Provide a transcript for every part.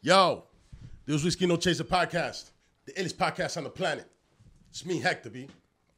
Yo, this was Whiskey No Chaser podcast, the illest podcast on the planet. It's me, Hector B.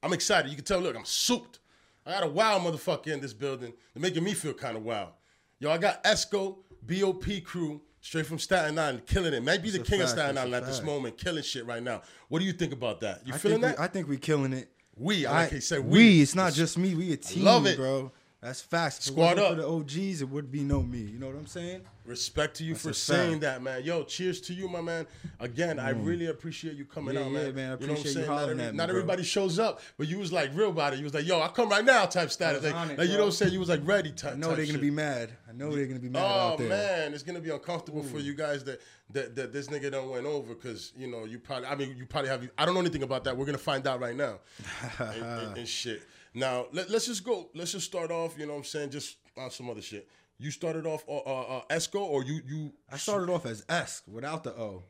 I'm excited. You can tell, look, I'm souped. I got a wild motherfucker in this building. They're making me feel kind of wild. Yo, I got Esko, BOP crew, straight from Staten Island, killing it. Might be the king of Staten Island at this moment, killing shit right now. What do you think about that? You I feeling that? We, I think we killing it. We, I like he said we. we. It's not just me. We a team, love it. bro. That's facts. Squad up. For the OGs, it would be no me. You know what I'm saying? Respect to you That's for saying fact. that, man. Yo, cheers to you, my man. Again, I mm. really appreciate you coming Yeah, out, yeah, man. man. I you know what I'm appreciate you saying? Not, every- at me, not bro. everybody shows up, but you was like real about it. You was like, yo, I come right now type status. Like, it, like, you know what I'm saying? You was like ready type. I know type they're gonna be mad. I know they're gonna be mad Oh out there. man, it's gonna be uncomfortable for mm. you guys that that, that this nigga done went over because you know you probably I mean you probably have I don't know anything about that. We're gonna find out right now and, and- and shit. Now let, us just go. Let's just start off. You know what I'm saying? Just on some other shit. You started off uh, uh, uh, Esko or you you I started off as Esk without the O,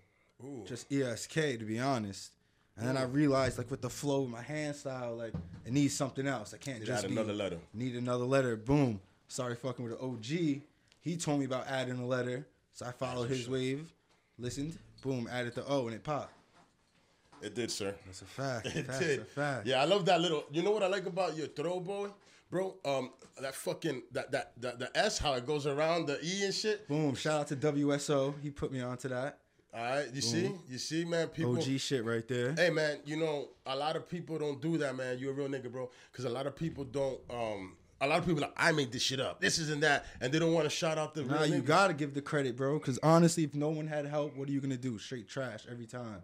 just ESK to be honest. And then I realized, like with the flow, of my hand style, like it needs something else. I can't just add be- another letter. Need another letter. Boom. Sorry, fucking with the OG. He told me about adding a letter, so I followed his wave, listened, boom, added the O, and it popped. It did, sir. That's a fact. It That's did. a fact. Yeah, I love that little. You know what I like about your throw, boy, bro? Um, that fucking that that that the S how it goes around the E and shit. Boom. Shout out to WSO. He put me onto that. All right, you see, you see, man. People. OG shit right there. Hey man, you know a lot of people don't do that, man. You're a real nigga, bro. Because a lot of people don't. Um, a lot of people like I made this shit up. This isn't that, and they don't want to shout out the. Nah, you niggas. gotta give the credit, bro. Because honestly, if no one had help, what are you gonna do? Straight trash every time.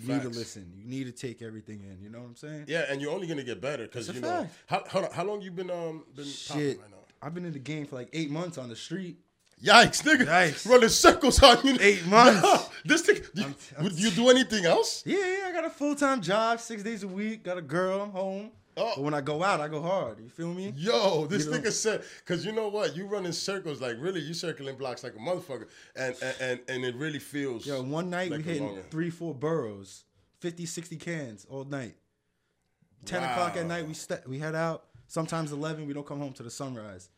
You need to listen. You need to take everything in. You know what I'm saying? Yeah, and you're only gonna get better because you know how hold on, how long you been um been Shit. right now? I've been in the game for like eight months on the street. Yikes, nigga! Yikes. Running circles on you. Eight months. this thing. You, I'm- I'm- would you do anything else? Yeah, yeah, I got a full time job, six days a week. Got a girl, I'm home. Oh. But when I go out, I go hard. You feel me? Yo, this You know- nigga said, cause you know what, you run in circles like really, you circling blocks like a motherfucker, and and and, and it really feels. Yo, one night like we hitting longer. three, four boroughs, 50, 60 cans all night. 10 Wow. o'clock at night, we st- we head out. Sometimes 11, we don't come home to the sunrise.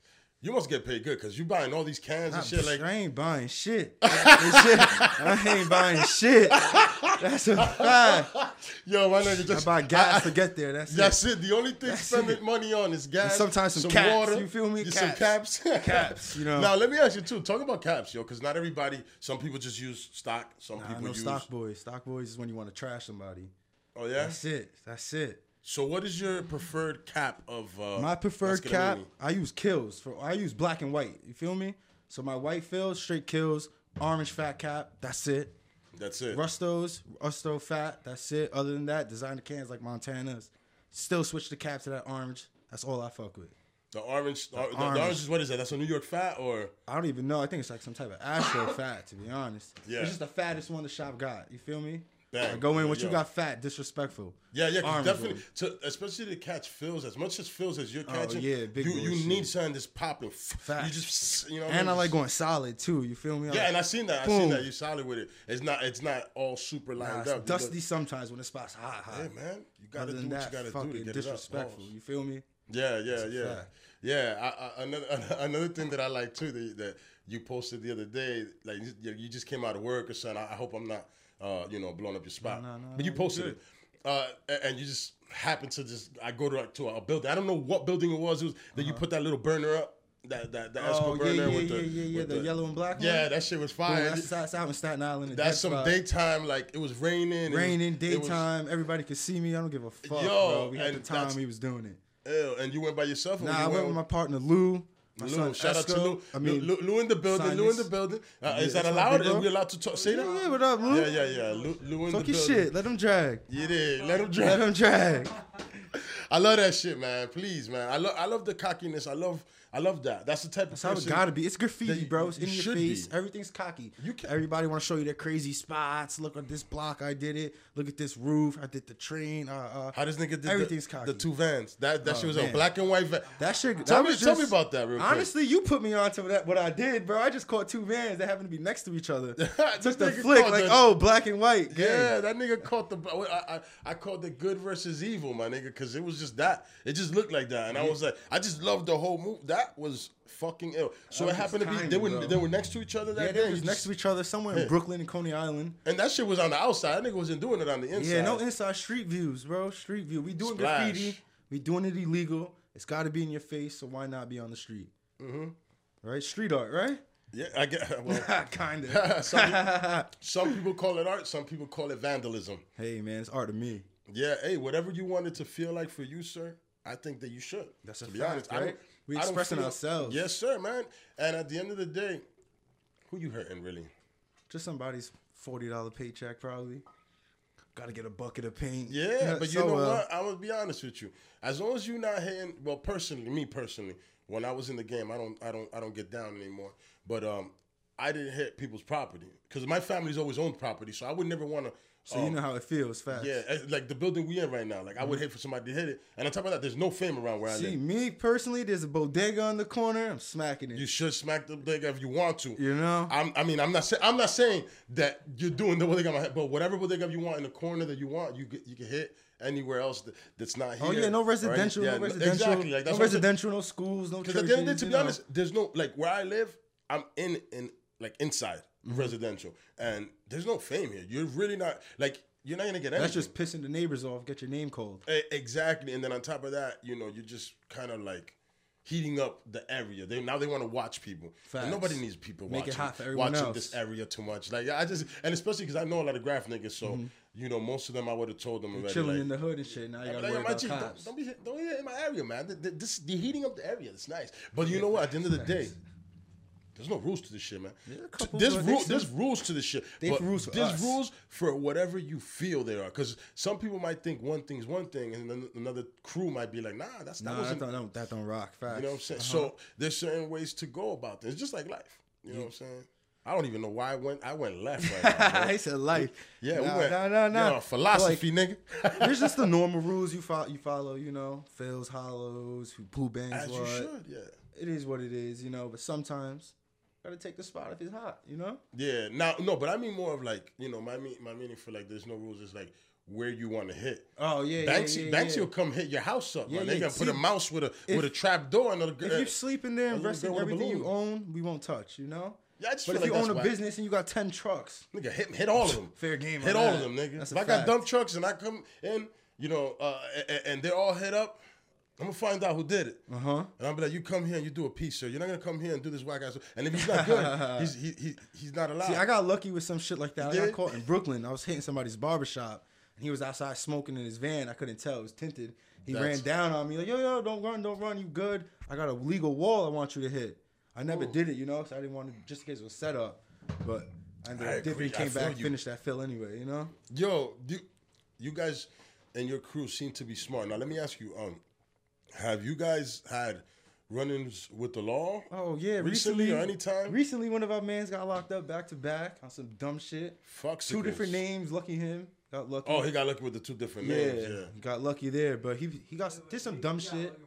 You must get paid good, cause you buying all these cans and shit. Like, I ain't buying shit. Shit- I ain't buying shit. That's a fact. yo, my nigga I just buy gas I- to get there. That's, That's it. it. The only thing That's spending it. money on is gas. And sometimes some caps, water. you feel me? Just Some caps. Caps. Caps, you know. Now let me ask you too. Talk about caps, yo, because not everybody. Some people just use stock. Some Nah, people no use. stock boys. Stock boys is when you want to trash somebody. Oh yeah. That's it. That's it. So what is your preferred cap of? Uh, My preferred cap, I use kills. For I use black and white. You feel me? So my white fills, straight kills, orange fat cap. That's it. That's it. Rustos, Rusto fat. That's it. Other than that, designer cans like Montana's. Still switch the cap to that orange. That's all I fuck with. The orange. The, the, orange. orange is what is that? That's a New York fat or? I don't even know. I think it's like some type of Astro fat, to be honest. Yeah. It's just the fattest one the shop got. You feel me? Bang. I go in, what Yo. you got fat, disrespectful. Yeah, yeah, 'cause definitely. To, especially to catch fills as much as fills as you're oh, catching. Oh, yeah, big you you shit. need something that's popping. Fat. You just you know. And I mean? like going solid too. You feel me? I Yeah, like- and I seen that. I seen that. You solid with it. It's not. It's not all super Nah, lined it's up. Dusty sometimes when the spot's hot, hot. Hey man, you gotta do what you gotta do to get disrespectful. You feel me? Yeah, yeah, yeah, fact. yeah. I, I, another another thing that I like too that, that you posted the other day, like you, you just came out of work or something. I, I hope I'm not, uh, you know, blowing up your spot. No, no, no, but you posted it, uh, and you just happened to just. I go to like, to a building. I don't know what building it was. It was that you put that little burner up. That that the Esko Uh-huh. Oh yeah, burner yeah, with yeah, the yeah, yeah. with The, yellow and black. Yeah, one? that shit was Boom, fire. that's, that's out in Staten Island. That's some spot. daytime. Like it was raining. was- raining, was- daytime. Everybody could see me. I don't give a fuck, Yo, bro. We had the time we was doing it. Ew, and you went by yourself. or Nah, you I went with my partner Lou. My Lou, shout out to Lou. I mean, Lou, Lou, in the building. Lou in the building. Uh, Yeah, is that allowed? Are we allowed to talk, say that? yeah, what up, Lou? Yeah, yeah, yeah. Lou, Lou in Fuck the your building. shit. Let him drag. You did. Let him drag. Let him drag. I love that shit, man. Please, man. I love I love the cockiness. I love I love that. That's the type That's of how it gotta be. It's graffiti, bro. It's you in your face. be. Everything's cocky. You can- Everybody want to show you their crazy spots. Look at this block, I did it. Look at this roof, I did the train. Uh, uh. How this nigga did Everything's the, cocky. the two vans? That that Oh, shit was a black and white van. That shit. Tell that me, was tell me about that real quick. Honestly, you put me onto that. What I did, bro. I just caught two vans that happened to be next to each other. Took the flick, like the- oh, black and white. gang. Yeah, that nigga caught the. I, I, I called the good versus evil, my nigga, because it was just that. It just looked like that, and I was like, I just loved the whole move. That was fucking ill. So That it happened to be they were they were next to each other that Yeah, day. they was next to each other somewhere in Brooklyn and Coney Island. and that shit was on the outside. That nigga wasn't doing it on the inside. Yeah, no inside street views, bro. Street view. We doing Splash. graffiti. We doing it illegal. It's got to be in your face, so why not be on the street? Mm-hmm. Right, street art, right? Yeah, I get. Well, kind of. some, some people call it art. Some people call it vandalism. hey, man, it's art to me. Yeah, hey, whatever you want it to feel like for you, sir, I think that you should. That's a to be fact, honest. I right? We I expressing feel- ourselves. Yes, sir, man. And at the end of the day, who you hurting really? Just somebody's forty dollar paycheck, probably. Got to get a bucket of paint. Yeah, but you so, know uh, what? I'm gonna be honest with you. As long as you're not hitting, well, personally, me personally, when I was in the game, I don't, I don't, I don't get down anymore. But um, I didn't hit people's property because my family's always owned property, so I would never want to. So you know how it feels, fast. Yeah, eh, like the building we in right now. Like I would hate for somebody to hit it, and on top of that, there's no fame around where I live. See, me personally, there's a bodega on the corner. I'm smacking it. You should smack the bodega if you want to. You know? I'm, I mean, I'm not saying I'm not saying that you're doing the bodega, my head, but whatever bodega you want in the corner that you want, you get, you can hit anywhere else that, that's not here. Oh yeah, no right? residential, Yeah, no residential, Exactly. Like, that's no what I'm saying. residential, no schools, no Because at the end of the day, to be honest, there's no like where I live. I'm in in like inside Mm-hmm. residential, and there's no fame here. You're really not like you're not gonna get anything. that's just pissing the neighbors off. Get your name called. Exactly. And then on top of that, you know, you're just kind of like heating up the area. They now they want to watch people. Facts. nobody needs people Make watching, hot for everyone watching else. this area too much. Like I just and especially because I know a lot of graf niggas, so you know most of them I would have told them already. Mm-hmm. Chilling like, in the hood and shit. Now you gotta like, worry "Yo, my about G, don't, cops. don't be don't hit in my area, man. Th- th- This the heating up the area. It's nice, but you know what? At the end of the day, there's no rules to this shit, man. There's couple, There's but ru- there's rules to this shit. But rules for there's us. rules for whatever you feel they are. Because some people might think one thing's one thing, and then another crew might be like, Nah, that's that Nah, that wasn't. don't, don't- that don't rock. Facts. You know what I'm saying? Uh-huh. So there's certain ways to go about this. It's just like life. You know what I'm saying? I don't even know why I went. I went left right now. he said life. Yeah, nah, we went. Nah, nah, nah. Yo, philosophy, nigga. There's just the normal rules you follow. You follow. You know, Phil's hollows, who poo bangs As you should, yeah. It is what it is. You know, but sometimes gotta take the spot if it's hot. You know. Yeah, now no, but I mean more of like you know my mean, my meaning for like there's no rules is like where you want to hit. Oh yeah, Banksy, yeah, yeah, Banksy yeah. will come hit your house up, Yeah, man. yeah, They gonna put a mouse with a if- with a trap door and a, If you sleep in there and little rest in girl with a everything you own, we won't touch. You know. Yeah, I just But if like you own a why. business and you got ten trucks, nigga, hit hit all of them. fair game. hit all that. of them, nigga. That's if I got fact. dump trucks and I come in, you know, uh, and, and they're all hit up, I'm gonna find out who did it. Uh huh. And I'll be like, you come here and you do a piece, sir. You're not gonna come here and do this whack ass. And if he's not good, he's he, he he's not allowed. See, I got lucky with some shit like that. I You got caught in Brooklyn. I was hitting somebody's barbershop, and he was outside smoking in his van. I couldn't tell; it was tinted. He That's- ran down on me like, "Yo, yo, don't run, don't run. You good? I got a legal wall. I want you to hit." I never Ooh. did it, you know, so I didn't want to just in case it was set up. But I ended up dipping. Came back, you. finished that fill anyway, you know. Yo, you, you guys and your crew seem to be smart. Now let me ask you, um, have you guys had run-ins with the law? Oh yeah, Recently recently, or anytime? Recently, one of our mans got locked up back to back on some dumb shit. Fuck Two different names. Lucky him. Got lucky. Oh, he got lucky with the two different yeah, names. Yeah. he got lucky there, but he he got did some dumb shit.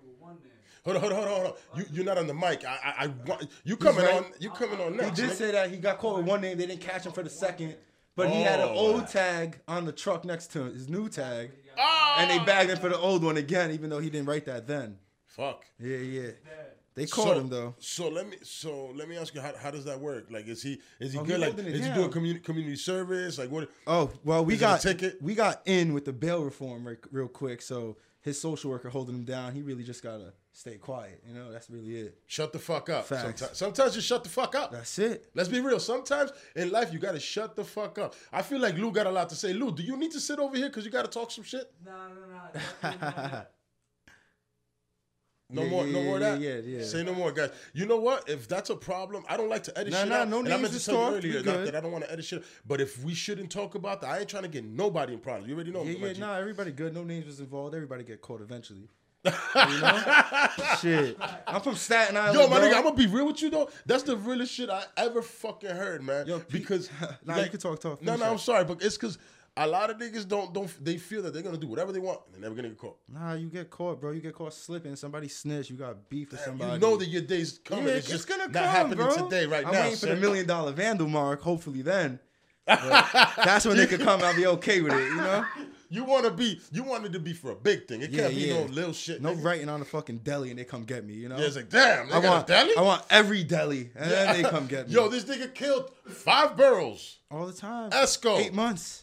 Hold on, hold on, hold on, hold on. You you're not on the mic. I I, I want you coming right. on. You coming on next? He did say that he got caught with one name. They didn't catch him for the second, but he had an Oh. old tag on the truck next to his new tag, Ah! and they bagged him for the old one again, even though he didn't write that then. Fuck. Yeah, yeah. They caught so, him though. So let me so let me ask you how, how does that work? Like is he is he Oh, he good? Like holding it is he down. doing community community service? Like what? Oh well, we Is it a got ticket? we got in with the bail reform real, real quick. So his social worker holding him down. He really just gotta stay quiet. You know, that's really it. Shut the fuck up. Facts. Sometimes, sometimes you shut the fuck up. That's it. Let's be real. Sometimes in life you gotta shut the fuck up. I feel like Lou got a lot to say. Lou, do you need to sit over here because you gotta talk some shit? No, no, no. No Yeah, more, yeah, no more of that. yeah, yeah. Say no more, guys. You know what? If that's a problem, I don't like to edit Nah, shit nah, out. no and I meant to you earlier not that I don't want to edit shit. But if we shouldn't talk about that, I ain't trying to get nobody in problems. You already know. Yeah, yeah. Nah, everybody good. No names was involved. Everybody get caught eventually. You know? shit. I'm from Staten Island. Yo, my bro. nigga, I'm gonna be real with you though. That's the realest shit I ever fucking heard, man. Yo, because Nah, you can talk, tough. No, no. I'm sorry, but it's because a lot of niggas don't don't they feel that they're gonna do whatever they want and they're never gonna get caught. Nah, you get caught, bro. You get caught slipping. Somebody snitch. You got beef with somebody. You know that your day's coming. Yeah, it's it's just gonna not come, happening bro. today, right I'm now. waiting for the million dollar vandal mark. Hopefully, then. That's when they could come. I'll be okay with it. You know. You want to be, you want it to be for a big thing. It Yeah, can't be yeah. no little shit. No nigga. writing on the fucking deli and they come get me. You know. Yeah, it's like, damn, they I got want. a deli. I want every deli, and then they come get me. Yo, this nigga killed five barrels. all the time. Esko. Eight months.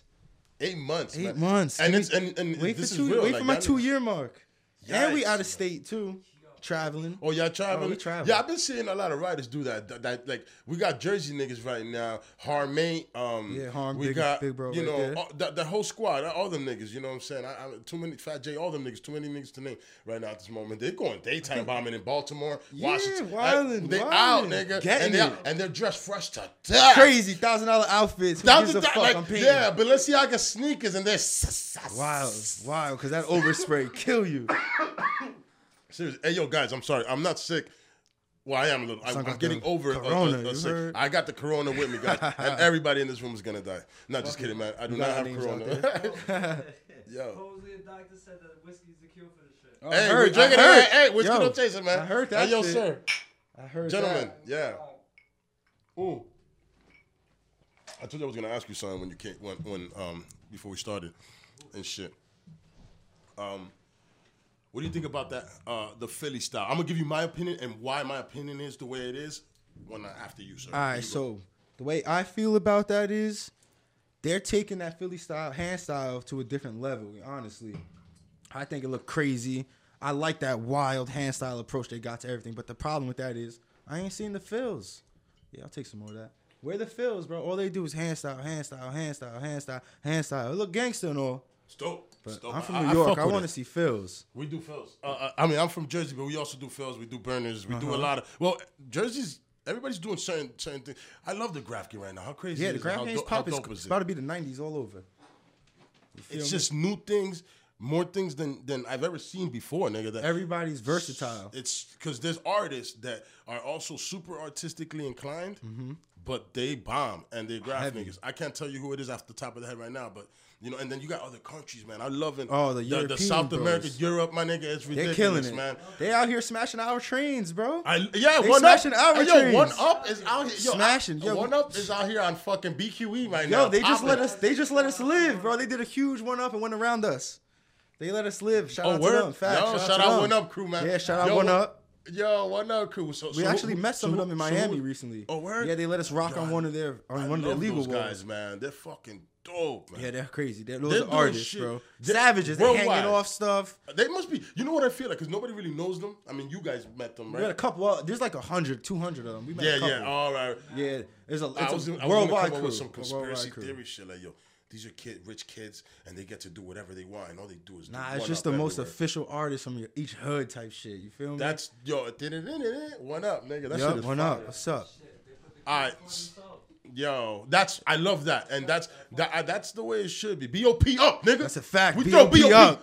Eight months. Eight man. months. And Give it's and, and Wait this for is real. Wait like, for my two year mark. And we out of state too, traveling. Oh, y'all traveling? Oh, we traveling. Yeah, I've been seeing a lot of writers do that. That, that- like we got Jersey niggas right now. Harmate, um, Yeah, Harm, we big- got big bro you know there. all, that, that whole squad, all them niggas. You know what I'm saying? I, I, too many Fat J, all them niggas. Too many niggas to name right now at this moment. They're going daytime bombing in Baltimore, Yeah, Washington. wildin', they wildin'. out, nigga, Getting and they it. and they're dressed fresh to death. Crazy thousand dollar outfits. Who Thousand gives a di- fuck? like, I'm paying. yeah, Balenciaga sneakers and they're Wild, wild, because that overspray kill you. Seriously. Hey, yo, guys, I'm sorry. I'm not sick. Well, I am a little. I, I'm getting the over a- a- corona, a you sick- heard? I got the corona with me, guys, and everybody in this room is gonna die. Not just kidding, man. I do not got have names out corona. Yo, Supposedly a doctor said that whiskey's the cure for this shit. I hey, heard- we're drinking I heard. Hey, whiskey Yo, don't chase it, man. I heard that Hey, yo, shit. sir, I heard gentlemen, that. yeah. Ooh. I told you I was gonna ask you something when you came when when um before we started and shit. Um, what do you think about that? Uh, the Philly style. I'm gonna give you my opinion and why my opinion is the way it is. When I, after you, sir. All right, You go. so the way I feel about that is they're taking that Philly style hand style to a different level. Honestly, I think it looked crazy. I like that wild hand style approach they got to everything. But the problem with that is I ain't seen the fills. Yeah, I'll take some more of that. Where the fills, bro? All they do is hand style, hand style, hand style, hand style, hand style. It look gangster and all. It's dope. It's dope. I'm from New York. fuck I, with want to see fills. We do fills. Uh, uh, I mean, I'm from Jersey, but we also do fills. We do burners. We Uh-huh. do a lot of. Well, Jersey's. Everybody's doing certain certain things. I love the graf game right now. How crazy Yeah, is the graf game's do- pop is is about to be the 90s all over. It's me? just new things, more things than than I've ever seen before, nigga. That everybody's versatile. It's because there's artists that are also super artistically inclined, but they bomb and they graf Mm-hmm. Heavy. niggas. I can't tell you who it is off the top of the head right now, but you know. And then you got other countries, man. I love it. Oh, the the, European South bros. America, Europe, my nigga. It's They're ridiculous, killing it, man. They out here smashing our trains, bro. I, yeah, They one up. smashing our Hey, yo, trains. one up is out here. Yo, Smashing, I- yo. one up is out here on fucking BQE right now. Yo, they just let popping. us. They just let us live, bro. They did a huge one up and went around us. They let us live. Shout Oh, out word? to them. Facts. Yo, shout, shout to out. One Up crew, man. Yeah, shout out Yo, One Up. Yo, one up crew. So, We so who- actually met some so of them in so Miami who- recently. Oh, word? Yeah, they let us rock Yo, on one of their on I one of their legal guys, man. They're fucking dope, man. Yeah, they're crazy. They're, those They're are artists, shit. bro. They're Savages. They're hanging off stuff. They must be. You know what I feel like? Because nobody really knows them. I mean, you guys met them, We had a couple. Well, there's like 100, 200 of them. We met a Yeah, couple. yeah. All right. Yeah, there's a, it's I was, a I was worldwide crew. with some conspiracy theory shit. Like, yo, these are kid, rich kids, and they get to do whatever they want, and all they do is Nah, it's just the most everywhere. official artist from your, each hood type shit. You feel me? That's yo, it did it it. one up, nigga. That shit is one fire. up. What's up? All right, yo, that's I love that, and that's that. uh, That's the way it should be. Bop up, nigga. That's a fact. We throw bop up.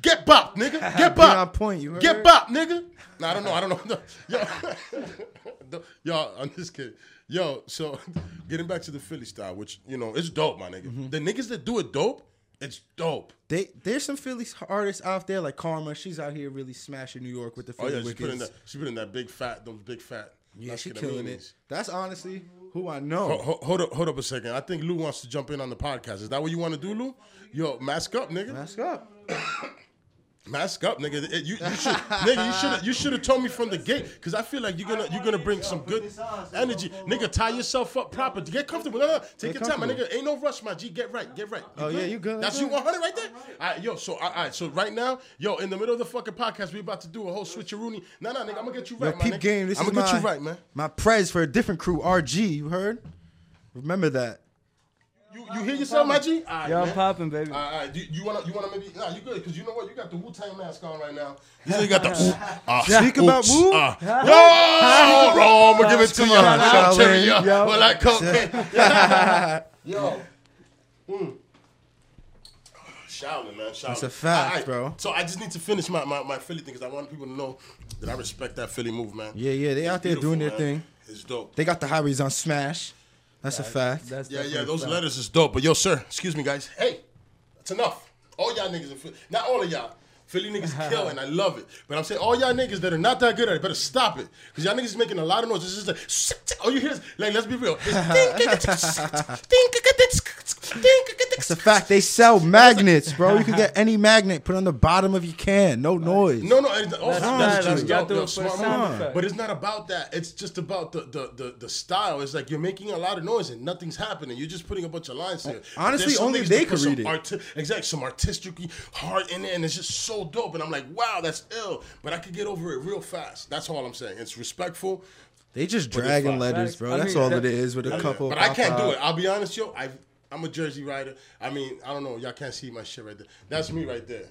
Get bop, nigga. Get Be on bop. point. You heard? Get bop, nigga. No, I don't know. I don't know. Yo, yo, I'm just kidding. Yo, so getting back to the Philly style, which you know, it's dope, my nigga. Mm-hmm. The niggas that do it dope, it's dope. They there's some Philly artists out there like Karma. She's out here really smashing New York with the Oh Philly yeah, she put in Wickeds. that. She put in that big fat, those big fat. Yeah, she killing it. That's honestly who I know. Ho- ho- Hold up, hold up a second. I think Lou wants to jump in on the podcast. Is that what you want to do, Lou? Yo, mask up, nigga. Mask up. Mask up, nigga. It- you, you should, nigga. You should, you should have told me from the gate, because I feel like you're gonna, you're gonna bring some good energy, nigga. Tie yourself up proper. Get comfortable. No, no, take your time, my comfortable. ngood? Ain't no rush, my G. Get right, get right. Oh, yeah, you good, That's you you 100 right there. All right, yo. So, all right, so right now, yo, in the middle of the fucking podcast, we about to do a whole switcheroony. No, no, nigga. I'm gonna get you Yo, right, my peep nigga. game. This I'm is gonna get my, you right, man. My prez for a different crew, RG. You heard? Remember that. You, you hear yourself, my G? All right, Yo, man. I'm popping, baby. All right, all right. Do you want to? You want to maybe? Nah, you good? Because you know what? You got the Wu Tang mask on right now. You know you got the. Uh, Speak about oops, Wu? Uh, yo, bro, I'm gonna give it to you. on, Yo, Shaolin. cherry, yo. Yo. Well, like cocaine. yo. Mm. Shouting, man. Shouting. That's a fact, All right, bro. So I just need to finish my, my, my Philly thing because I want people to know that I respect that Philly move, man. Yeah, yeah, they out there Beautiful, doing their man. thing. It's dope. They got the highways on smash. That's a fact. That's Yeah, yeah, those fact. letters is dope. But yo, sir, excuse me, guys. Hey, that's enough. All y'all niggas in Philly, not all of y'all. Philly niggas kill and I love it. But I'm saying all y'all niggas that are not that good at it better stop it. Because y'all niggas making a lot of noise. This is like, all you hear is, like, let's be real. It's a fact. They sell magnets, bro. You can get any magnet, put on the bottom of your can. No noise. No, no, and also, That's that's, bad. just Y'all dope, do yo, smart move. But it's not about that. It's just about the, the the the style. It's like you're making a lot of noise and nothing's happening. You're just putting a bunch of lines here. Honestly, only they that could read it. arti- exactly, some artistic heart in it, and it's just so dope. And I'm like, wow, that's ill. But I could get over it real fast. That's all I'm saying. It's respectful. They just dragging letters, bro. I That's mean, all that- it is with a Yeah, couple. But I can't pop do it. I'll be honest, yo. I I'm a Jersey rider. I mean, I don't know. Y'all can't see my shit right there. That's me right there.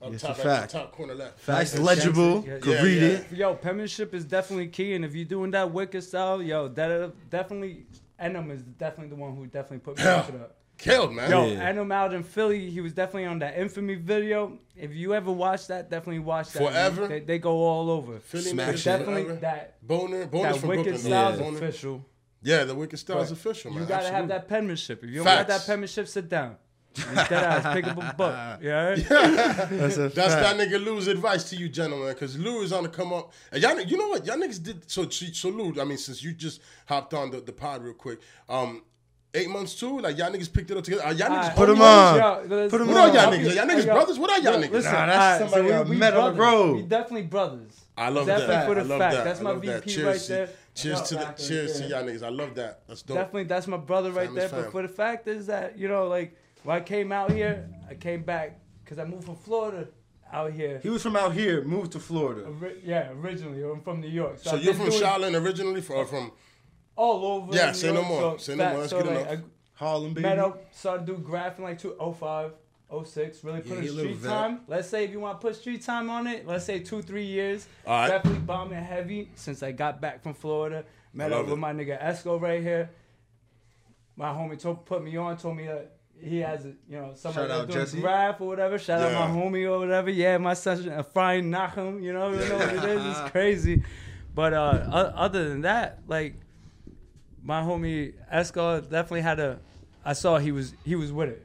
Up It's top, a right, fact. top corner left. Nice, Facts. legible. Yeah, Could yeah, read yeah. it. Yo, penmanship is definitely key, and if you're doing that wicked style, yo, that uh, definitely Enem is definitely the one who definitely put me Yeah. onto that. Killed, man. Yo, Yeah. Enem out in Philly, he was definitely on that infamy video. If you ever watch that, definitely watch that. Forever? They, they go all over. Philly Smash niggas definitely forever. that Boner, Boner's that from wicked Brooklyn. style is Boner. official. Yeah, the wicked style is But official, man. You gotta have that penmanship. If you don't got Facts. that penmanship, sit down. You dead ass, pick up a book. You heard? That's a That's that nigga Lou's advice to you, gentlemen, because Lou is on the come up. And y'all, you know what? Y'all niggas did so. So Lou, I mean, since you just hopped on the, the pod real quick, um, eight months too. Like y'all niggas picked it up together. Are y'all niggas Alright. Put 'em homies? on. Yo, Put 'em What are y'all niggas? Are y'all niggas Yo, brothers? What are y'all niggas? Listen, Nah, that's alright, somebody I we, we met on the road. We definitely brothers. I love definitely that. for the I love fact. that. That's I my love that. VP Cheers right there. Cheers to the cheers to y'all niggas. I love that. That's dope. Definitely, that's my brother right Fam there. is But for the fact is that you know, like when I came out here, I came back because I moved from Florida out here. He was from out here, moved to Florida. Ori- yeah, originally I'm from New York. So I've you're from doing Charlotte originally, from, or from all over. Yeah, say no more. So, Say no more. That's so good like, enough. Harlem, baby. met up, started doing graphing like 205, 06. Really put a street time. Let's say if you want to put street time on it, let's say two, three years. Right. Definitely bombing heavy since I got back from Florida. Met up with my nigga Esko right here. My homie told, put me on, told me that he has, a, you know, somebody Shout out doing Jesse. graf or whatever. Shout Yeah. out my homie or whatever. Yeah, my son, uh, Frying Nachum, you know, you know what it is. It's crazy. But uh, other than that, like, my homie Esko definitely had a. I saw he was he was with it.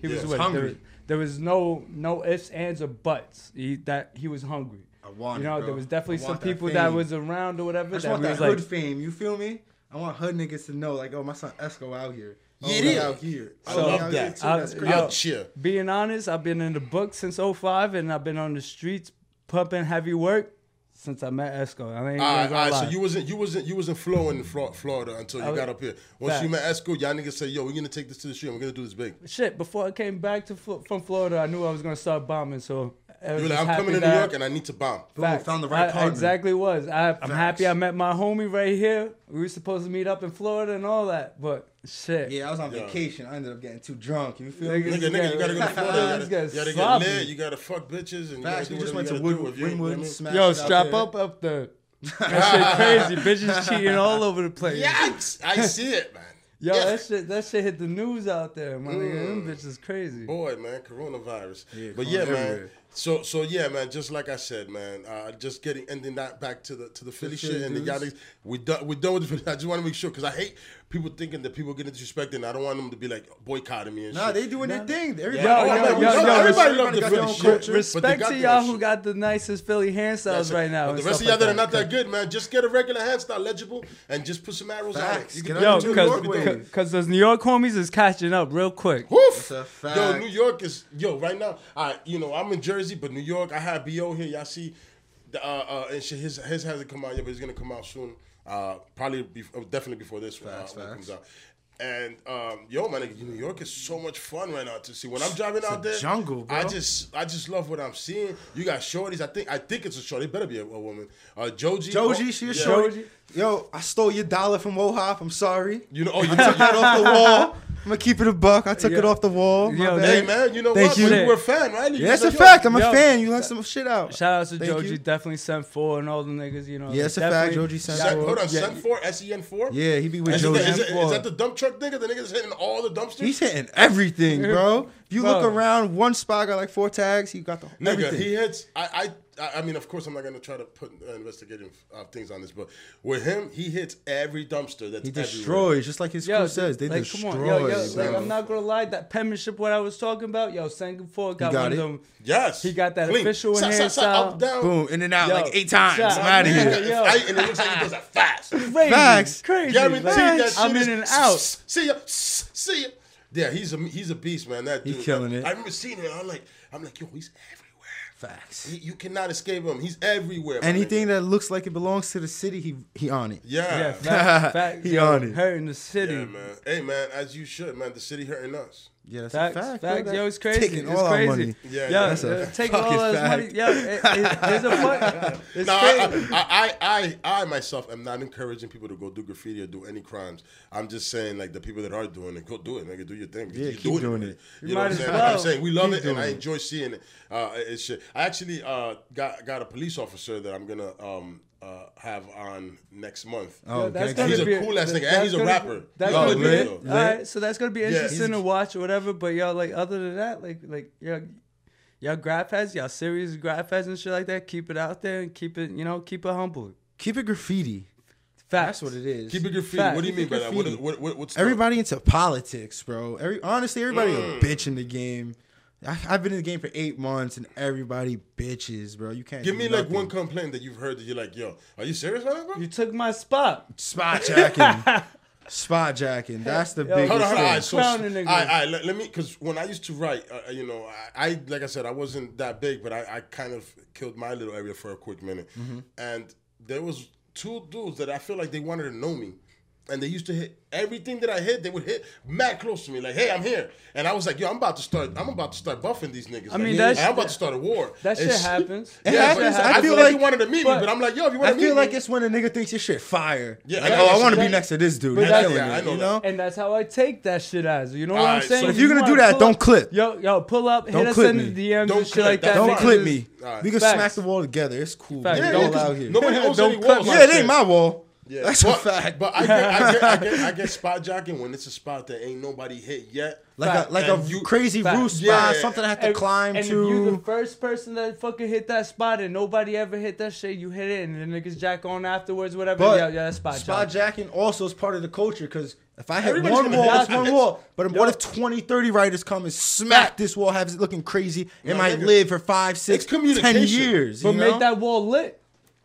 He Yeah, was he's with it. hungry. There was, there was no no ifs, ands, or buts. He, that he was hungry. I want You know, bro. there was definitely some that people that was around or whatever I just that want was that like, hood fame. You feel me? I want hood niggas to know, like, oh, my son Esco out here. Oh, Yeah, he yeah. out here. I Oh, love out here that. too. I- That's yo, crazy. out cheer. being honest, I've been in the book since 05 and I've been on the streets pumping heavy work since I met Esko. I ain't All right, all right. gonna So you wasn't you wasn't you wasn't flowing in Florida until you was- got up here. Once you met Esko, y'all niggas say, "Yo, we're gonna take this to the street. We're gonna do this big." Shit, before I came back to from Florida, I knew I was gonna start bombing. So You were like, "I'm coming to New York and I need to bomb." Boom, found the right I- partner. Exactly was. I, I'm happy I met my homie right here. We were supposed to meet up in Florida and all that, but shit. Yeah, I was on Yeah. vacation. I ended up getting too drunk. You feel Nigga, me? Nigga, nigga, you gotta go to Florida. You This gotta, guy's you gotta get sloppy. lit. You gotta fuck bitches. And you gotta Facts. do We just went to you gotta Wood, do if you- you know what I Wynwood, Yo, strap there. up up there. That shit crazy. Bitches cheating all over the place. Yikes! I see it, man. Yo, Yeah. that shit, that shit hit the news out there, my nigga. Them mm. bitches crazy. Boy, man, coronavirus. Yeah, but yeah, man. So, so yeah, man. Just like I said, man. Uh, just getting ending that back to the to the Philly Philly shit and the dudes. We done. We done with the. I just want to make sure because I hate people thinking that people getting disrespected. and I don't want them to be like boycotting me and Nah, shit. they doing their thing. Everybody, Yeah, Yo, yo, man, yo, love- yo, everybody res- love the got Philly their own shit. culture. Respect to y'all who shit. got the nicest Philly hand styles right now. But the rest of y'all that are not that good, man, just get a regular hand style legible and just put some arrows Facts. on it. You can Yo, New it. York because those New York homies is catching up real quick. Woof. Yo. New York is yo right now. I you know I'm in Jersey, but New York. I have Bo here. Y'all see, uh, uh, and shit, his his hasn't come out yet, but he's gonna come out soon. Uh, probably be, uh, definitely before this one, uh, Facts, when comes out. And um, yo, man, nigga, New York is so much fun right now to see. When I'm driving out a there, jungle, bro. I just I just love what I'm seeing. You got shorties. I think I think it's a shorty. It better be a, a woman. Uh, Joji. Joji, oh, she a yeah. shorty. Yo, I stole your dollar from Wohop. I'm sorry. You know, oh, you took took it off the wall. I'm gonna keep it a buck. I took it off the wall. Yo. Hey man, you know Thank what? you. You were a fan, right? You Yeah, it's was a fact. I'm a fan. You let some shit out. Shout out to Thank Joji. you. Definitely sent four and all the niggas. You know. Yeah, it's a fact. Joji sent four. hold on, Yeah. Sen four, S E N four. Yeah, he be with Is, Joji. is, it- is that the dump truck nigga? The nigga's hitting all the dumpsters. He's hitting everything, bro. If you look around, one spot got like four tags. He got the Nigga, everything. he hits. I, I, I mean, of course, I'm not gonna try to put uh, investigative uh, things on this, but with him, he hits every dumpster that's He everywhere. destroys, just like his Yo, crew says. They like, destroy. come on, yo, yo, like, I'm not gonna lie. That penmanship, what I was talking about, yo, Singapore got, got one it? of them. Yes, He got that Clean. official Sa- sa- sa- hairstyle. up, down. Boom, in and out Yo, like eight times. shot. I'm out of here. yo. I- and it looks like he does that fast. Crazy, Facts. crazy. Guaranteed like, that shit I'm in and out. See ya, see ya. Yeah, he's a he's a beast, man. That He dude, killing I, it. I remember seeing him. I'm like, I'm like, yo, he's everywhere. Facts. He, you cannot escape him. He's everywhere. Anything nigga. that looks like it belongs to the city, he he on it. yeah, Yeah, yeah, fact, fact, He yo, on it. Hurting the city. man. Hey, man, as you should, man. The city hurting us. Yeah, that's Facts, a fact. facts, Yo, yo, that- it's crazy. Taking it's all crazy. our money. Yeah, yo, yeah. That's a uh, taking all fucking his money. fact. Yo, it, it, there's a fun. It's No, crazy. I, I, I, I, I myself am not encouraging people to go do graffiti or do any crimes. I'm just saying, like the people that are doing it, go do it, nigga. Do your thing. Yeah, You're keep doing already. it. You, You know what might I'm as saying? well. I'm saying we love Keep it, and doing I enjoy seeing it. Uh, it's shit. I actually uh, got got a police officer that I'm gonna um, uh, have on next month. Oh, that's gonna He's a be cool ass nigga, and he's a rapper. Be, that's Yo, gonna be lit, it. lit. All right, so that's gonna be interesting he's- to watch or whatever. But y'all, like, other than that, like, like y'all, y'all graf heads, y'all serious graf heads and shit like that. Keep it out there and keep it, you know, keep it humble. keep it graffiti. Facts. That's what it is. Keep it graffiti. Fact. What do you mean Keep by that? What, what, what, what's the- Everybody into politics, bro. Every honestly, everybody Mm. a bitch in the game. I, I've been in the game for eight months, and everybody bitches, bro. You can't Give do me like one complaint that you've heard that you're like, yo, are you serious right now, bro? You took my spot. spot jacking. spot jacking. That's the Yo, biggest Hold on, hold on. All thing. right, so, Clowning niggas. all right, all right, let, let me, because when I used to write, uh, you know, I, I, like I said, I wasn't that big, but I, I kind of killed my little area for a quick minute. Mm-hmm. And there was two dudes that I feel like they wanted to know me. And they used to hit everything that I hit. They would hit mad close to me, like, "Hey, I'm here." And I was like, "Yo, I'm about to start. I'm about to start buffing these niggas. I mean, Like, that's- I'm about to start a war." That shit It's- happens. It Yeah, happens. I I, feel feel like like- you wanted to meet but- me, but I'm like, "Yo, if you I want to meet me, I feel like me, it's when a nigga thinks your shit fire. Yeah, like, I oh, I want to be next to this dude. But that's- killing yeah, I know you that. know? And that's how I take that shit as. You know what I'm saying? so if you're gonna do that, don't clip. Yo, yo, pull up, Don't hit us clip in me. the DMs Don't and shit like that. Don't clip me. We can Facts. smack the wall together. It's cool. Man. Yeah, Don't yeah, out here. Nobody owns Don't any clip walls. Yeah, it ain't my wall. Yeah. That's but, a fact. But I get, I get, I get, I get spot jocking when it's a spot that ain't nobody hit yet. like Fact. a like And a you- crazy Fact. roof spot, Yeah. something I have to And- climb and if you the first person that fucking hit that spot and nobody ever hit that shit, you hit it and the niggas jack on afterwards, whatever. But yeah, yeah, that's spot, spot jacking also is part of the culture because if I hit Everybody's one wall, hit it's one wall. But Yo. what if 20, 30 writers come and smack this wall, have it looking crazy? It No, might nigga. live for five, six, It's ten communication. years. But you make that wall lit.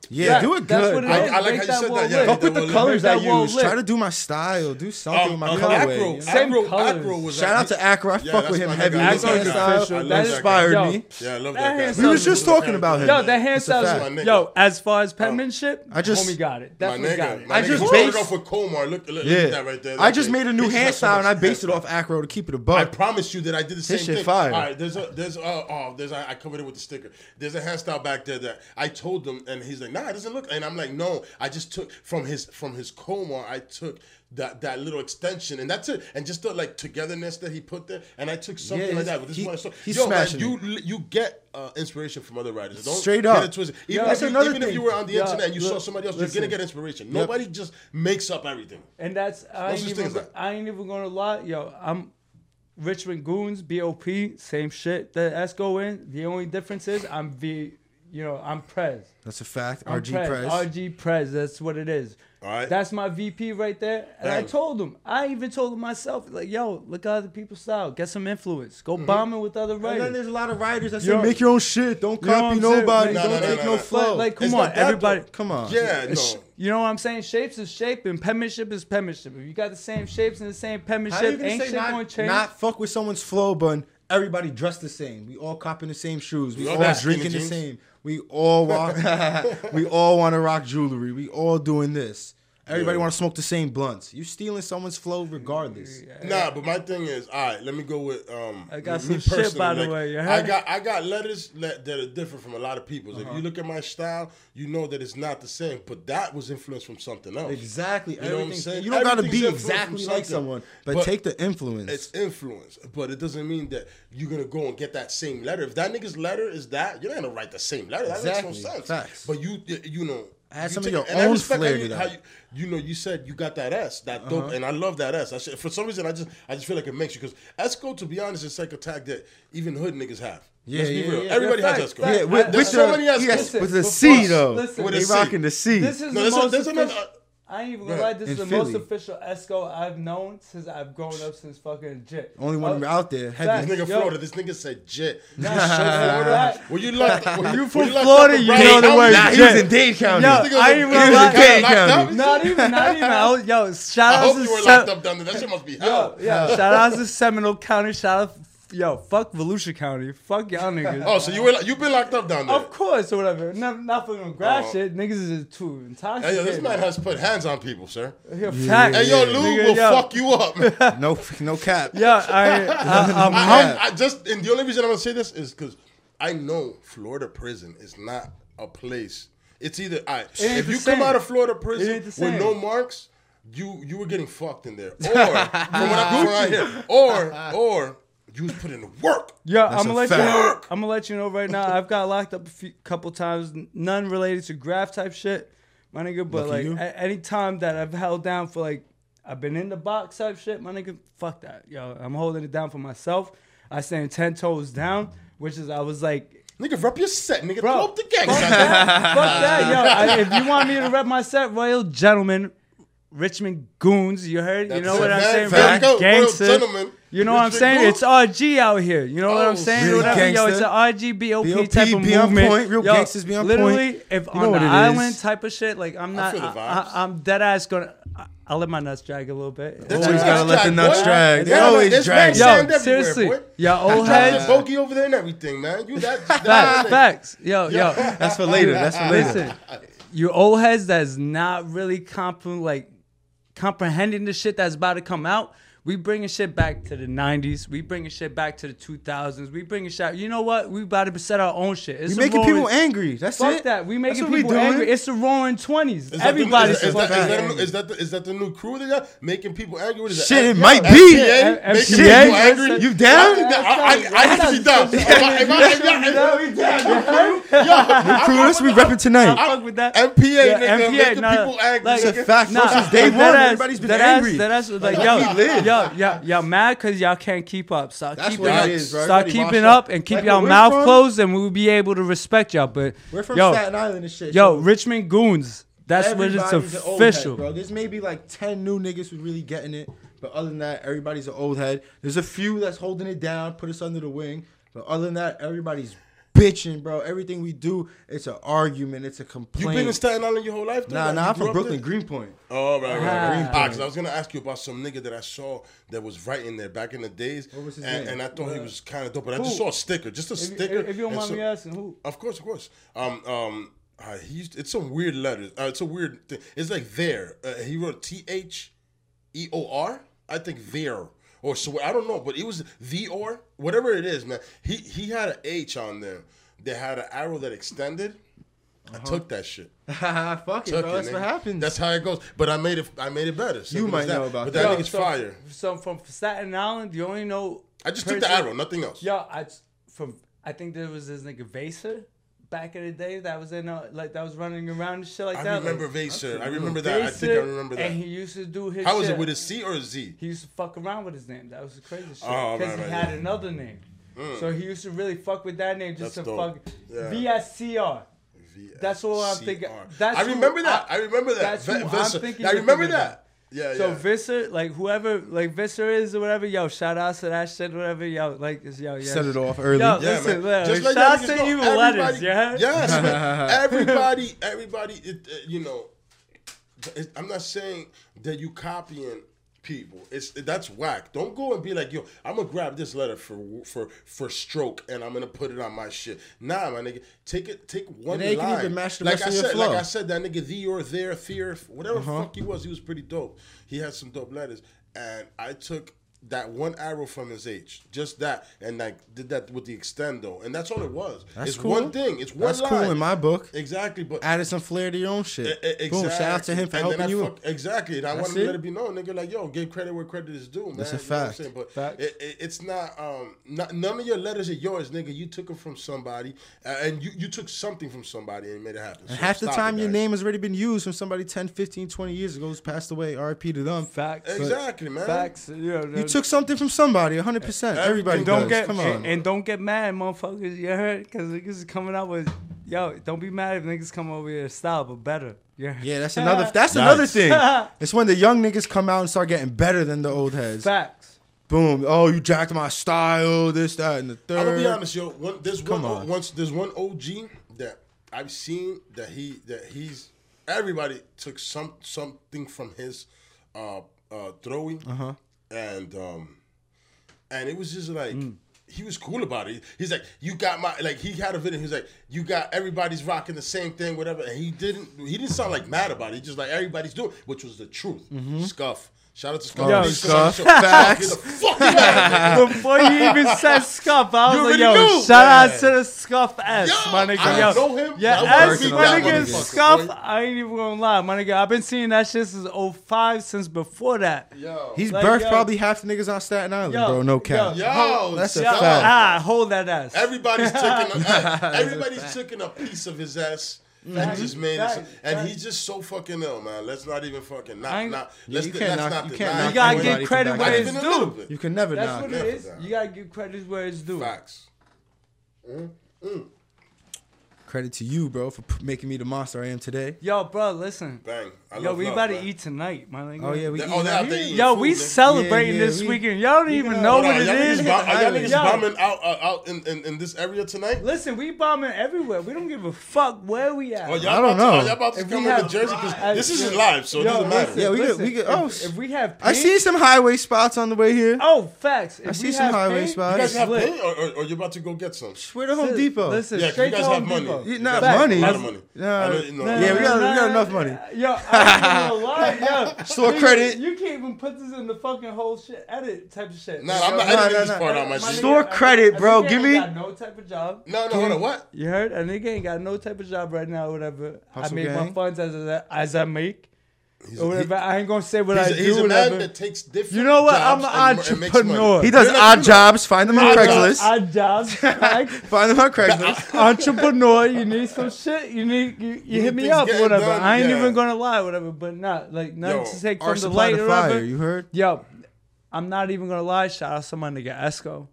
Yeah, Yeah, do it that's good. what it I, is. I like Make how you that said wall that. Yeah, lit. Fuck with the Make that colors Make I that wall use. lit. Try to do my style. Do something Um, with my um, colorway. Acro, you know? Same Acro, colors. Acro was Shout out to Acro. I Yeah, fuck that's with him my heavy. nigga. His Acro's hand official. style I love That is- that inspired Yo, me. Yeah, I love That that guy. hand's We was just talking about him. Yo, that hand That's a fact. styles. My nigga. Yo, as far as penmanship, I just- homie got it. My Definitely got nigga, it. my I nigga just started based- off with Komar. Look, look, look Yeah, at that right there. I just made a new He just hand style and I based it off Acro to keep it a I buck. promise you that I did the same His shit thing. fire. All right, there's a there's uh oh there's a, I covered it with the sticker. There's a hairstyle back there that I told him, and he's like, nah, it doesn't look. And I'm like, no, I just took from his from his coma, I took that that little extension, and that's it. And just the like togetherness that he put there, and I took something Yeah, like that. But this he- I saw. he's Yo, man, smashing you you get uh, inspiration from other writers. Don't Straight get up. it twisted. Yeah, Even, that's if, you, even if you were on the Yeah, internet and you saw somebody else, listen. you're gonna get inspiration. Nobody just makes up everything. And that's I ain't even like? I ain't even gonna lie, yo. I'm Richmond Goons, BOP, same shit that Esko in. The only difference is I'm V, you know, I'm Prez. That's a fact. I'm RG Prez. Press. RG Prez. That's what it is. All right. That's my VP right there. And I told him. I even told him myself, like, yo, look at other people's style. Get some influence. Go Mm-hmm. bombing with other writers. And then there's a lot of writers that say Yo. make your own shit. Don't You know what copy nobody. No, don't no, no, take no, no, no. flow. Like, come It's on, everybody. though. Come on. Yeah, no. You know what I'm saying? Shapes is shape and penmanship is penmanship. If you got the same shapes and the same penmanship, ain't say shit gonna not, change. not fuck with someone's flow, but everybody dressed the same? We all copping the same shoes. We We all all drinking the jeans. same. We all walk. we all want to rock jewelry. We all doing this. Everybody Yeah. want to smoke the same blunts. You stealing someone's flow regardless. Nah, but my thing is, all right. Let me go with um. I got me some shit, personally, by the like, way, I got I got letters that, that are different from a lot of people's. Uh-huh. If you look at my style, you know that it's not the same. But that was influenced from something else. Exactly. You know what I'm saying? You don't gotta be exactly like someone, but, But take the influence. It's influence, but it doesn't mean that you're gonna go and get that same letter. If that nigga's letter is that, you're not gonna write the same letter. That Exactly. makes no sense. Facts. But you, you know, Add You some of your it- and I own respect flair to you, that. you, you know, you said you got that S, that dope, uh-huh. and I love that S. I should, for some reason, I just, I just feel like it makes you because Esco, to be honest, is like a tag that even hood niggas have. Yeah, Let's be yeah, real. yeah. Everybody Yeah, has facts, Esco. Yeah, with, There's with so the, many yes, with the C though. listen. With they a C. rocking the C. This is No, the there's, a, most there's another. Uh, I ain't even Go gonna lie. This is In the most official Esco I've known since I've grown up since fucking Jit. Only one Oh, out there. Facts. Heavy. This nigga Yo. Florida. This nigga said jet. Nah, You so Florida. Were you locked? Were you, from were locked Florida, you Broward know the County? word Nah, he was in Dade County. Yo, This nigga was I in- ain't he was gonna in lie. Dade County. County. Not even, not even. I was, yo, shout I out hope to you were Sem- locked up down there. That shit must be Yo, hell. yeah, shout out to Seminole County. Shout out, yo, fuck Volusia County. Fuck y'all niggas. Oh, so you were you been locked up down there? Of course, or whatever. Not, not for no grass Oh. shit. Niggas is too Hey, intoxicated. yo, this man has put hands on people, sir. Yo, facts. Hey, yo, Yeah. Lou Nigga, will yo. fuck you up. No, no cap. Yeah, I, I, I'm I, hum- I, I just and the only reason I'm gonna say this is because I know Florida prison is not a place. It's either I ain't if you same. come out of Florida prison ain't with no marks, you you were getting fucked in there, or from what I, from what I hear, or or you was putting in work. Yeah, That's I'm gonna let you know. I'm gonna let you know right now. I've got locked up a few, couple times. None related to graft type shit, my nigga. But Lucky like a- any time that I've held down for like I've been in the box type shit, my nigga. Fuck that, yo. I'm holding it down for myself. I stand ten toes down, which is I was like, Nigga, rep your set, nigga. bro, Throw up the gang. fuck that, fuck that, yo. I, if you want me to rep my set, royal gentlemen. Richmond goons, you heard? you know what I'm saying? Real you royal gangster. gentlemen. You know what I'm saying? goons. It's RG out here. You know what Oh, I'm saying? real Whatever, yo, it's an RG BOP, BOP, type of be on movement. point. Real Yo, gangsters be on literally, point. if You on know the island is. type of shit, like I'm not, feel the I I, am dead ass gonna. I, I'll let my nuts drag a little bit. That's Always a gotta let the nuts boy. drag. They always drag. Yo, sand everywhere, seriously, boy. y'all old heads. the bogey over there and everything, man. You that, that Facts, facts. Yo, yo. That's for later. That's for later. Listen, you old heads that's not really comp like comprehending the shit that's about to come out. We bringing shit back to the '90s. We bringing shit back to the 2000s. We bringing shit. You know what? We about to set our own shit. It's We making roaring- people angry. That's Fuck it. that. We making That's what we people doing. angry. It's the roaring 20s. Is that the- Everybody's is, is, that, is, that, is that the is that the new crew they got making people angry? What is Shit, that? it might MPA? be. Making MPA? people angry. Listen, You down? I, need to be down. If that's what we repping tonight. I fuck with that. MPA, Yeah, nigga, making people angry. like- It's a fact. Nah, Since day that one, ass- everybody's been angry. that ass was like, Like, yo, yo, yo, y'all mad because y'all can't keep up. Start That's keeping what up. it is, bro. Start Everybody keeping washed up up. and keep Like, y'all we're mouth from? closed, and we'll be able to respect y'all. But We're from yo, Staten Island and shit. yo, so Richmond goons. That's what it's everybody's an old head, official. bro. There's maybe like ten new niggas who really getting it, but other than that, everybody's an old head. There's a few that's holding it down, put us under the wing, but other than that, everybody's bitching, bro. Everything we do, it's an argument, it's a complaint. You've been in Staten Island your whole life? though? Nah, Like, nah, I'm from Brooklyn, there? Greenpoint. Oh, right, right, right. Ah. Ah, 'cause I was gonna ask you about some nigga that I saw that was writing there back in the days. What was his and, name? and I thought he was kind of dope, but I just saw a sticker, just a If, sticker. if, if you don't mind so- me asking, who? Of course, of course. Um, um, uh, he it's some weird letters. Uh, it's a weird thing. It's like there. Uh, he wrote T H E O R. I think there or so. I don't know, but it was the or whatever it is, man. He he had an H on there that had an arrow that extended. I uh-huh. took that shit. Fuck it, Took bro. it, That's nigga. what happens. That's how it goes. But I made it. I made it better. Simple might that. know about But that. that nigga's so- fire. So from Staten Island, you only know. I just took the arrow, nothing else. Yo, I from I think there was this nigga Vaser back in the day that was in uh, like that was running around and shit like that. I that. remember like, Vaser. I remember that. I think I remember that. And he used to do his. How was it with a C or a Z? He used to fuck around with his name. That was the crazy shit. Oh, Because right, he right, had yeah. another name. So he used to really fuck with that name just That's to dope. fuck. Yeah. VSCR. That's what I'm thinking. That's I remember that. I- I, remember that. that's who Ve- I'm thinking I remember that. Yeah, So yeah. Visser, like whoever, like Visser is or whatever, yo, shout out to that shit, whatever, yo, like, it's- yo, yeah. Set it off early. Yo, yeah, listen, man. look, like shout out that, to niggas evil know letters, everybody- yeah. Yes, man. everybody, everybody. It, uh, you know, it, I'm not saying that you copying people. It's that's whack. Don't go and be like, yo, I'm gonna grab this letter for for for stroke and I'm gonna put it on my shit. Nah, my nigga, take it, take one And they line. can even match the like rest I said, flow. like I said, that nigga the or there, fear, whatever Uh-huh. fuck he was, he was pretty dope. He had some dope letters, and I took that one arrow from his age, just that, and like did that with the extendo, and that's all it was. That's it's cool. one thing. It's one thing. That's line. cool in my book. exactly, but Added some flair to your own shit. E- exactly. Boom! Shout out to him for And then helping I you. fuck- exactly. And I want wanted to let it. it be known, nigga, like, yo, give credit where credit is due, man. That's a You know what I'm fact. But Fact. it, it, it's not, um, not, none of your letters are yours, nigga. You took them from somebody, uh, and you, you took something from somebody and made it happen. And So half the time it, your name has already been used from somebody 10, 15, 20 years ago who's passed away. RP to them. Facts. Exactly, man. Facts. You, know, You took something from somebody, 100%. Everybody Everything don't does. get Come and, on. and don't get mad, motherfuckers. You heard? Because niggas is coming out with, yo, don't be mad if niggas come over your style, but better. You heard? yeah, that's another that's another thing. It's when the young niggas come out and start getting better than the old heads. Facts. Boom. Oh, you jacked my style, this, that, and the 3rd I'm gonna be honest, yo. One, there's Come one, on. once there's one OG that I've seen that he that he's everybody took some something from his uh uh throwing, Uh-huh. And um and it was just like. Mm. He was cool about it. He's like, you got my like. He had a video. He's like, you got everybody's rocking the same thing, whatever. And he didn't. He didn't sound like mad about it. He just like everybody's doing, which was the truth. Scuff. Shout out to Scuff. Yo, Please, Scuff. somebody show- Facts. Get the fuck out of here. Before you even said scuff, I You was like, yo, knew. shout out Yeah. to the scuff S, Yo, my nigga. I yo, know him. Yeah, I was S, working my with nigga, scuff. boy. I ain't even gonna lie, my nigga. I've been seeing that shit since 05, since before that. Yo. He's Like, birthed yo. probably half the niggas on Staten Island, Yo, bro. No yo, cap. Yo, That's a Yo, stop. fact. ah, hold that ass. Everybody's taking a, everybody's taking a piece of his ass and just made it. Facts, so- And facts. he's just so fucking ill, man. Let's not even fucking not I ain't- not. Yeah, Let's you let's can't not. knock- you can't it. You gotta give credit where it's even a little due. You can never That's knock. what it. it Never is. that. You gotta give credit where it's due. Facts. Mm, mm. Credit to you, bro, for p- making me the monster I am today. Yo, bro, listen. Bang. I Yo, love we love, about to man. eat tonight, my nigga. Oh yeah, we. They- eating oh, they out out there here? eating. Yo, food, we nigga. celebrating Yeah, yeah, this we- weekend. Y'all don't even know Hold what on, it y'all is. niggas, bomb, are y'all niggas Yo. bombing out, uh, out in, in, in this area tonight? Listen, we bombing everywhere. We don't give a fuck where we at. Oh, y'all I don't about know. To, are y'all about to If we come have- into Jersey? Because this isn't live, so it yo, doesn't matter. listen, Yeah, we could- listen, we could- if- oh, if, we have I paint- see some highway spots on the way here. Oh, facts. If I we see some have highway paint, spots. You guys have lit. paint, or, or, or you about to go get some? Where the Home Depot? Listen, Yeah, 'cause straight you guys to have Home money. Depot. Yeah, not Facts. money. A lot of money. Nah. Know, you know, Yeah, we got- we got enough money. Yo, I ain't gonna lie, yo. Store Nigga, credit. You can't even put this in the fucking whole shit edit type of shit. Nah, I'm not Nah, editing nah, this nah. part out, my My shit. Store nigga, credit, a bro. nigga Give ain't me- Got no type of job. No, no, hold on. What? You heard? A nigga ain't got no type of job right now, whatever. Hustle I make my funds as I, as I make, He's, or whatever. I ain't gonna say what he's, I a, do. he's a man that takes different. You know what? jobs I'm an and- and makes money. entrepreneur. He does odd you jobs. Find them on Craigslist. Odd jobs. like, Find them on Craigslist. entrepreneur, you need some shit. You need you, you hit me up, whatever. done, I ain't yeah. even gonna lie, whatever. But not like nothing Yo, to take Our from the light or whatever. fire. You heard? Yo, I'm not even gonna lie. Shout out to my nigga Esko.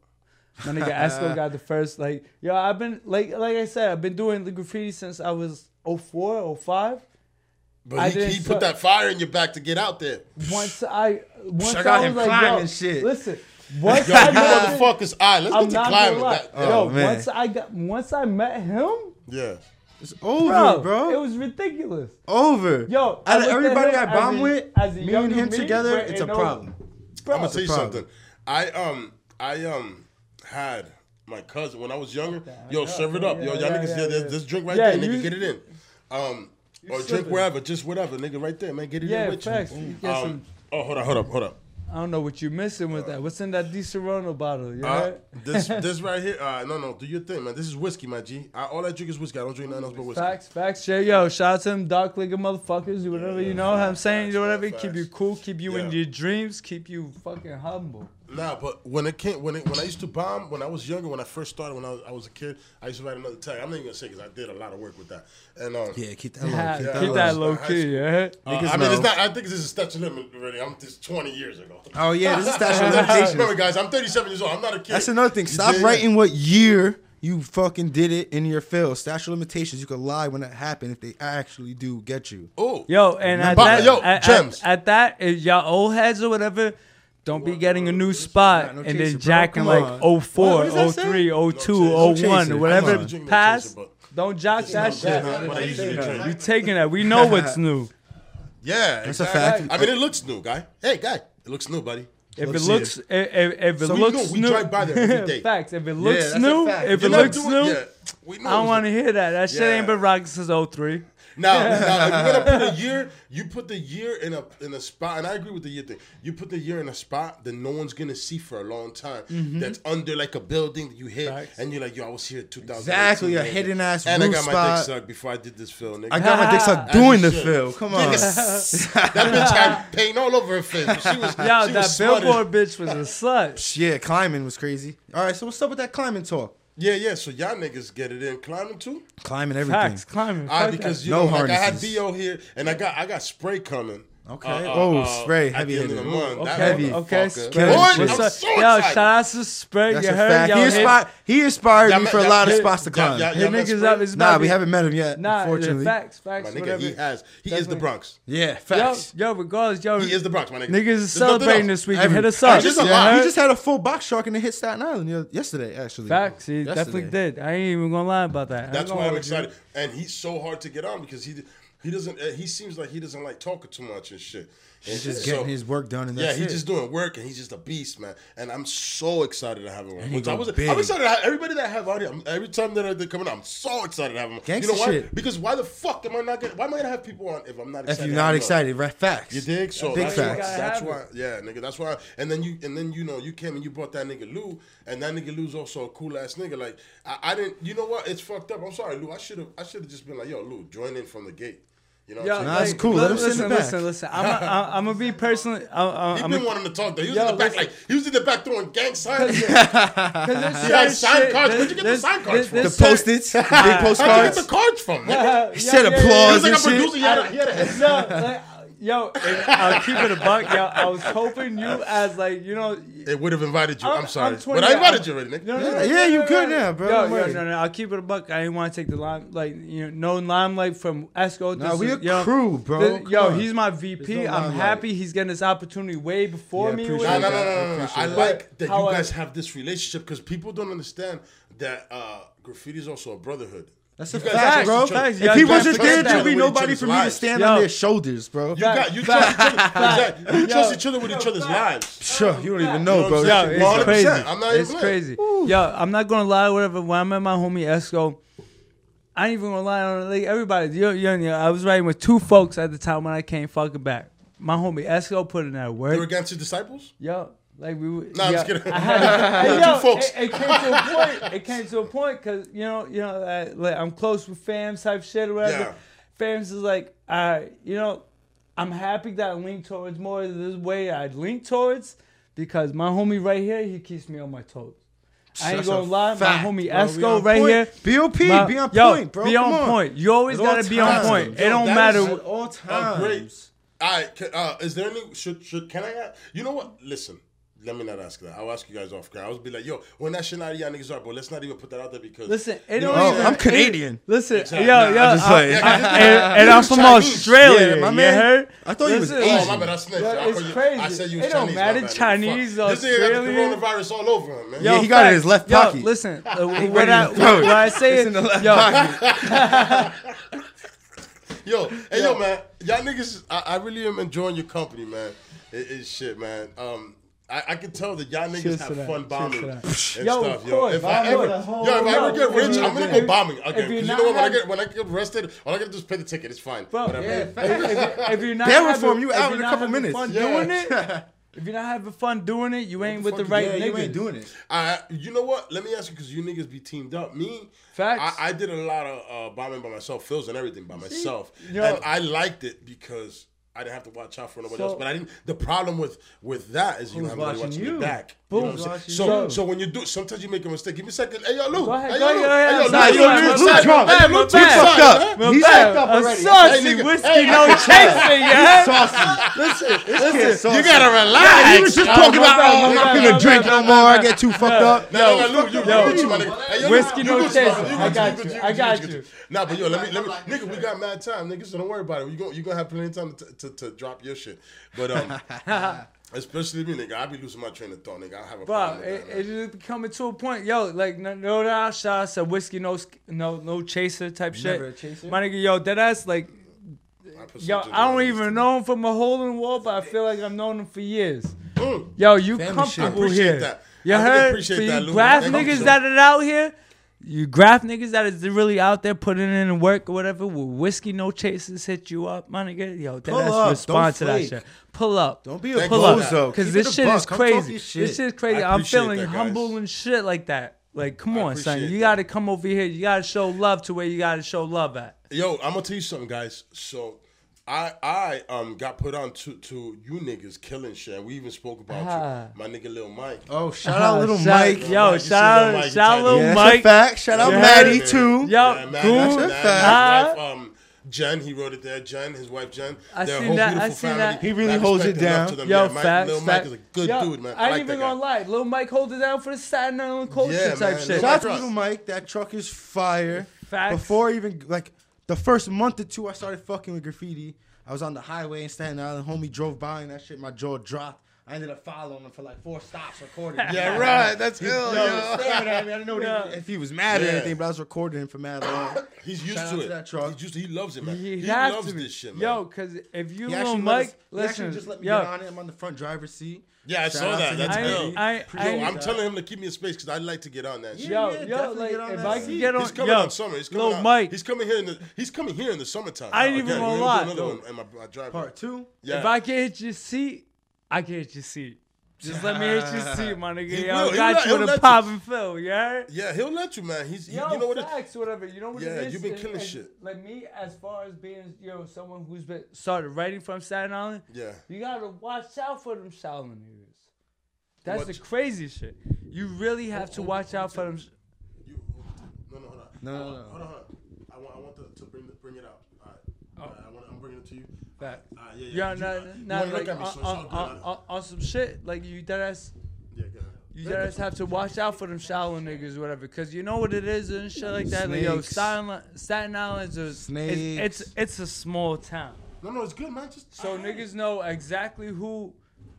My nigga Esko got the first like yo. I've been like like I said, I've been doing the graffiti since I was 04, 05. But I he, he fu- put that fire in your back to get out there. Once I once I got I him was like, climbing yo, shit. listen. Once Yo, I you met him- motherfuckers. All right, let's I'm get to not climbing. gonna lie. Yo, Oh, man. once I got once I met him, yeah. It's over, bro, bro. it was ridiculous. over. Yo, I out of everybody I bomb with, as a me and him me, together, it's a no- problem. Bro, I'm gonna tell you problem. something. I um I um had my cousin when I was younger. Yo, serve it up. Yo, y'all yeah, niggas, yeah, yeah, yeah. drink right Yeah, there, nigga. Get it in. Um, or drink wherever, just whatever, nigga. Right there, man. Get it Yeah, in with facts. you. You get Um, some- oh, hold up, hold up, hold up. I don't know what you're missing with that. What's in that Disaronno bottle? You Uh, this this right here. Uh, no, no, do your thing, man. This is whiskey, my G. I, all I drink is whiskey. I don't drink nothing else but whiskey. Facts, facts, shit. Yo, shout out to them dark liquor motherfuckers, whatever, you know what I'm saying? facts, whatever, facts, keep you cool, keep you in your dreams, keep you fucking humble. Nah, but when it came, when it, when I used to bomb, when I was younger, when I first started, when I was, I was a kid, I used to write another tag. I'm not even gonna say because I did a lot of work with that. And um, Yeah, keep that low. Yeah, Keep yeah, that keep low. that low. low key, yeah? uh, I mean, it's not. I think this is a statute limit already. I'm just 20 years ago. Oh yeah, this is statute of limitations. Remember, guys, I'm 37 years old. I'm not a kid. That's another thing. Stop writing what year you fucking did it in your fill. Statute of limitations. You could lie when that happened if they actually do get you. Oh, Yo, and at that, yo, at, gems. At, at that, y'all old heads or whatever, don't be getting a new spot no and then bro. jacking like on. 04, What- what does that oh say? 03, 02, 01, whatever on. Drink no pass. Don't jock that shit. bad, but I usually drink. You taking that. We know what's new. Yeah, That's a fact. I mean, it looks new, guy. Hey, guy, it looks new, buddy. If Let's it looks, if, if, eh, eh, if it So looks know, we new, drive by there every day. facts. If it looks that's new, fact. if You're it looks doing- new, yeah, we know I don't want to hear that. That shit Yeah. ain't been rocking since 03. Now, now, if you're gonna put a year, you put the year in a in a spot, and I agree with the year thing. You put the year in a spot that no one's gonna see for a long time. Mm-hmm. That's under like a building that you hit, Facts. and you're like, yo, I was here in 2000. Exactly, a hidden ass And I got my spot. dick sucked before I did this film. Nigga. I got my dick sucked doing the film. Come on. that bitch had paint all over her face. She was, Yo, she that was billboard bitch was a slut. Yeah, climbing was crazy. All right, so what's up with that climbing talk? Yeah, yeah. So y'all niggas get it in climbing too. Climbing everything. Facts, climbing. I fuck because you No know, like I had harnesses. Bo here, and I got I got spray coming. Okay. Uh, uh, oh, uh, spray, at the end the heavy-handed. month. Okay, Heavy. okay, motherfucker. Spray. Boy, What's I'm up? so Yo, shout out to Spray. That's you a heard? fact. Yo, He hit- inspired, he inspired Y'all me met- for a y'all- lot of hit- spots to y'all- climb. y'all- hit met niggas up. It's Nah, we haven't met him yet, Nah, unfortunately. facts, facts. My facts. nigga, whatever. he has. He is the Definitely. Bronx. Yeah, Yo, facts. yo, regardless, yo, He is the Bronx, my nigga. niggas is celebrating this week. Hit us up. just- You yeah, He just had a full box shark and it hit Staten Island yesterday, actually. Facts. He definitely did. I ain't even gonna lie about that. That's why I'm excited. And he's so hard to get on because he he doesn't. uh, He seems like he doesn't like talking too much and shit. And He's just so- getting his work done and Yeah, he's it. just doing work and he's just a beast, man. And I'm so excited to have him. on. I was, big. I'm excited to have everybody that I have out here. Every time that they're coming out, I'm so excited to have them. Gangsta you know why? shit. Because why the fuck am I not getting? Why am I gonna have people on if I'm not? If you're not excited, right? Facts. You dig? So Big that's, facts. why, that's why. Yeah, nigga. That's why. And then you, and then you know, you came and you brought that nigga Lou, and that nigga Lou's also a cool ass nigga. Like I, I didn't. You know what? It's fucked up. I'm sorry, Lou. I should have. I should have just been like, yo, Lou, join in from the gate. You know what Yo, I'm Nah, saying? cool. Let him sit listen, the back. listen, listen. I'm, I'm, I'm gonna be personally. I'm, He I'm, been wanting to talk though. He was Yo, in the back, listen. like he was in the back throwing gang signs. Cause there's He had signed shit- cards. Where'd you get the there's- signed cards from? The there's certain- post-its, big How'd you get the cards from? nigga? Yeah, said yeah, yeah, He applause. was like a and shit. producer. He had a, he had a No, like, yo, I'll keep it a buck. Yo, I was hoping you as like you know. It would have invited you. I'm, I'm- sorry, I'm 20 but I invited I'm- you already, nigga. No, no, Yeah, no, yeah, no, you no, good no. now, bro. Yo, yo, worry. no, no, I'll keep it a buck. I didn't want to take the lime, like you know, no limelight from Esko. Nah, we is- a yo, crew, bro. this- Come yo, on. he's my VP. no I'm happy he's getting this opportunity way before Yeah, me. No, no, no, no, no, no. I like that you guys have this relationship because people don't understand that uh, graffiti is also a brotherhood. That's a You fact, bro. each other. Facts. If he you guys wasn't trust there, each there'd be nobody for me to stand Yo. on their shoulders, bro. You got you trust each other. You trust each other with each other's lives. Sure, you don't even know, know bro. what Yo, it's 100%. crazy. I'm not even it's playing. crazy. Yo, I'm not gonna lie. Whatever. When I met my homie Esko, I ain't even gonna lie on like everybody. You, you, you, I was riding with two folks at the time when I came fucking back. My homie Esko put in that word. You're work. against your disciples? Yo, like we. were- Nah, I'm just kidding. I had, hey, Two yo, folks. It, it came to a point. It came to a point because you know, you know, uh, like I'm close with fams type shit or whatever. Yeah. Fams is like, all right, you know, I'm happy that I lean towards more of this way I lean towards because my homie right here, he keeps me on my toes. I ain't That's gonna lie, fact, my homie bro. Esko on right point. here. BOP, my- be on yo, point, bro. Be on on. point. You always At gotta be on point. Yo, it don't that matter. is- At all A times. great. All right. can- Uh, is there any? Should should can I? ask- You know what? Listen. Let me not ask that. I'll ask you guys off camera. I was be like, yo, when that shit out of y'all niggas are, but let's not even put that out there because Listen, it don't what I'm even. I'm Canadian. it- listen, Exactly. yo, Nah, yo, I'm just I- saying. I- and, and You're I'm from Chinese. Australia. Yeah, my man. heard? I thought he was Listen, Oh, my bad. I snitched. Yo, I it's call you- crazy. I said you was It don't Chinese. matter, my bad. Chinese, Fuck. This nigga got the Australian. coronavirus all over him, man. Yeah, he got it in his left yo, pocket. Listen, uh, what, I, throw it. what I say is, in the left yo, pocket. Yo, hey, yo, man, y'all niggas, I, I really am enjoying your company, man. It's shit, man. Um, I, I can tell that y'all niggas Cheers have fun bombing to and that. stuff, Yo, yo. of course, if I ever, yo, if I ever get rich, I'm gonna go bombing again. Because you know what? When I get when I get arrested, all I gotta do is pay the ticket. It's fine. bro, Whatever. if, if, if you're not Bail having, reform, you out in a couple minutes. Fun Yeah. doing it. If you're not having fun doing it, you ain't with the right yeah, niggas. you ain't doing it. I, you know what? Let me ask you, because you niggas be teamed up. Me, Facts. I, I did a lot of uh, bombing by myself, fills and everything by myself, yo. and I liked it because I didn't have to watch out for nobody So- else. But I didn't. The problem with with that is you don't Who's have nobody watching watching you? your back. Who's you know what I'm watching saying? So so when you do, sometimes you make a mistake. Give me a second. Hey yo, Lou. Go ahead, hey, yo, Lou. Hey, yo, Lou. you Nah, Lou, Lou, Lou, bad, Lou, my Lou, bad, Lou, my Lou, bad. Lou, My He's hyped up already. saucy Hey, whiskey, hey, no hey, chasing, yeah. Listen, You gotta relax. He was just talking about, oh, I'm not gonna drink no more. I get too fucked up. No, no, Lou, you, yo, you my nigga. Yo, whiskey, no Gucci, chaser. brother. You I got you I got you. Nah, but yo, let me, let me, nigga, we got mad time, nigga. So don't worry about it. You gonna, you gonna have plenty of time to, to, to drop your shit. But um, especially me, nigga, I be losing my train of thought, nigga. I have a Bro, problem. it, with that, man. it coming to a point, yo. Like no, no doubt, shout out to whiskey, no, no, no chaser type shit. Never a chaser? My nigga, yo, that ass like, I put some yo, I don't even know him from a hole in the wall, but I feel like I've known him for years. Mm. Yo, you Family shit. comfortable I appreciate here? that. You I really heard? appreciate for that, you Lou. graf niggas that are out here, you graf niggas that is really out there putting in the work or whatever, with whiskey no chasers hit you up, my nigga. Yo, Pull that's up, respond don't to that shit. Pull up. Don't be a Thank pull you up. Because this it a shit is crazy. shit. This shit is crazy. I I'm feeling that, humble and shit like that. Like, come I on, son. You got to come over here. You got to show love to where you got to show love at. Yo, I'm gonna tell you something, guys. So, I I um got put on to to you niggas killing shit. We even spoke about Ah. you, my nigga Lil Mike. Oh, shout out little Shout- Mike. Yo, Mike, shout out, Mike, shout out you little yeah, me. that's Mike. a fact. Shout out Yeah. Maddie too. Yo, Yeah, man, cool. that's, That's a that's fact. his wife, um, Jen, he wrote it there. Jen, his wife Jen. I They're a seen that, I beautiful seen family. that. He really holds it down. to them. Yo, yeah, Mike, facts. Lil Mike facts. is a good Yo, dude, man. I I, ain't like even gonna lie. Lil Mike holds it down for the Staten Island culture Yeah, type man. shit. Lil Shout out to Truck. little Mike. That truck is fire. Facts. Before even like the first month or two, I started fucking with graffiti. I was on the highway in Staten Island. Homie drove by and that shit, my jaw dropped. I ended up following him for like four stops recording. Yeah, right. That's Yo, ill. he was staring at me. I didn't know Yeah. if he was mad or anything, but I was recording him for mad long. He's used Shout to it. to that truck. He's used to, he loves it, man. He, He, loves to this shit, man. Yo, because if you He Lil actually, let Mike, us, he listen, actually just let me yo, get on it. I'm on the front driver's seat. yeah, I Shout saw that. That's him. ill. I- I- Yo, I- I'm telling him to keep me in space because I'd like to get on that shit. yo, yeah, yo, like get on if that I can get on, He's coming yo, on summer. He's coming out. Mike, He's coming here in the. He's coming here in the summertime. I ain't Again, even we're gonna lie, Another though. one in my, my driveway. Part two. Yeah. if I can hit your seat, I can hit your seat. Just let me hit your seat, my nigga. He Yo, will. He got will. you He'll with let a you. pop and fill, you heard? yeah, he'll let you, man. He's. He, Yo, you know what? It, facts, whatever. You know what Yeah, it is? you've been And- killing and, shit. Like me, as far as being, yo, someone who's been started writing from Staten Island, yeah. you gotta watch out for them Shaolin niggas. That's What? the crazy shit. You really have to watch out for them. sh- You, no, no, hold on. No, no, Hold on, no. Hold on, hold on. I want, I want to, to bring, the, bring it out. All right. All right, I want, I'm bringing it to you. Fact. All right, yeah, yeah. Yeah, You- nah, uh, you nah, wanna like look at me, on, so on, on, on, on some shit, like you deadass, Yeah, go ahead. you deadass have to watch out for them Shaolin niggas, or whatever, because you know what it is and shit like that. Like, yo, Staten, Staten Island's a, it's, it's it's a small town, No, no, it's good, man. Just so niggas know exactly who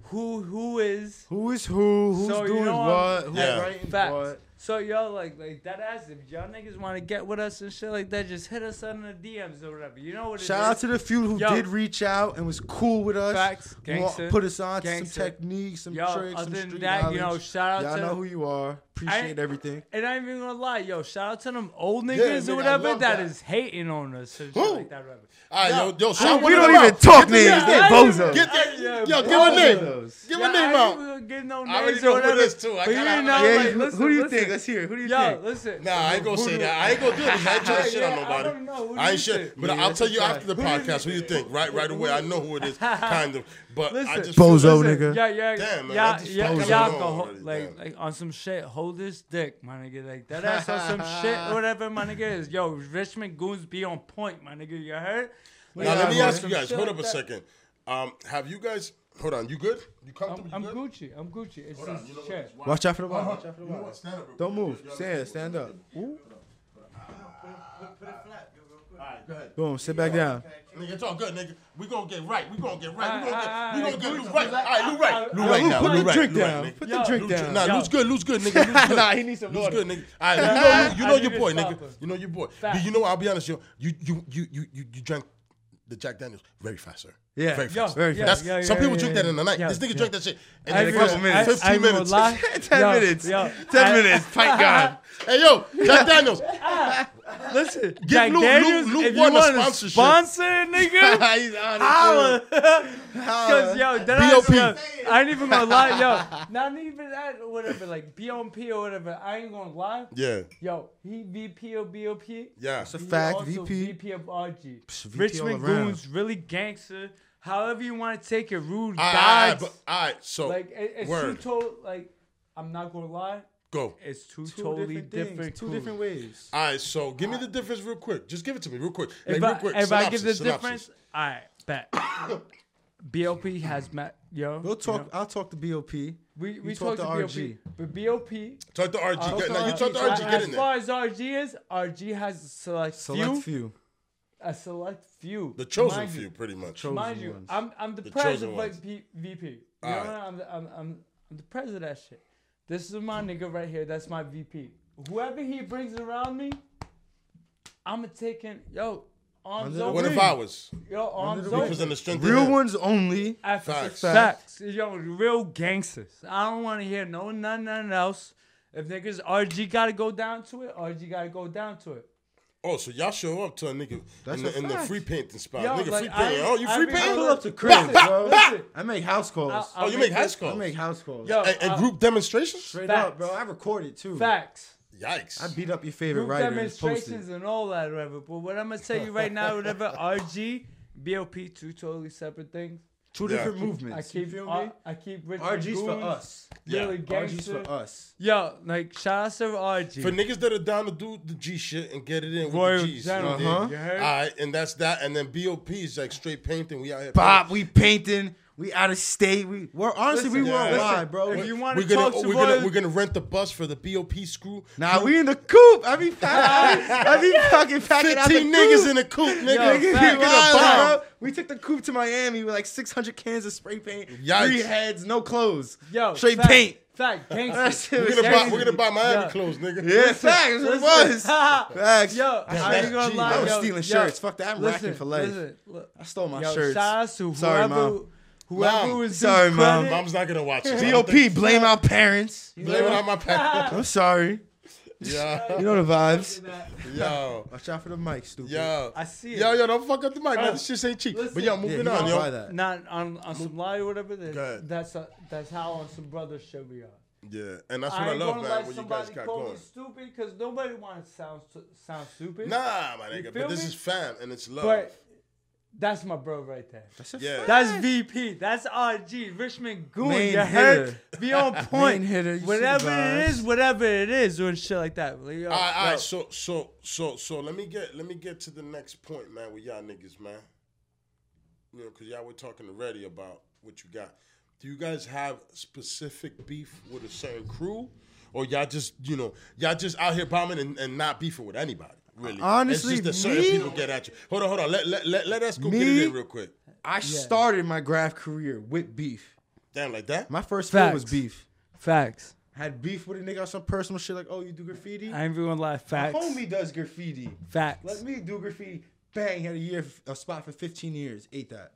who who is Who is who? Who's So, you doing know, what? Who's Yeah. writing Facts. what? So y'all like like that ass if y'all niggas want to get with us and shit like that, just hit us on the DMs or whatever. You know what it Shout is. out to the few who Yo. did reach out and was cool with us. Facts, Wa- gangster, Put us on to some techniques, some Yo, tricks, other some than street that, you know, knowledge. shout out Y'all to know who you are. Appreciate ain't- everything. And I ain't even gonna lie, yo, shout out to them old niggas nigga, I or whatever that that. is hating on us shit Who? like that. Whatever. All right, yo, yo, I- shout we one of don't them even out. talk Get the- names. They're I- bozos. Get that, yo, give a name. Give a name I out. Even give no I already names know who it whatever. is, too. I But you know, Yeah, like, who- listen, who do you listen. think? Let's hear. it. Who do you Yo, think? listen. Nah, I ain't gonna say that. I ain't gonna do it. 'cause I ain't trying to shit on Yeah, I nobody. wanna do I you ain't shit, but Yeah, I'll tell you fact. after the Who do you podcast. Who you think? Right, right away. I know who it is, kind of. But I Listen. just feel Bozo, like- nigga. Yeah, yeah, Damn, man, yeah, yeah, y'all go ho- like, like on some shit. Hold this dick, my nigga. Like that ass on some shit whatever, my nigga. Is yo Richmond goons be on point, my nigga. You heard? Like, Now let me ask you guys. Hold up a second. Um, have you guys? Hold on. You good? You I'm, comfortable? I'm good? Gucci. I'm Gucci. It's Hold on, you know what? shit. Watch- Watch out for the wall. Watch out for the You wall. Stand up real Don't move. You Stand, stand up. Alright, go ahead. Boom. Sit back down. Nigga, it's all good, nigga. We gonna get right. We gonna get right. We gonna get. We gonna alright, get Gucci, Lou right. All right, Lou right. Lou Yo, right now. Put the right. drink Lou right, down. Put the drink Lou- down. Nah, Yo. Lou's good. Lou's good, nigga. Lou's good. Nah, he needs some Lou's water. good, nigga. All right, you know, you I know your to boy, nigga. You know your boy. But you know, I'll be honest, yo. You you you you you you drank the Jack Daniels very fast, sir. Yeah. very Yo, fast. Yeah, That's yeah, some yeah, people yeah, drink yeah. that in the night. Yeah, This nigga yeah. drank that shit in I the ain't first gonna- I- I 15 minutes. lie. Ten Yo, minutes. yo, Ten I- minutes. Pint gone. Hey yo, Jack Daniels. Listen, Jack Lou- Lou- Daniels, Lou if you won a sponsorship. sponsor, nigga, He's on it. Cause yo, that B.O.P.. ass, yo, I ain't even gonna lie, yo. Not even that or whatever, like BOP or whatever. I ain't gonna lie. Yeah, Yo, he VP or BOP. yeah. That's a He fact. also VP. VP of RG. Psh, VP Richmond. Goons, really gangster. However you want to take it, rude All right, all right, gods. but all right. So like it, it's word. two to like. I'm not gonna lie. go. It's two, Two totally different different. Two different ways. All right, so give me the difference real quick. Just give it to me real quick. Like, If, real I, quick. if I give the Synopsis, difference, all right, bet. BOP has met yo. We'll you talk. know, I'll talk to BOP. we we talk talked to to RG. BOP, but BOP. Talk to RG. uh, Get- now you talk to RG. Get As in there. far as RG is, RG has a select, Select few, few. A select few. The chosen Mind you- few, pretty much. Chosen Mind you, ones. I'm I'm the, The president of ones. V- VP. You Alright. know, I'm the, I'm, I'm I'm the president of that shit. This is my nigga right here. That's my VP. Whoever he brings around me, I'ma take him. Yo, arms Under the. What if I was? Yo, arms the open. Represent the strength. Real him. ones only. Facts. Facts. Facts. Yo, real gangsters. I don't want to hear no none, nothing else. If niggas RG gotta go down to it, RG gotta go down to it. Oh, so y'all show up to a nigga That's in, a the, in the fact. free painting spot. Yo, nigga, like, free I- painting. Oh, you I free be- I painting? pull up to cribs, bro. I make house calls. I- Oh, I you make house calls. I calls? make house calls. Yo, and, and uh, group demonstrations? Straight Facts. up, bro. I record it too. facts. Yikes. I beat up your favorite Group writer and post demonstrations it. and all that, whatever. But what I'm gonna tell you right now, whatever, RG, BOP, two totally separate things. Two Yeah. different I movements. you keep, feel uh, me? I keep Rich RG's for us. Yeah. Really RG's for us. Yo, like shout out to RG. For niggas that are down to do the G shit and get it in Royal with the G's. General, you Uh-huh. you heard? Alright, and that's that. And then BOP is like straight painting. We out here. Bob, we painting. We out of state. We we're honestly we Listen, worldwide, listen, bro. if you want we're to gonna talk to we're gonna we're gonna rent the bus for the BOP screw. Nah, we in the coop. I be packing. I be fucking packing out the fifteen niggas coop. in the coop, nigga. Yo, Nigga, we fact. Get a wild, bomb. We took the coop to Miami with like 600 cans of spray paint, Yikes. three heads, no clothes. Yo, straight fact, paint. Fact, That gangster. We're gonna buy we're gonna buy Miami Yeah. clothes, nigga. Yeah, facts. That's what it was. Facts. Yo, I ain't gonna G. lie. I was yo, stealing yo, shirts. Fuck that. I'm listen, racking for life. Listen, look, I stole my yo, shirts. shout out to Sorry, whoever, Mom. Whoever Mom. was Sorry, due Mom. Mom's not gonna watch it. I don't blame our parents. You Blame it on my parents. I'm sorry. Yeah. You know the vibes. Yo. Watch out for the mic, stupid. Yo. I see it. Yo, yo, don't fuck up the mic, man. This shit ain't cheap. Listen. But yo, Yeah, moving he on, won't yo. that. Not on on some lie or whatever. That, that's uh that's how on some brother shit we are. Yeah, and that's what I, ain't love, gonna man. let What you guys got call going. me stupid because nobody wants to sound sound stupid. Nah, my nigga. feel But this is fam and it's love. but that's my bro right there. That's a Yeah. That's VP. That's RG. Richmond Goon. Main you heard? hitter. Be on point. Main hitter, whatever the it vibes. is, whatever it is, doing shit like that. Like, yo, all right, all yo, right. So, so, so, so, let me get, let me get to the next point, man. With y'all niggas, man. You know, cause y'all were talking already about what you got. Do you guys have specific beef with a certain crew, or y'all just, you know, y'all just out here bombing and, and not beefing with anybody? Really? Honestly, it's just that certain me- people get at you. Hold on, hold on. Let let let, let us go get Me? it in real quick. I started my graf career with beef. Damn, like that. My first film was beef. facts. Had beef with a nigga on some personal shit like, oh, you do graffiti? I ain't even gonna. My Facts. homie does graffiti. Facts. Let me do graffiti. Bang, had a year, a spot for 15 years. Ate that.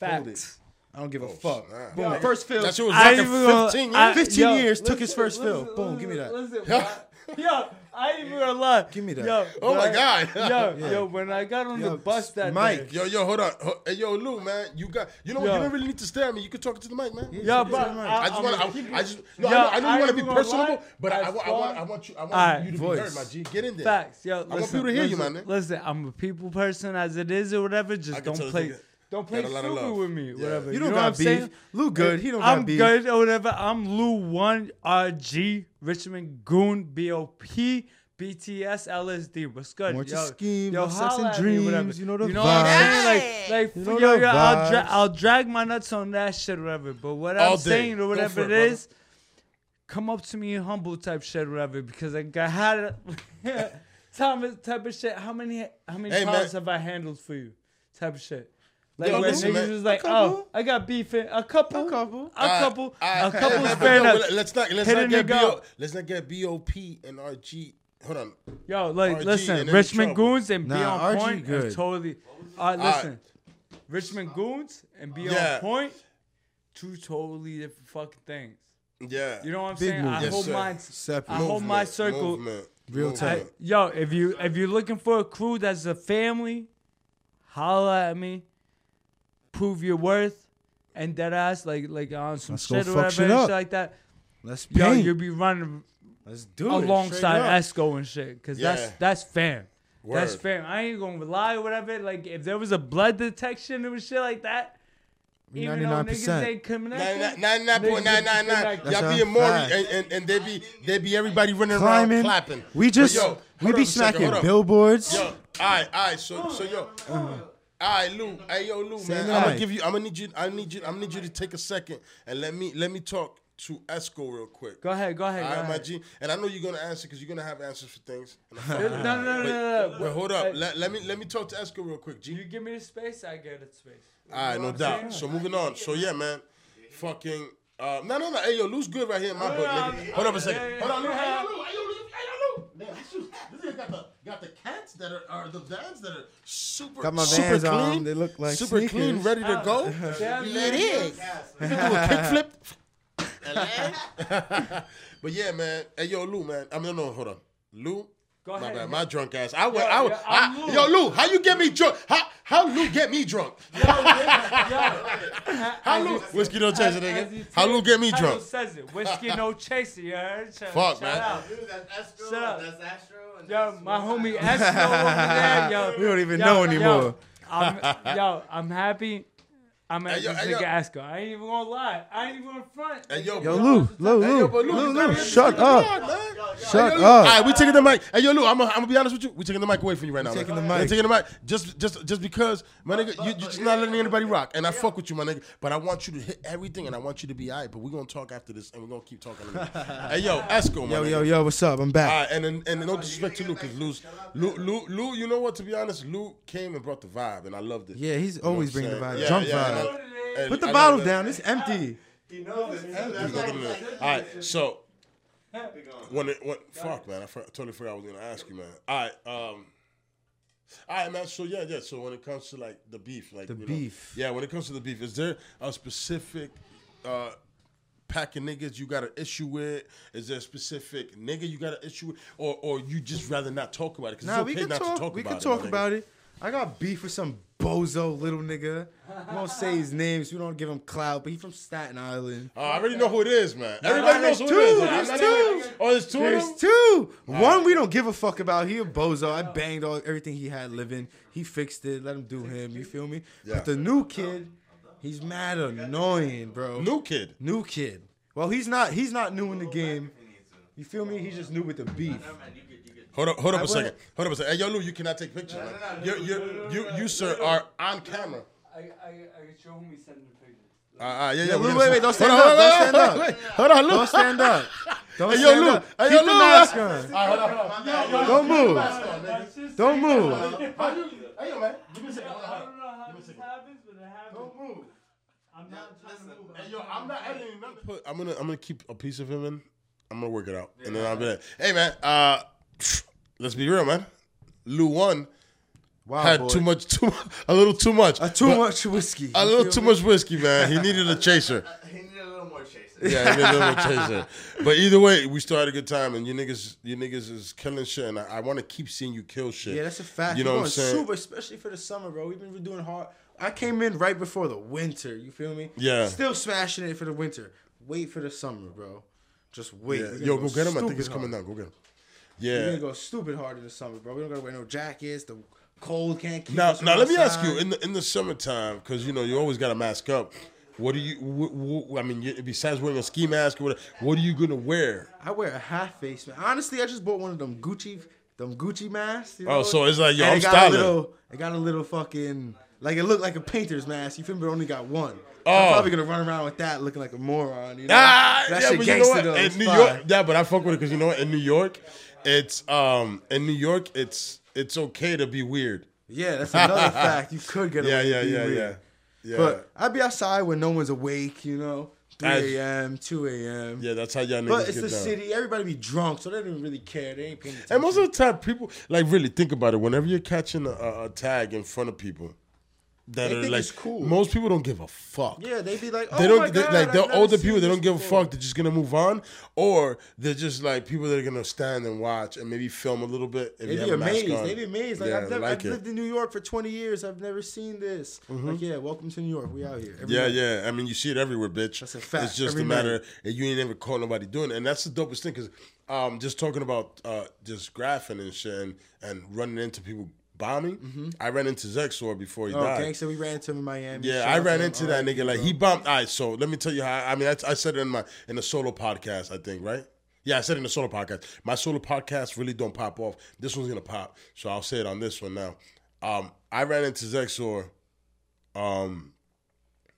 Facts. I don't give a Oh, fuck. snap. Boom, Yo, first film. That shit was I like ain't even gonna- 15 I- years. 15 years, took his first listen, fill. Boom, give me that. Listen, bro. yo, I ain't even gonna lie. Give me that. Yo, Oh my I- God. Yo, yo, when I got on Yo, the bus that Mike. day. Yo, yo, hold on. Hey, yo, Lou, man, you got. You know what? Yo. You don't really need to stare at me. You can talk to the mic, man. Yo, Yeah, but I, I just want. gonna I, I just. No, Yo, I know, I know you want to be gonna personable, lie. but I, I, As want- I want. I want you. I want Alright. you to Voice. be heard, my G. Get in there. Facts, yo. want listen, people to hear you, listen, man. Listen, I'm a people person as it is or whatever. Just don't play, nigga don't play got a lot of stupid with me, Yeah. whatever. You don't know got what I'm saying? beef. Lou good. He don't I'm got beef. I'm good or whatever. I'm Lou One RG Richmond Goon BOP. BTS LSD, what's good? More to yo, scheme, yo, no sex holla and at me, whatever. you know the You know what I'm saying? vibes. Like, like You know yo, the yo, I'll, dra- I'll drag my nuts on that shit, whatever. But what All I'm day. saying or whatever it it, is, come up to me humble type shit, whatever. Because I got had a type of, type of shit. How many how many Hey, man. have I handled for you? Type of shit. Like Yo, when listen, niggas man. was like, oh, I got beef in a couple, A couple. a couple, a Alright, couple. hey, man, fair but no, enough. Let's not. Let's Hit not get nigga BO. Let's not get BOP and RG. Hold on. Yo, like, RG listen, Richmond trouble. Goons and be on RG point are good. totally. Uh, listen, Richmond Goons and be Yeah. on point, two totally different fucking things. Yeah. You know what I'm Big saying? I. Yes, hold sir. mine. Separate. I hold my circle. movement, Real movement. tight. Yo, if you if you're looking for a crew that's a family, holla at me. Prove your worth, and dead ass like like on some Let's shit or whatever shit and shit like that. Let's Yo, paint. you'll be running Let's do it. alongside straight up. Esko and shit, cause Yeah. that's that's fam. That's Word. fam. I ain't gonna lie or whatever. Like if there was a blood detection and shit like that, even though niggas 99%. ain't connected, Nine, nine, nine, point nine, nine, nine. That's Y'all a be a Maury fact. and, and, and they be they be everybody running Climbing. around clapping. We just But yo, we hold be a second, smacking hold up. billboards. Yo, all right, all right. So, so yo, uh-huh. All right, Lou. Hey, yo, Lou, Say man. the I'm gonna mic. give you. I'm gonna need you. I need you. I'm gonna need you to take a second and let me let me talk to Esko real quick. go ahead, go ahead. All go right, my ahead. G. And I know you're gonna answer because you're gonna have answers for things. And No, no, no, no, no, no. But hold up. Hey, Let, let me let me talk to Esko real quick, G. you give me the space, I get it space. All right, no doubt. So moving on. So yeah, man. Fucking. Uh, no, no, no. Hey, yo, Lou's good right here in my book, nigga. Hold up a second. Hold on, Lou. Hey, yo, Lou. Hey, yo, Lou. Hey, yo, Lou. Man, this is- this nigga got the got the cats that are, are the vans that are super Got my super Vans clean. on. They look like super clean, ready to go. Damn, Yeah, it is. You can do a kickflip. but yeah, man. Hey, yo, Lou, man. I mean, no, no, hold on, Lou. Go My ahead. bad, my drunk ass. I went. Yo, I, yo, I, Lou. yo, Lou, how you get me drunk? How how Lou get me drunk? How Lou whiskey don't chase it, nigga? How Lou get me Title drunk? says it. Whiskey no chaser. You heard? Shout, Fuck, shout man. Out. Dude, that's Astro. Shut up. That's Astro. And Yo, that's my homie Esko over there. Yo, We don't even yo, know yo, anymore. I'm, yo, I'm happy. I'm at Hey, yo, this hey, nigga yo. Esko. I ain't even gonna lie. I ain't even gonna front. Hey, yo, Yo, bro. Lou, Lou, Hey, Lou, yo, but Lou, Lou, Lou, shut up. on, man. Shut Hey, yo, up. All right, we taking the mic. Hey, yo, Lou, I'm gonna, I'm gonna be honest with you. We taking the mic away from you right now. taking man. the mic. We taking the mic just, just, just because, my nigga, you, you just not letting anybody rock, and I fuck with you, my nigga. But I want you to hit everything, and I want you to be alright. But we're gonna talk after this, and we're gonna keep talking. hey, yo, Esko, my Yo, nigga. yo, yo, what's up? I'm back. right, and then, and then no disrespect to Lou, because Lou's, Lou, Lou, Lou, you know what? To be honest, Lou came and brought the vibe, and I loved it. Yeah, he's You know always what bringing the vibe. Yeah, Drunk yeah, and and Put the I bottle love down. It's empty. He knows it. He's looking at it. All right, so when it when fuck man, I for- totally forgot I was gonna ask you, man. All right, um, all right, man. So yeah, yeah. So when it comes to like the beef, like The you know, beef. yeah. When it comes to the beef, is there a specific uh pack of niggas you got an issue with? Is there a specific nigga you got an issue with, or or you just rather not talk about it? Because Nah, it's we can not talk. to talk we about can it. talk nigga. about it. I got beef with some bozo little nigga. We won't say his name so We don't give him clout, but he from Staten Island. Uh, I already know who it is, man. Everybody there's knows who it is. two, I'm there's two. even- Oh, there's two of There's them. two. One we don't give a fuck about. He a bozo. I banged all everything he had living. He fixed it. Let him do him. You feel me? Yeah. But the new kid, he's mad annoying, bro. New kid. New kid. Well, he's not. He's not new in the game. You feel me? He's just new with the beef. Hold up, hold up I a second. Hold up a second. Hey, yo, Lou, you cannot take pictures, man. You, you, you, you, sir, are on camera. I, I, I can show homie sending the pictures. Uh, uh, yeah, yeah. Yeah, wait, wait, wait, don't stand up, don't stand up. wait, Hold on, Lou. Don't stand up. Don't Hey, yo, stand Lou. up. Hey, Keep yo, the Lou. mask on. All right, hold on, hold on. Don't move. Don't move. How you? Hey, yo, man. Give me a second. I don't know how this happens, but it happens. Don't move. I'm not trying to move. Hey, yo, I'm not editing nothing. I'm gonna, I'm gonna keep a piece of him in. I'm gonna work it out, and then I'll be like, hey, man. Uh, let's be real, man. Lou one Wow, had boy. too much, too, a little too much, Uh, too much whiskey. a little too me? much whiskey, man. He needed a chaser. He needed a little more chaser. Yeah, he needed a little more chaser. But either way, we still had a good time, and you niggas, you niggas is killing shit, and I, I want to keep seeing you kill shit. Yeah, that's a fact. You We're know what I'm saying? Super, especially for the summer, bro. We've been doing hard. I came in right before the winter. You feel me? Yeah. Still smashing it for the winter. Wait for the summer, bro. Just wait. Yeah. Yo, go get him. I think he's coming hard. down. Go get him. We're gonna go stupid hard in the summer, bro. We don't gotta wear no jackets. The cold can't keep Now, now let me ask you in the in the summertime, because you know you always got to mask up. What do you? wh- wh- I mean, besides wearing a ski mask or whatever, what are you gonna wear? I wear a half face, man. Honestly, I just bought one of them Gucci, them Gucci masks. You Oh, so it's like, yo, And I'm it got styling. A little, it got a little fucking like it looked like a painter's mask. You feel me? But only got one. Oh. I'm probably gonna run around with that looking like a moron. You know? Ah, that yeah, shit but you know what? In New. York, yeah, but I fuck with it because you know what? In New York, it's um in New York, it's it's okay to be weird. Yeah, that's another fact. You could get Yeah, away yeah, yeah, weird. yeah, yeah. But I'd be outside when no one's awake. You know, 3 a.m., 2 a.m. yeah, that's how y'all niggas But it's the down. city. Everybody be drunk, so they don't really care. They ain't paying attention. And most of the time, people like really think about it. Whenever you're catching a, a tag in front of people that They are like, cool. most people don't give a fuck. yeah, they be like, oh They don't my they, God, like I've the older people. They don't give a fuck. They're just gonna move on, or they're just like people that are gonna stand and watch and maybe film a little bit. If They be have a mask amazed. They be amazed. Like Yeah, I've, never, like I've lived in New York for 20 years. I've never seen this. Like, yeah, welcome to New York. We out here. Every Yeah, night. yeah. I mean, you see it everywhere, bitch. That's a fact. It's just Every a matter that you ain't never caught nobody doing it, and that's the dopest thing. Cause um, just talking about uh, just graphing and shit, and, and running into people bombing. I ran into Zexor before he Mm-hmm. Oh, died. gangster, we ran into him in Miami. Yeah, Shout I ran into that R.I.P., nigga. Like bro. he bumped. All right, so let me tell you how. I mean, I, I said it in my in the solo podcast. I think right. Yeah, I said it in the solo podcast. My solo podcast really don't pop off. This one's gonna pop, so I'll say it on this one now. Um, I ran into Zexor, um,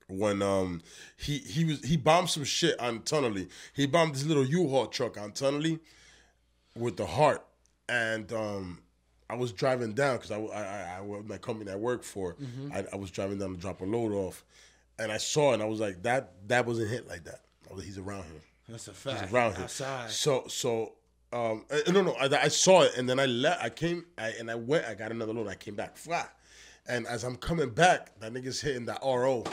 when um he he was he bombed some shit on Tonnelle. He bombed this little U-Haul truck on Tonnelle with the heart, and um, I was driving down because I, I, I, I my company I work for, I, I was driving down to drop a load off, and I saw it and I was like, that that wasn't hit like that. Was like, he's around here. That's a He's fact. around here. Outside. So so um uh, no no I, I saw it and then I left. I came I, and I went. I got another load. I came back flat, and as I'm coming back, that nigga's hitting that RO.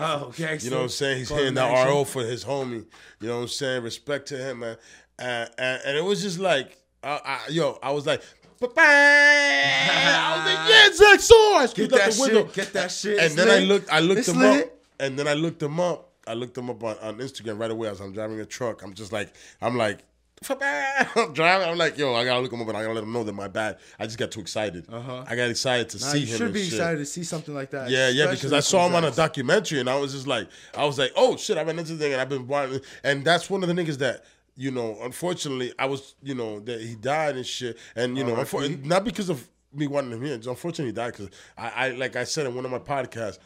Oh, gangster. You know what I'm saying? He's hitting that. RO for his homie. You know what I'm saying? Respect to him, man. And, and, and it was just like, I, I, yo, I was like, "Ba-bang!" I was like, yeah, Zexor. Get that window. shit. Get that shit. And then I looked, I looked him up, and then I looked him up. I looked him up on, on Instagram right away as I'm driving a truck. I'm just like, I'm like, I'm driving. I'm like, yo, I gotta look him up and I gotta let him know that my bad. I just got too excited. Uh-huh. I got excited to Nah, see you him. should be shit. excited to see something like that. Yeah, yeah, because I saw him on a documentary and I was just like, I was like, oh shit, I've been into this thing and I've been wanting, and that's one of the niggas that. You know, unfortunately, I was, you know, that he died and shit, and you know, unfor- not because of me wanting him here. It's unfortunately he died because I, I, like I said in one of my podcasts,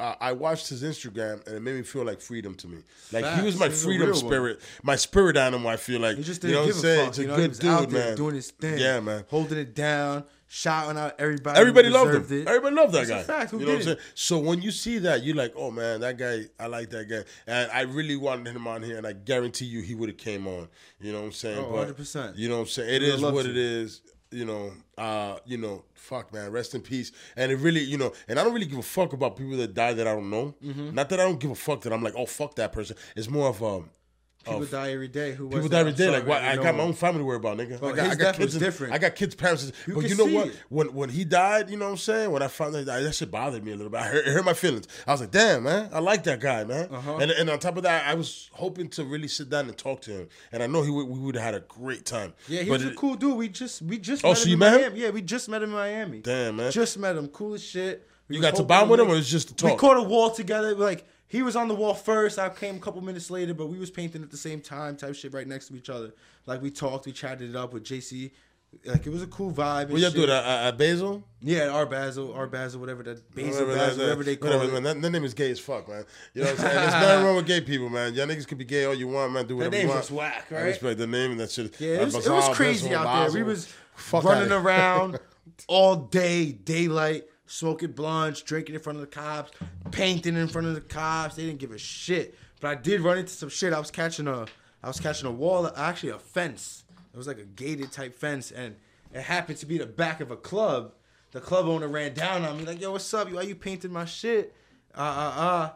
uh, I watched his Instagram and it made me feel like freedom to me. Like he was my He's freedom real one. spirit, my spirit animal. I feel like He just you didn't know give what I'm saying. fuck. It's a you know, good he was out dude, man. doing his thing. Yeah, man. Holding it down, shouting out everybody. Everybody loved him. It. Everybody loved that It's a guy. fact. Who you know what I'm saying? So when you see that, you're like, oh man, that guy, I like that guy, and I really wanted him on here, and I guarantee you, he would have came on. You know what I'm saying? Oh, But 100%. You know what I'm saying? It is what to. it is. You know, uh, you know, fuck, man, rest in peace. And it really, you know, and I don't really give a fuck about people that die that I don't know. Mm-hmm. Not that I don't give a fuck that I'm like, oh fuck that person. It's more of um. People of- die every day. Who was People it? die every day. Like, why, I got my own family to worry about, nigga. But I got, his I got death kids. was different. I got kids' parents. You but you know what? it. When when he died, you know what I'm saying? When I found that, that shit bothered me a little bit. I hurt, it hurt my feelings. I was like, damn, man, I like that guy, man. Uh-huh. And and on top of that, I was hoping to really sit down and talk to him, and I know he would, we would have had a great time. Yeah, he But was a cool dude. We just we just Oh, met so him you in met him? Yeah, we just met him in Miami. Damn, man. Just met him. Cool as shit. We You got to bond with him, or it's just to We caught a wall together. Like he was on the wall first. I came a couple minutes later, but we was painting at the same time, type shit, right next to each other. Like we talked, we chatted it up with JC. Like it was a cool vibe. What y'all do at, at, uh, at Basel? Yeah, our Basel, our Basel, whatever that Basel, Whatever, Basel, that- whatever they call whatever, it. Man, that, that name is gay as fuck, man. You know what I'm saying? There's nothing wrong with gay people, man. Y'all niggas can be gay all you want, man. Do That whatever you want. just whack, I right? respect the name and that shit. Yeah, it was, it was crazy Basel, out there. We was Fuck running around all day, daylight, smoking blunts, drinking in front of the cops, painting in front of the cops. They didn't give a shit. But I did run into some shit. I was catching a, I was catching a wall, actually a fence. It was like a gated type fence, and it happened to be the back of a club. The club owner ran down on me like, "Yo, what's up? Why you painting my shit?" Uh, uh, uh.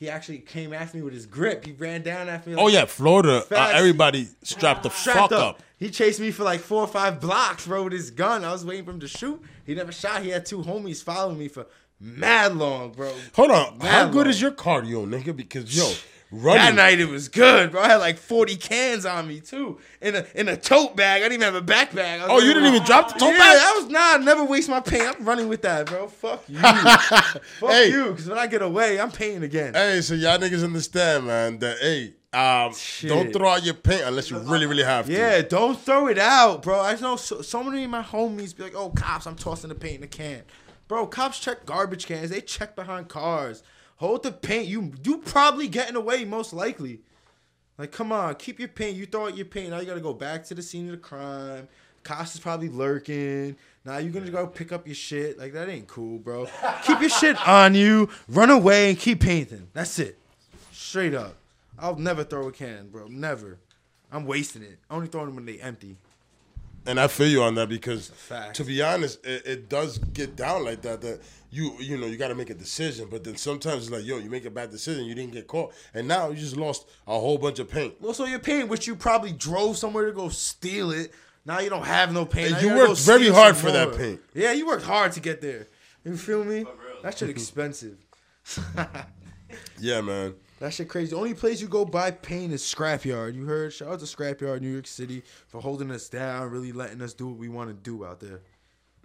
He actually came after me with his grip. He ran down after me. Like, Oh yeah, Florida. Uh, everybody strapped the strapped fuck up. He chased me for like four or five blocks, bro, with his gun. I was waiting for him to shoot. He never shot. He had two homies following me for mad long, bro. Hold on, Mad how good is your cardio, nigga? Because yo, That running. night it was good, bro. I had like 40 cans on me too. In a in a tote bag. I didn't even have a backpack. Oh, you didn't even drop the tote yeah, bag? I was nah, I never waste my pain. I'm running with that, bro. Fuck you. Fuck Hey. you. Cause when I get away, I'm painting again. Hey, so y'all niggas understand, man, that hey, um, don't throw out your paint unless you really, really have to. Yeah, don't throw it out, bro. I know so, so many of my homies be like, "Oh, cops, I'm tossing the paint in the can." Bro, cops check garbage cans. They check behind cars. Hold the paint. You you probably getting away most likely. Like, come on, keep your paint. You throw out your paint. Now you gotta go back to the scene of the crime. Cops is probably lurking. Now you're gonna go pick up your shit. Like that ain't cool, bro. keep your shit on you. Run away and keep painting. That's it. Straight up. I'll never throw a can, bro. Never. I'm wasting it. I only throw them when they empty. And I feel you on that because, to be honest, it, it does get down like that. That you, you know, you got to make a decision, but then sometimes it's like, yo, you make a bad decision, you didn't get caught, and now you just lost a whole bunch of paint. Also, your paint, which you probably drove somewhere to go steal it. Now you don't have no paint. And you worked very hard some for that paint. Yeah, you worked hard to get there. You feel me? Oh, real. That shit expensive. Yeah, man. That shit crazy. The only place you go buy paint is Scrapyard. You heard? Shout out to Scrapyard, New York City, for holding us down, really letting us do what we want to do out there.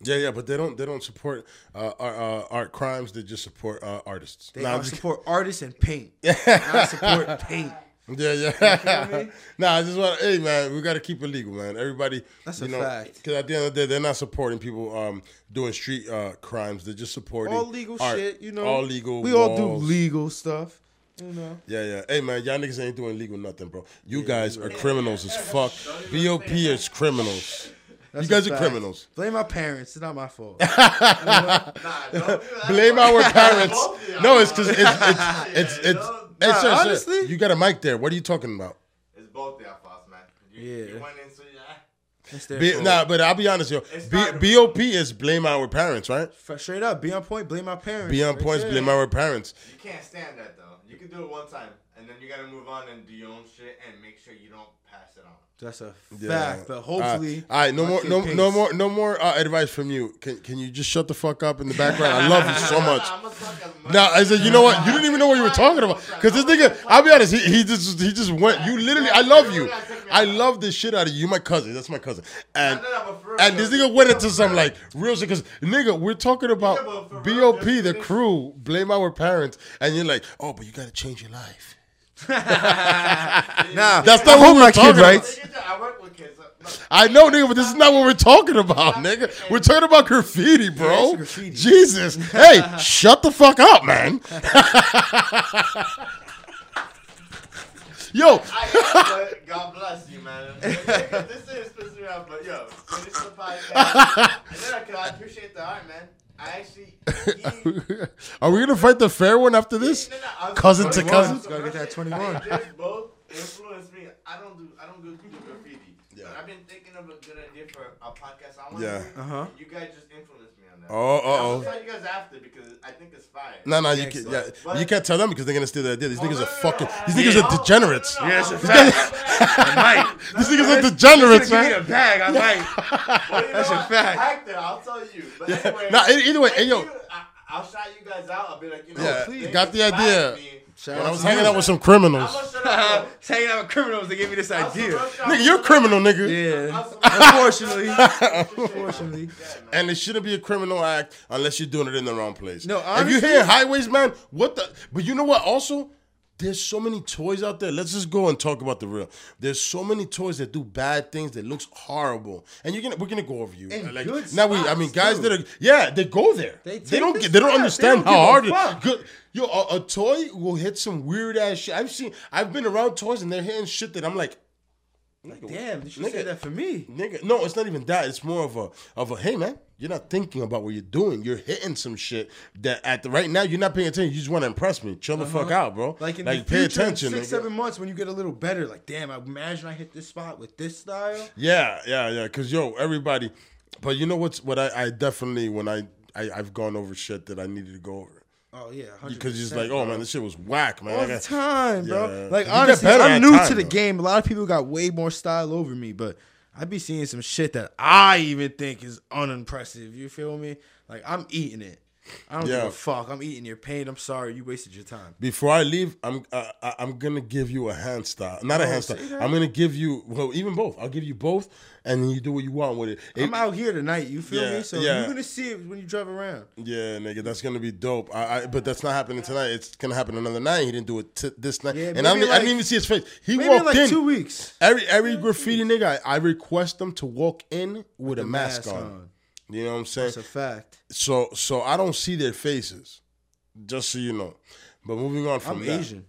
Yeah, yeah, but they don't they don't support uh, art, uh, art crimes. They just support uh, artists. They Nah, support artists and paint. Not support paint. Yeah, yeah. me? nah, I just want. Hey, man, we got to keep it legal, man. Everybody. That's you a know, fact. Because at the end of the day, they're not supporting people um, doing street uh, crimes. They're just supporting All legal art. shit, you know. All legal. We all do legal stuff. You know. Yeah, yeah. Hey, man, y'all niggas ain't doing legal nothing, bro. You guys are criminals as fuck. BOP is criminals. That's you guys are fact. criminals. Blame my parents. It's not my fault. Nah, don't do that. Blame our parents. Both of y'all. No, it's because it's it's it's it's. Nah, Hey, sir, sir, honestly- you got a mic there. What are you talking about? It's both their faults, man. You, Yeah. You went into yeah. It's B- nah, but I'll be honest, yo. It's B- BOP is blame our parents, right? F- Straight up, be on point. Blame our parents. Be on Right points, there. blame our parents. You can't stand that though. You can do it one time, and then you gotta move on and do your own shit and make sure you don't pass it on. That's a Yeah. fact. But hopefully, all right, no more, no, pays. no more, no more uh, advice from you. Can, can you just shut the fuck up in the background? I love you so much. I'ma talk as much No, as I said, you know what? You didn't even know what you were talking about. Because this nigga, I'll be honest, he, he just he just went. You literally, I love you. I love this shit out of you. You my cousin. That's my cousin. And and this nigga went into some like real shit. Because nigga, we're talking about Yeah, but for real, BOP, the crew, blame our parents, and you're like, oh, but you got to change your life. Nah, That's not I what we're talking writes. I work with kids. I know, nigga, but this is not what we're talking about, nigga. We're talking about graffiti, bro. it's graffiti. Jesus. Hey, shut the fuck up, man. Yo, I am, God bless you, man. this is pissing me off, but yo, finish the podcast. and then I, can- I appreciate the art, man. I actually. He, are we gonna fight the fair one after this? No, no, I Cousin to cousin? Gotta get that 21. Both influenced me. I don't do I don't do, do graffiti. Yeah. But I've been thinking of a good idea for a podcast I want Yeah. to do. Uh-huh. You guys just influenced me on that. Oh, uh-oh. I'll tell you guys after because I think it's fire. No, no, you can, so- yeah, but- you can't tell them because they're gonna steal the idea. These oh, niggas are no, no, fucking. no, These no, niggas are no, degenerates. no, no, no, Yes, no, it's no, fact. I might. These niggas are degenerates, Give me man. a bag. I might. Well, That's know a what? fact. Hector, I'll tell you. But anyway, Nah, e- either way, hey, yo. I, I'll shout you guys out. I'll be like, you know, Yeah, they got the inspired idea. Me. Shout When I was hanging you. out with some criminals. I'm gonna shut up. though. hanging out with criminals to give me this idea. y'all. Nigga, you're a criminal, nigga. Yeah. Unfortunately. Unfortunately. Unfortunately. And it shouldn't be a criminal act unless you're doing it in the wrong place. No, if you're hitting highways, man, what the? But you know what? Also, there's so many toys out there. Let's just go and talk about the real. There's so many toys that do bad things that looks horrible, and you're gonna we're gonna go over you. And like good now we, I mean, guys too. that are yeah, they go there. They They, don't get, they don't understand They don't how hard. Good. Yo, a, a toy will hit some weird ass shit. I've seen. I've been around toys and they're hitting shit that I'm like, Damn, you should Nigga. say that for me. Nigga, no, it's not even that. It's more of a of a hey man, you're not thinking about what you're doing. You're hitting some shit that at the right now you're not paying attention. You just want to impress me. Chill the fuck uh-huh. out, bro. Like in like the pay future, attention. six, nigga. seven months when you get a little better, like, damn, I imagine I hit this spot with this style. Yeah, yeah, yeah. Cause yo, everybody. But you know what's what I, I definitely when I, I I've gone over shit that I needed to go over Oh yeah, 100%, because it's like oh bro. man, this shit was whack, man. all I the got- time, bro. Yeah. Like You honestly, I'm new time, to the though. game. A lot of people got way more style over me, but I be seeing some shit that I even think is unimpressive. You feel me? Like I'm eating it. I don't give Yeah. a fuck. I'm eating your pain. I'm sorry. You wasted your time. Before I leave, I'm uh, I'm gonna give you a hand style, not a Oh, hand style. I'm gonna give you well, even both. I'll give you both, and you do what you want with it. It- I'm out here tonight. You feel Yeah, me? So yeah. you're gonna see it when you drive around. Yeah, nigga, that's gonna be dope. I, I but that's not happening tonight. It's gonna happen another night. He didn't do it t- this night, Yeah, and I, didn't, I didn't even see his face. He walked in like in. two weeks. Every every graffiti nigga, I, I request them to walk in with, a mask, mask on. on. You know what I'm saying? That's a fact. So so I don't see their faces, just so you know. But moving on from I'm that, Asian.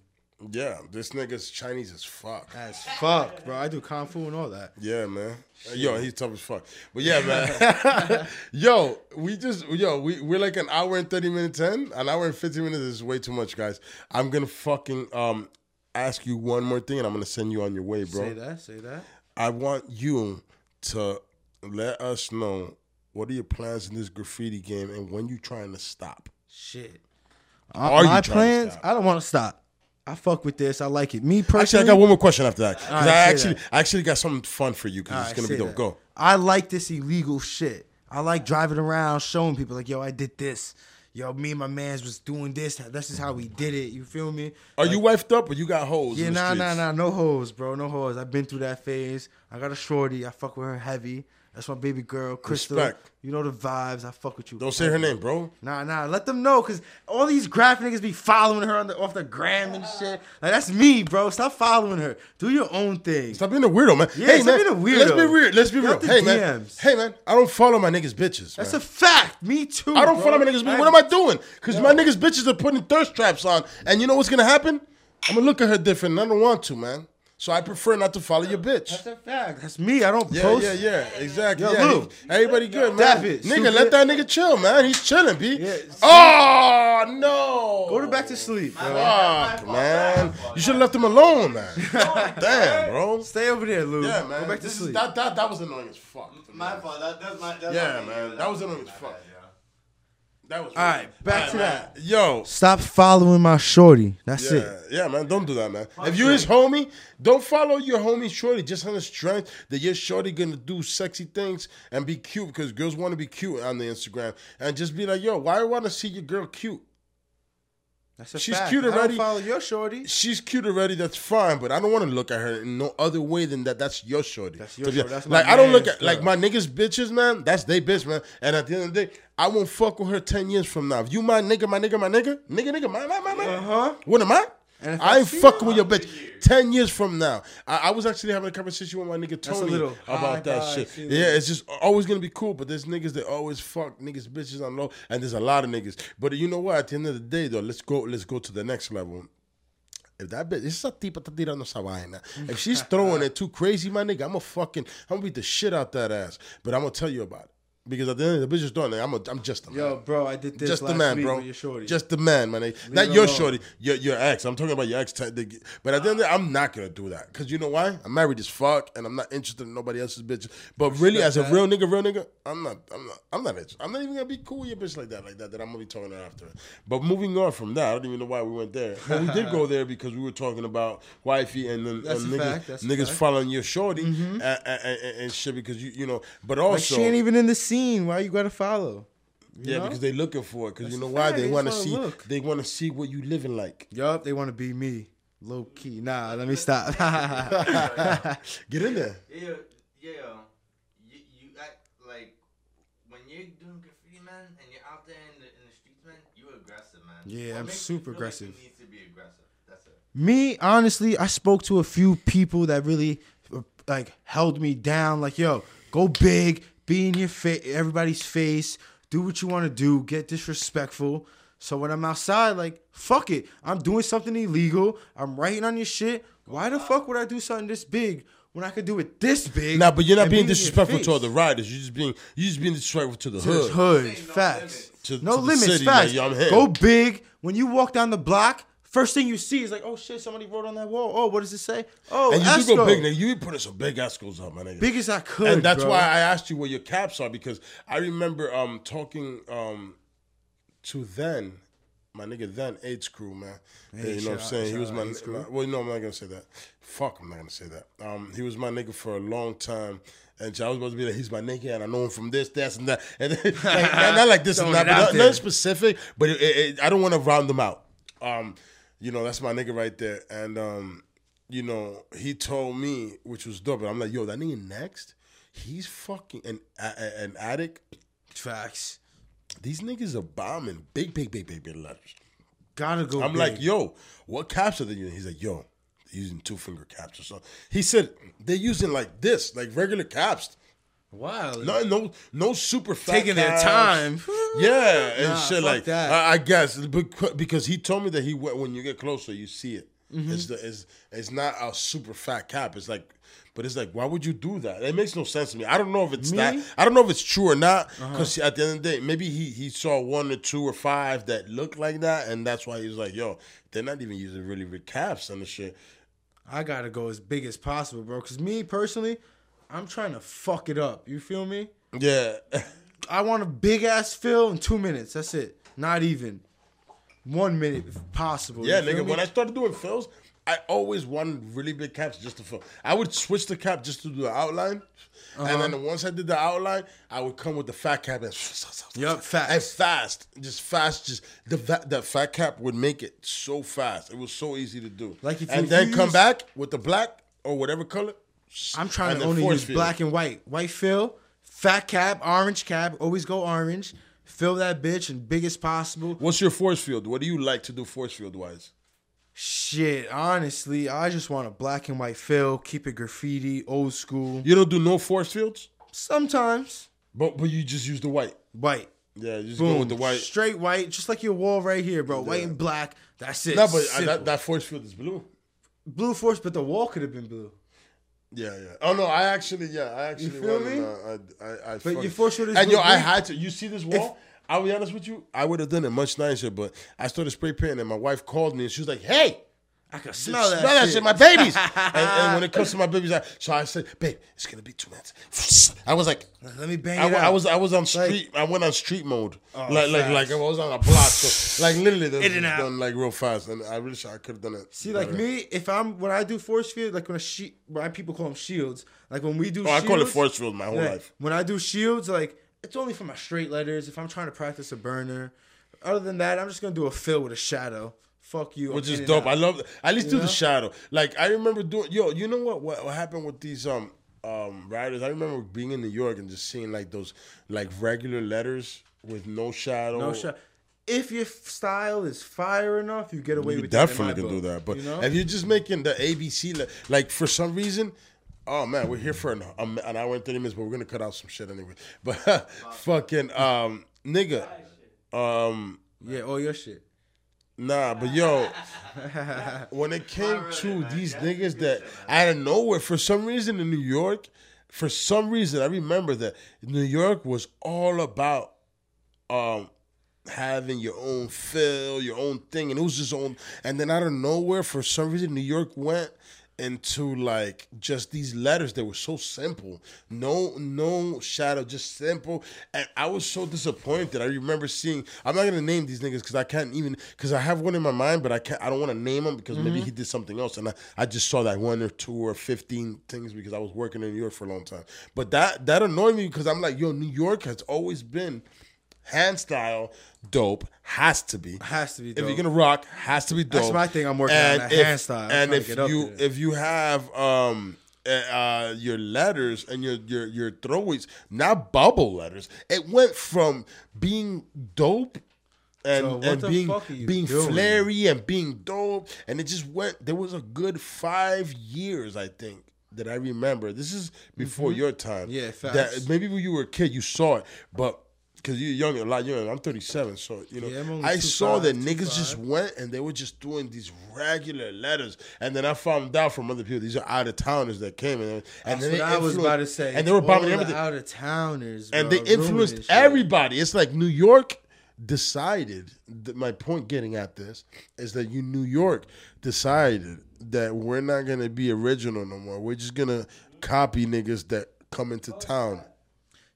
yeah, this nigga's Chinese as fuck. As fuck, bro. I do kung fu and all that. Yeah, man. Yo, he's tough as fuck. But yeah, man. yo, we just yo, we we're like an hour and thirty minutes in. An hour and fifty minutes is way too much, guys. I'm gonna fucking um ask you one more thing, and I'm gonna send you on your way, bro. Say that. Say that. I want you to let us know what are your plans in this graffiti game, and when you trying to stop. Shit. Uh, are you my trying to plans? stop? I don't want to stop. I fuck with this. I like it. Me Actually, personally, I got one more question after that. 'Cause Alright, I actually, that. I actually got something fun for you because it's Alright, gonna be dope. that. Go. I like this illegal shit. I like driving around showing people like, yo, I did this. Yo, me and my man's was doing this. This is how we did it. You feel me? Are you wifed up or you got hoes? Yeah, in the nah, nah, nah. No hoes, bro. No hoes. I've been through that phase. I got a shorty. I fuck with her heavy. That's my baby girl, Crystal. Respect. You know the vibes. I fuck with you. Don't say her name, bro. Nah, nah. Let them know, cause all these graphic niggas be following her on the off the gram and shit. Like that's me, bro. Stop following her. Do your own thing. Stop being a weirdo, man. Yeah, hey, stop man. being a weirdo. Let's be weird. Let's be Get real. Hey, man. Hey, man. I don't follow my niggas' bitches. That's a fact. Me too. I don't bro. follow my niggas' bitches. What am I doing? Because my niggas' bitches are putting thirst traps on. And you know what's going to happen? I'm going to look at her different. I don't want to, man. So I prefer not to follow your bitch. That's a fact. That's me. I don't Yeah, post. yeah, yeah. Exactly. Yo, yeah, Lou. he- everybody good, man. Dap it, nigga, let that nigga chill, man. He's chilling, B. Yeah, oh, no. Go to back to sleep, My bro. bad. Fuck, My fault, man. You should have left him alone, man. Damn, bro. Stay over there, Lou. Yeah, man. Go back to This is- sleep. that, that, that was annoying as fuck. My fault. That, that's my. That's Yeah, my man. That was annoying as My fuck. Bad, yeah. That was All right, back to man. Yo. Stop following my shorty. That's Yeah, it. yeah, man. Don't do that, man. If you're his homie, don't follow your homie shorty just on the strength that your shorty gonna do sexy things and be cute because girls want to be cute on the Instagram and just be like, yo, why I want to see your girl cute? That's a She's fact. cute I don't follow your shorty. She's cute already. That's fine, but I don't want to look at her in no other way than that. That's your shorty. That's your shorty. That's my like I don't look at like my niggas bitches, man. That's they bitch, man. And at the end of the day, I won't fuck with her ten years from now. If you my nigga, my nigga, my nigga, nigga, nigga, my my my, my. Uh-huh. What am I? And if I I ain't fucking with your bitch. Ten years from now, I, I was actually having a conversation with my nigga Tony about that five, shit. see, Yeah, it's just always gonna be cool. But there's niggas that always fuck niggas, bitches on low, and there's a lot of niggas. But you know what? At the end of the day, though, let's go. Let's go to the next level. If that bitch, esa tipa está tirando esa vaina. If she's throwing it too crazy, my nigga, I'm gonna fucking, I'm gonna beat the shit out that ass. But I'm gonna tell you about it because at the end of the bitch is doing it. I'm, a, I'm just a man. Yo, bro, I did this just last the man, week bro. with your shorty. Just the man, man. Not your alone. shorty, your your ex. I'm talking about your ex. But at the end of the day, I'm not gonna do that because you know why? I'm married as fuck, and I'm not interested in nobody else's bitch. But really, as a that. real nigga, real nigga, I'm not. I'm not. I'm not. interested. I'm not even gonna be cool with your bitch like that, like that. That I'm gonna be talking to her after. But moving on from that, I don't even know why we went there. But we did go there because we were talking about wifey and then That's and a niggas, fact, that's a niggas. Mm-hmm. following your shorty and, and, and, and shit because you you know. But like also, she ain't even in the scene. Why you gotta follow? You yeah, know? because they looking for it. Because you know a why fact, they they want to see. look. They want to see what you living like. Yup, they want to be me. Low key. Nah, let me stop. Get in there. Yeah, yeah, you, you act like when you're doing graffiti, man, and you're out there in the, in the streets, man, you're aggressive, man. Yeah, What I'm makes super you feel like aggressive. You need to be aggressive. That's it. me, honestly, I spoke to a few people that really uh, like held me down. Like, yo, go big, be in your face, everybody's face, do what you want to do, get disrespectful. So when I'm outside, like, fuck it, I'm doing something illegal. I'm writing on your shit. Why the fuck would I do something this big when I could do it this big? Nah, but you're not and being be in your disrespectful to face? other riders. You're just being you just being disrespectful to the To the hood. hood, Ain't no facts. No limits, facts. like, yo, Go big. When you walk down the block, first thing you see is like, oh shit, somebody wrote on that wall. Oh, what does it say? Oh, And you do go big, nigga. You be putting some big Eskos up, my nigga. Big as I could. and that's bro. why I asked you where your caps are because I remember um talking um to then my nigga then AIDS crew man. Hey, you know what I'm saying? He was my, AIDS Crew. my- well, no, I'm not gonna say that. Fuck, I'm not gonna say that. Um, he was my nigga for a long time. And I was supposed to be like, he's my nigga, and I know him from this, this, and that. And then, like, not, not like this and that, but not, nothing specific. But it, it, it- I don't want to round them out. Um, you know, that's my nigga right there. And um, you know, he told me, which was dope. And I'm like, yo, that nigga next, he's fucking an an addict. facts. These niggas are bombing big, big, big, big, big letters. Gotta go. I'm big. like, yo, what caps are they using? He's like, yo, they're using two finger caps or something. He said they're using like this, like regular caps. Wow. No, no, no super fat taking their time. Yeah, and Nah, shit like that. I, I guess bec- because he told me that he went when you get closer, you see it. Mm-hmm. It's the it's it's not a super fat cap. It's like, but it's like, why would you do that? It makes no sense to me. I don't know if it's Me? Uh-huh. that. I don't know if it's true or not. Because at the end of the day, maybe he he saw one or two or five that looked like that, and that's why he was like, yo, they're not even using really big caps and the shit. I gotta go as big as possible, bro. Cause me personally, I'm trying to fuck it up. You feel me? Yeah. I want a big ass fill in two minutes. That's it. Not even one minute if possible. Yeah, nigga. me? When I started doing fills, I always wanted really big caps just to fill. I would switch the cap just to do the outline, and Uh-huh. then once I did the outline, I would come with the fat cap and Yup, fast. and fast, just fast. Just the the fat cap would make it so fast. It was so easy to do. Like if and you- then you come use- back with the black or whatever color. I'm trying to only use fill. black and white. White fill, fat cap, orange cap. Always go orange. Fill that bitch and big as possible. What's your force field? What do you like to do force field wise? Shit, honestly, I just want a black and white fill. Keep it graffiti, old school. You don't do no force fields, Sometimes but but you just use the white. white. Yeah, you just Boom. go with the white. Straight white, just like your wall right here, bro. White and black. That's it. No, but uh, Simple. that, that force field is blue. blue force, but the wall could have been blue. Yeah, yeah. Oh no, I actually, yeah, I actually You feel me? uh, I, I, I But your force field and yo, I had to. You see this wall? I'll be honest with you, I would have done it much nicer, but I started spray painting, and my wife called me, and she was like, "Hey." I can Smell smell that, that, shit. shit. my babies. and, and when it comes to my babies, I, so I said, "Babe, it's gonna be two minutes." I was like, Let me bang I, it. I was I was on street. I went on street mode, Oh, like like like. I was on a block. So like literally, this was done like real fast, and I really wish I could have done it. See, like me, if I'm when I do force field, like when a she, my people call them shields. Like when we do, Oh, I call it force field my whole life. When I do shields, like it's only for my straight letters. If I'm trying to practice a burner, other than that, I'm just gonna do a fill with a shadow. Fuck you, which is dope. I love at least do know? the shadow. Like I remember doing yo. You know what? What, what happened with these um um riders? I remember being in New York and just seeing like those like regular letters with no shadow. no shadow. If your style is fire enough, you get away You with definitely can do that. But you know? if you're just making the ABC, li- like for some reason, oh man, we're here for an, um, an hour and 30 minutes, but we're going to cut out some shit anyway. But fucking, um, nigga, um, yeah, all your shit. Nah, but yo, when it came to these niggas that out of nowhere, for some reason in New York, for some reason, I remember that New York was all about um having your own feel, your own thing, and it was just own. And then out of nowhere, for some reason, New York went into like just these letters that were so simple, no, no shadow, just simple. And I was so disappointed. I remember seeing. I'm not gonna name these niggas because I can't even because I have one in my mind, but I can't. I don't want to name him because maybe mm-hmm. he did something else, and I, I just saw that one or two or fifteen things because I was working in New York for a long time. But that that annoyed me because I'm like, yo, New York has always been hand style dope has to be. Has to be if you're gonna rock has to be dope. That's my thing I'm working on, and that if, hand style. And if you if you have um uh, uh, your letters and your your your throwaways not bubble letters. It went from being dope and, So and being being doing? flary and being dope. And it just went there was a good five years i think that i remember. This is before your time. Mm-hmm. Yeah, that maybe when you were a kid you saw it. But because you're young, a lot younger. I'm 37, so you know. Yeah, I'm only I saw 2'5", that niggas just went and they were just doing these regular letters, and then I found out from other people these are out of towners that came and, and That's then what they I was about to influenced- say. and they were bombing the everything, out of towners, and they influenced everybody. It's like New York decided. That my point getting at this is that you New York decided that we're not gonna be original no more. We're just gonna copy niggas that come into oh, town.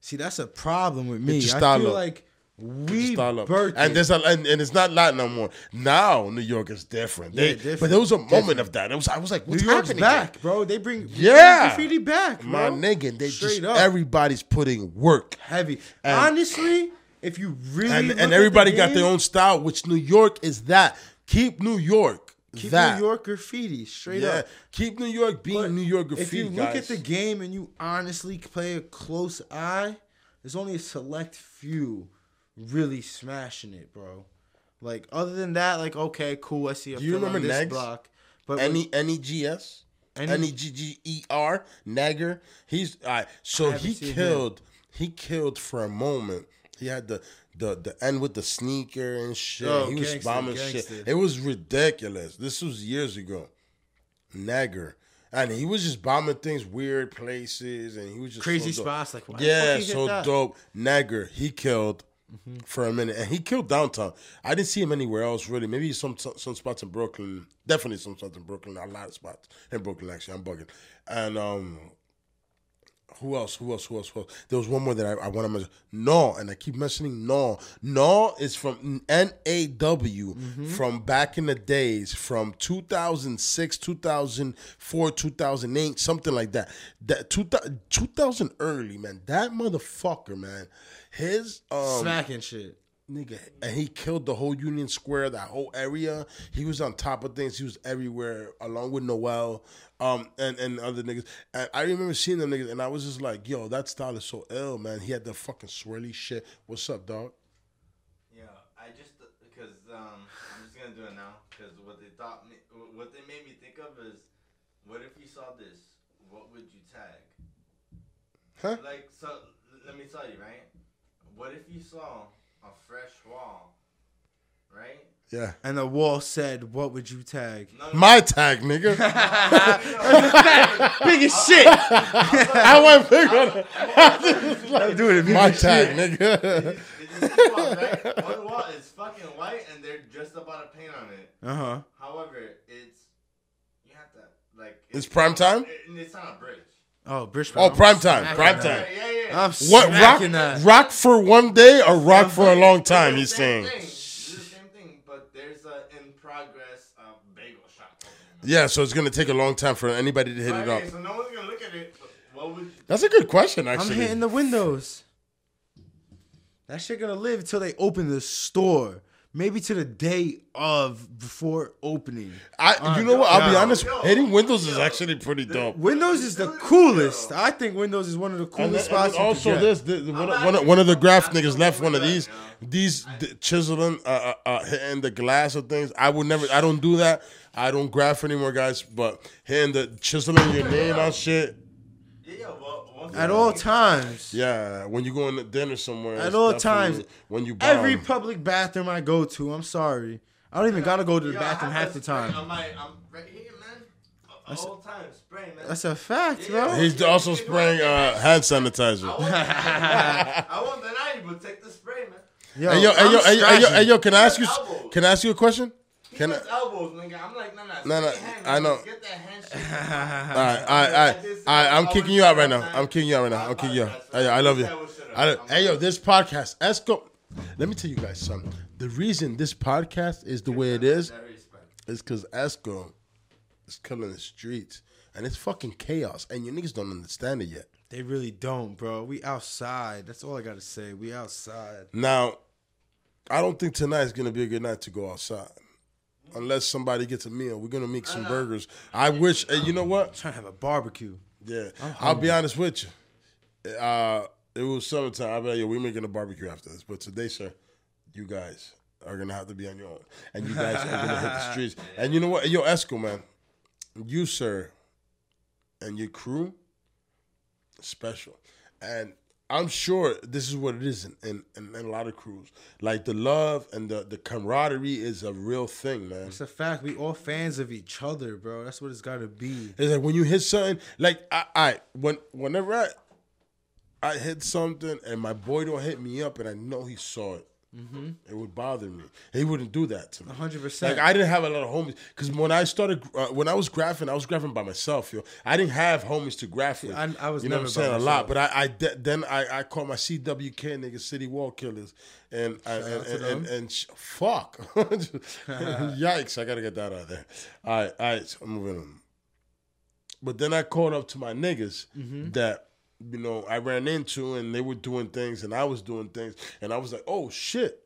See, that's a problem with me. I feel up. like we birthed And there's a, and, and it's not Latin no more. Now New York is different. They, Yeah, different. But there was a moment Different. of that. It was I was like, New what's York's happening? back, bro. They bring Yeah. graffiti back, bro. My nigga, they Straight just up. everybody's putting work. heavy. And- Honestly, if you really And and everybody the got game, their own style, which New York is that. Keep New York. Keep that. New York graffiti straight yeah. up. Keep New York being But New York graffiti. If you look guys. at the game and you honestly play a close eye, there's only a select few really smashing it, bro. Like other than that, like okay, cool. I see a Do you fill on this Negs? block, but N N G S Any- GS, any G G E R Nagger. He's all right. So he killed. He killed for a moment. He had the the the end with the sneaker and shit. Oh, he was gangster, bombing gangster. shit. It was ridiculous. This was years ago. Nagger. And he was just bombing things, weird places, and he was just crazy so spots. Like why Yeah, fuck he hit so dope. Nagger, he killed for a minute, and he killed downtown. I didn't see him anywhere else really. Maybe some some spots in Brooklyn. Definitely some spots in Brooklyn. A lot of spots in Brooklyn. Actually, I'm bugging. And um, who else? Who else? Who else? Who else? There was one more that I, I want to mention. No, and I keep mentioning No. No is from N A W from back in the days, from 2006, 2004, 2008, something like that. That 2000, 2000 early, man. That motherfucker, man. His um, smacking shit. Nigga, and he killed the whole Union Square, that whole area. He was on top of things. He was everywhere, along with Noel, um, and and other niggas. And I remember seeing them niggas, and I was just like, "Yo, that style is so ill, man." He had the fucking swirly shit. What's up, dog? Yeah, I just because um, I'm just gonna do it now because what they thought me, what they made me think of is, what if you saw this? What would you tag? Huh? Like so, let me tell you, right? What if you saw a fresh wall, right? Yeah, And the wall said, "What would you tag?" No, no, my tag, nigga. Big as shit. I went big on it. I'm doing it. My tag, shit. nigga. Did, did these right. One wall is fucking white, and they're just about to paint on it. Uh huh. However, it's you have to like. It's prime time? It, it's on a bridge. Oh, Bridge. Oh, prime time, prime Yeah, time. yeah, yeah. I'm What rock? smacking that. Rock for one day or rock for a long time? He's saying. thing. It's the same thing, but there's a in progress uh, bagel shop. Yeah, so it's gonna take a long time for anybody to hit it up. So no one's gonna look at it. But what would? That's a good question, Actually, I'm actually. hitting the windows. That shit gonna live until they open the store. Maybe to the day of before opening. I, you know what? I'll be honest. yo, hitting Windows is actually pretty dope. Windows is the coolest. I think Windows is one of the And, coolest and spots. then also, this the, the- one, of- one, of- not- one of the graf niggas left one of these. These the chiseling, uh, uh, uh, hitting the glass of things. I would never. I don't do that. I don't graf anymore, guys. But hitting the chiseling your name on shit. Yeah, yeah, well, once At you- all times. Yeah, when you go in to dinner somewhere. At all times. When you bomb. Every public bathroom I go to, I'm sorry. I don't even gotta go to the Yo, bathroom half the spray time. On my, I'm right here, man. A- All time spray, man. That's a fact, Yeah. bro. He's also spraying uh, hand sanitizer. I won't, I won't deny you, but take the spray, man. Yo, Hey yo, hey I'm yo, hey yo, hey yo, hey yo, can I ask you? Elbows. Can I ask you a question? He Can I? puts elbows, nigga. I'm like, nah, nah. Nah, nah, hand, I know. Get that handshake. All right, all right, all right, all right. I'm kicking you out right now. I'm kicking you out right now. I'm kicking you out. Hey, I love you. I, hey yo, this podcast, Esko. Let me tell you guys something. The reason this podcast is the way it is is because Esko is killing the streets, and it's fucking chaos, and you niggas don't understand it yet. They really don't, bro. We outside. That's all I gotta say. We outside. Now, I don't think tonight's gonna be a good night to go outside. Unless somebody gets a meal, we're gonna make some burgers. I wish. Hey, you know what? trying to have a barbecue. Yeah, I'll be honest with you. Uh, it was summertime. I'll be like, yo, we're making a barbecue after this. But today, sir, you guys are gonna have to be on your own, and you guys are gonna hit the streets. And you know what, yo, Esko, man, you sir, and your crew, special, and I'm sure this is what it is in, in, in, in a lot of crews. Like the love and the, the camaraderie is a real thing, man. It's a fact. We all fans of each other, bro. That's what it's gotta be. It's like when you hit something, like I, I when whenever I I hit something and my boy don't hit me up and I know he saw it, it would bother me. He wouldn't do that to me. hundred percent. Like. I didn't have a lot of homies because when I started uh, when I was graphing, I was graphing by myself. Yo, I didn't have homies to graf with. I- I was you know never what I'm saying a lot, but I, I de- then I, I called my CWK niggas City Wall Killers and I, and, and, and, and sh- fuck, yikes! I gotta get that out of there. All right, all right, so I'm moving on. But then I called up to my niggas Mm-hmm. that you know I ran into, and they were doing things, and I was doing things, and I was like, oh shit,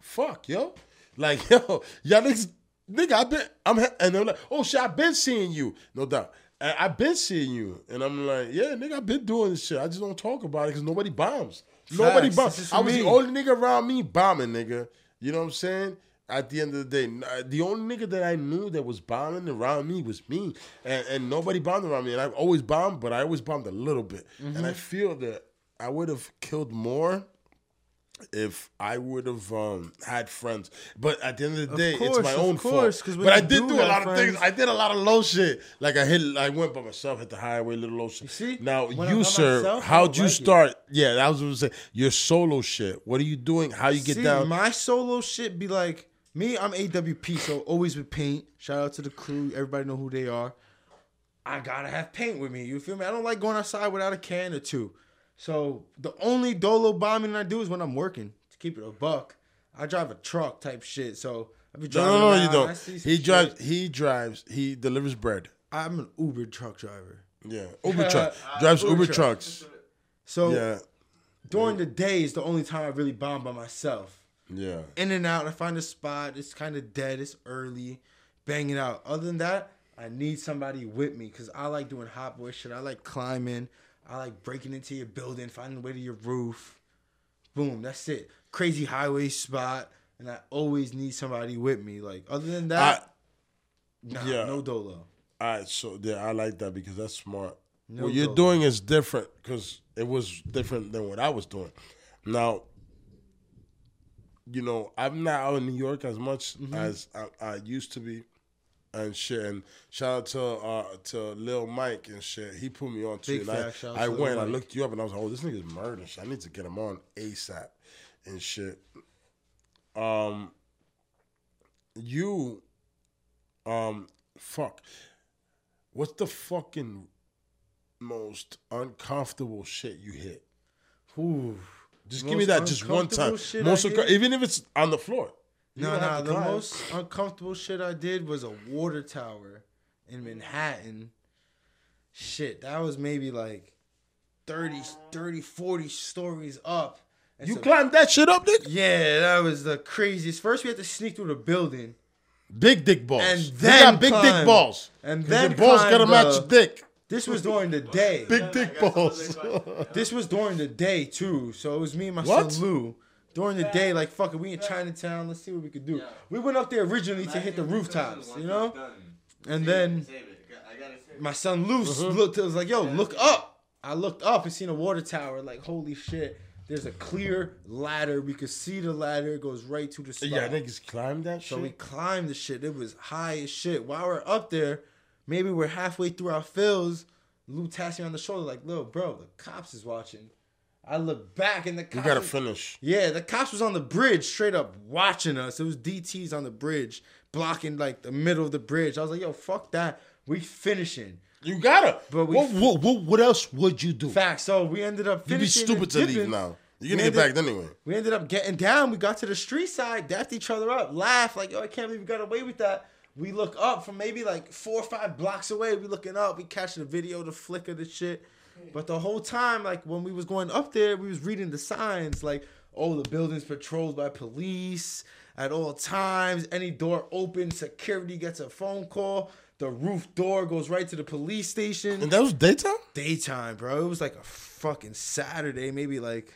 fuck, yo, like yo, y'all niggas, nigga, I've been, I'm, and they're like, oh shit, I've been seeing you, no doubt. I've been seeing you, and I'm like, yeah, nigga, I've been doing this shit. I just don't talk about it because nobody bombs. Nobody bombs. I was me. the only nigga around me bombing, nigga. You know what I'm saying? At the end of the day, uh, the only nigga that I knew that was bombing around me was me, and, and nobody bombed around me. And I've always bombed, but I always bombed a little bit. Mm-hmm. And I feel that I would have killed more if I would have um, had friends. But at the end of the Of day, it's my of own course, fault. But I did do do a lot of things. I did a lot of low shit. Like I hit, I went by myself, hit the highway, little low shit. see, now you, sir, myself, how'd you like it. start? Yeah, that was what I was saying. Your solo shit. What are you doing? How you get See, down? my solo shit be like me. I'm AWP, so always with paint. Shout out to the crew. Everybody know who they are. I gotta have paint with me. You feel me? I don't like going outside without a can or two. So the only dolo bombing I do is when I'm working. To keep it a buck, I drive a truck type shit. So I be driving. no, no, around, you don't. He shit. drives. He drives. He delivers bread. I'm an Uber truck driver. Yeah, Uber truck drives Uber Uber truck. trucks. So Yeah, during the day is the only time I really bomb by myself. Yeah. in and out. I find a spot. It's kind of dead. It's early. Bang it out. Other than that, I need somebody with me because I like doing hot boy shit. I like climbing. I like breaking into your building, finding a way to your roof. Boom. That's it. Crazy highway spot. And I always need somebody with me. Like other than that, nah, yeah. no dolo. All right, so yeah, I like that because that's smart. No what you're go. doing is different because it was different than what I was doing. Now, you know, I'm not out in New York as much Mm-hmm. as I, I used to be, and shit. And shout out to uh, to Lil Mike and shit. He put me on too. I, I went, I looked you up, and I was like, oh, this nigga's murdering. shit. I need to get him on ASAP. and shit. Um, you, um, fuck. What's the fucking most uncomfortable shit you hit? Ooh. Just give me that just one time. Most unco- even if it's on the floor. No, no. The climb. most uncomfortable shit I did was a water tower in Manhattan. Shit, that was maybe like 30, 30 40 stories up. And You so- climbed that shit up, nigga. Yeah, that was the craziest. First, we had to sneak through the building, Big dick balls. And then big dick balls. And then balls gotta match your dick. This was during the day. Big dick balls. that's what they call it. This was during the day too, so it was me and my What? son Lou. During the day, like fuck it, we in Chinatown. Let's see what we could do. We went up there originally to hit the rooftops, you know. And then Save it. I gotta save it. my son Lou mm-hmm. looked. It was like, yo, look up. I looked up and seen a water tower. Like, holy shit! There's a clear ladder. We could see the ladder. It goes right to the spot. Yeah, niggas climbed that So shit. we climbed the shit. It was high as shit. While we're up there, maybe we're halfway through our fills. Lou taps me on the shoulder, like, "Little bro, the cops is watching." I look back and the you cops. gotta was- finish. yeah, the cops was on the bridge, straight up watching us. It was DTs on the bridge, blocking like the middle of the bridge. I was like, "Yo, fuck that. We finishing." You gotta. But we- what, what, what, what else would you do? Fact. So we ended up finishing. You'd be stupid to leave now. You're gonna get ended- back anyway. We ended up getting down. We got to the street side, dapped each other up, laughed like, "Yo, I can't believe we got away with that." We look up from maybe like four or five blocks away. We looking up. We catch the video, the flick of the shit. But the whole time, like when we was going up there, we was reading the signs like, "Oh, the building's patrolled by police at all times. Any door open, security gets a phone call. The roof door goes right to the police station." And that was daytime? daytime, bro. It was like a fucking Saturday, maybe like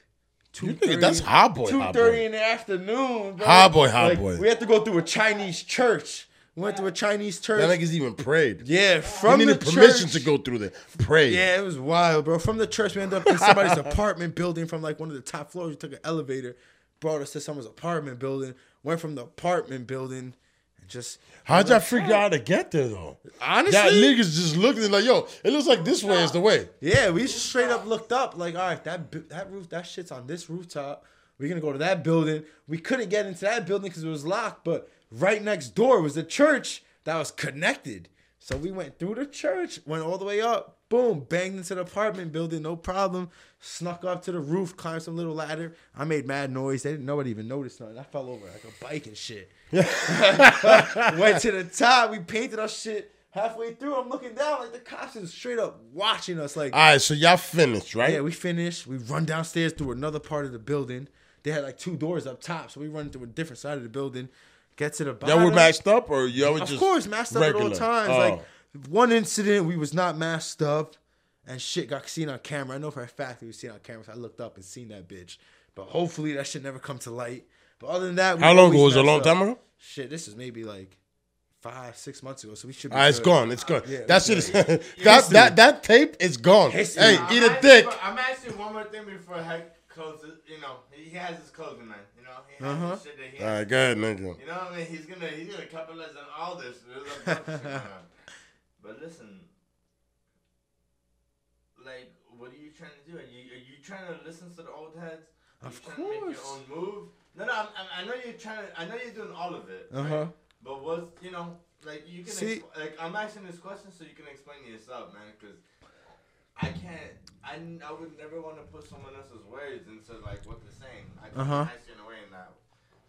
two that's hot boy, Two thirty in the afternoon, bro. Hot boy, hot Like, boy. We had to go through a Chinese church. We went to a Chinese church. That niggas even prayed. yeah, from the needed permission church. to go through there. Pray. Yeah, it was wild, bro. From the church, we ended up in somebody's apartment building from like one of the top floors. We took an elevator, brought us to someone's apartment building. Went from the apartment building and just How'd y'all figure out how to get there though? honestly, Y'all niggas just looked at like, yo, it looks like this way is the way. Yeah, we just straight up looked up like, all right, that that roof, that shit's on this rooftop. We're gonna go to that building. We couldn't get into that building because it was locked, but right next door was a church that was connected. So we went through the church, went all the way up, boom, banged into the apartment building, no problem. Snuck up to the roof, climbed some little ladder. I made mad noise. They didn't nobody even noticed nothing. I fell over like a bike and shit. Went to the top. We painted our shit. Halfway through, I'm looking down like the cops is straight up watching us. Like, All right, so y'all finished, right? yeah, we finished. We run downstairs through another part of the building. They had like two doors up top, so we run through a different side of the building. Get to the bottom. y'all were matched up, or y'all were Of just course, masked up at all times. Oh. Like one incident, we was not masked up, and shit got seen on camera. I know for a fact it was seen on camera. So I looked up and seen that bitch. But hopefully that shit never come to light. But other than that, we how long ago was it? A long up. time ago? Shit, this is maybe like five, six months ago. So we should. Be Ah, it's good. gone. It's gone. Yeah, that shit is that that that tape is gone. History. Hey, I'm eat a dick. for- I'm asking one more thing before I Heck closes. You know, he has his clothing, man. You know, he has Uh-huh. his shit that he All right, go ahead, nigga. You know what I mean? He's gonna he's gonna capitalize on all this. There's a bunch of shit going on. But listen, like, what are you trying to do? Are you are you trying to listen to the old heads? Are Of you trying to make your own move? No, no. I'm, I'm, I know you're trying to. I know you're doing all of it. Uh right? huh. But what's you know like you can See- exp- like I'm asking this question so you can explain to yourself, man, because I can't. I, I would never want to put someone else's words into like what they're saying. I can Uh-huh. ask you in a way now.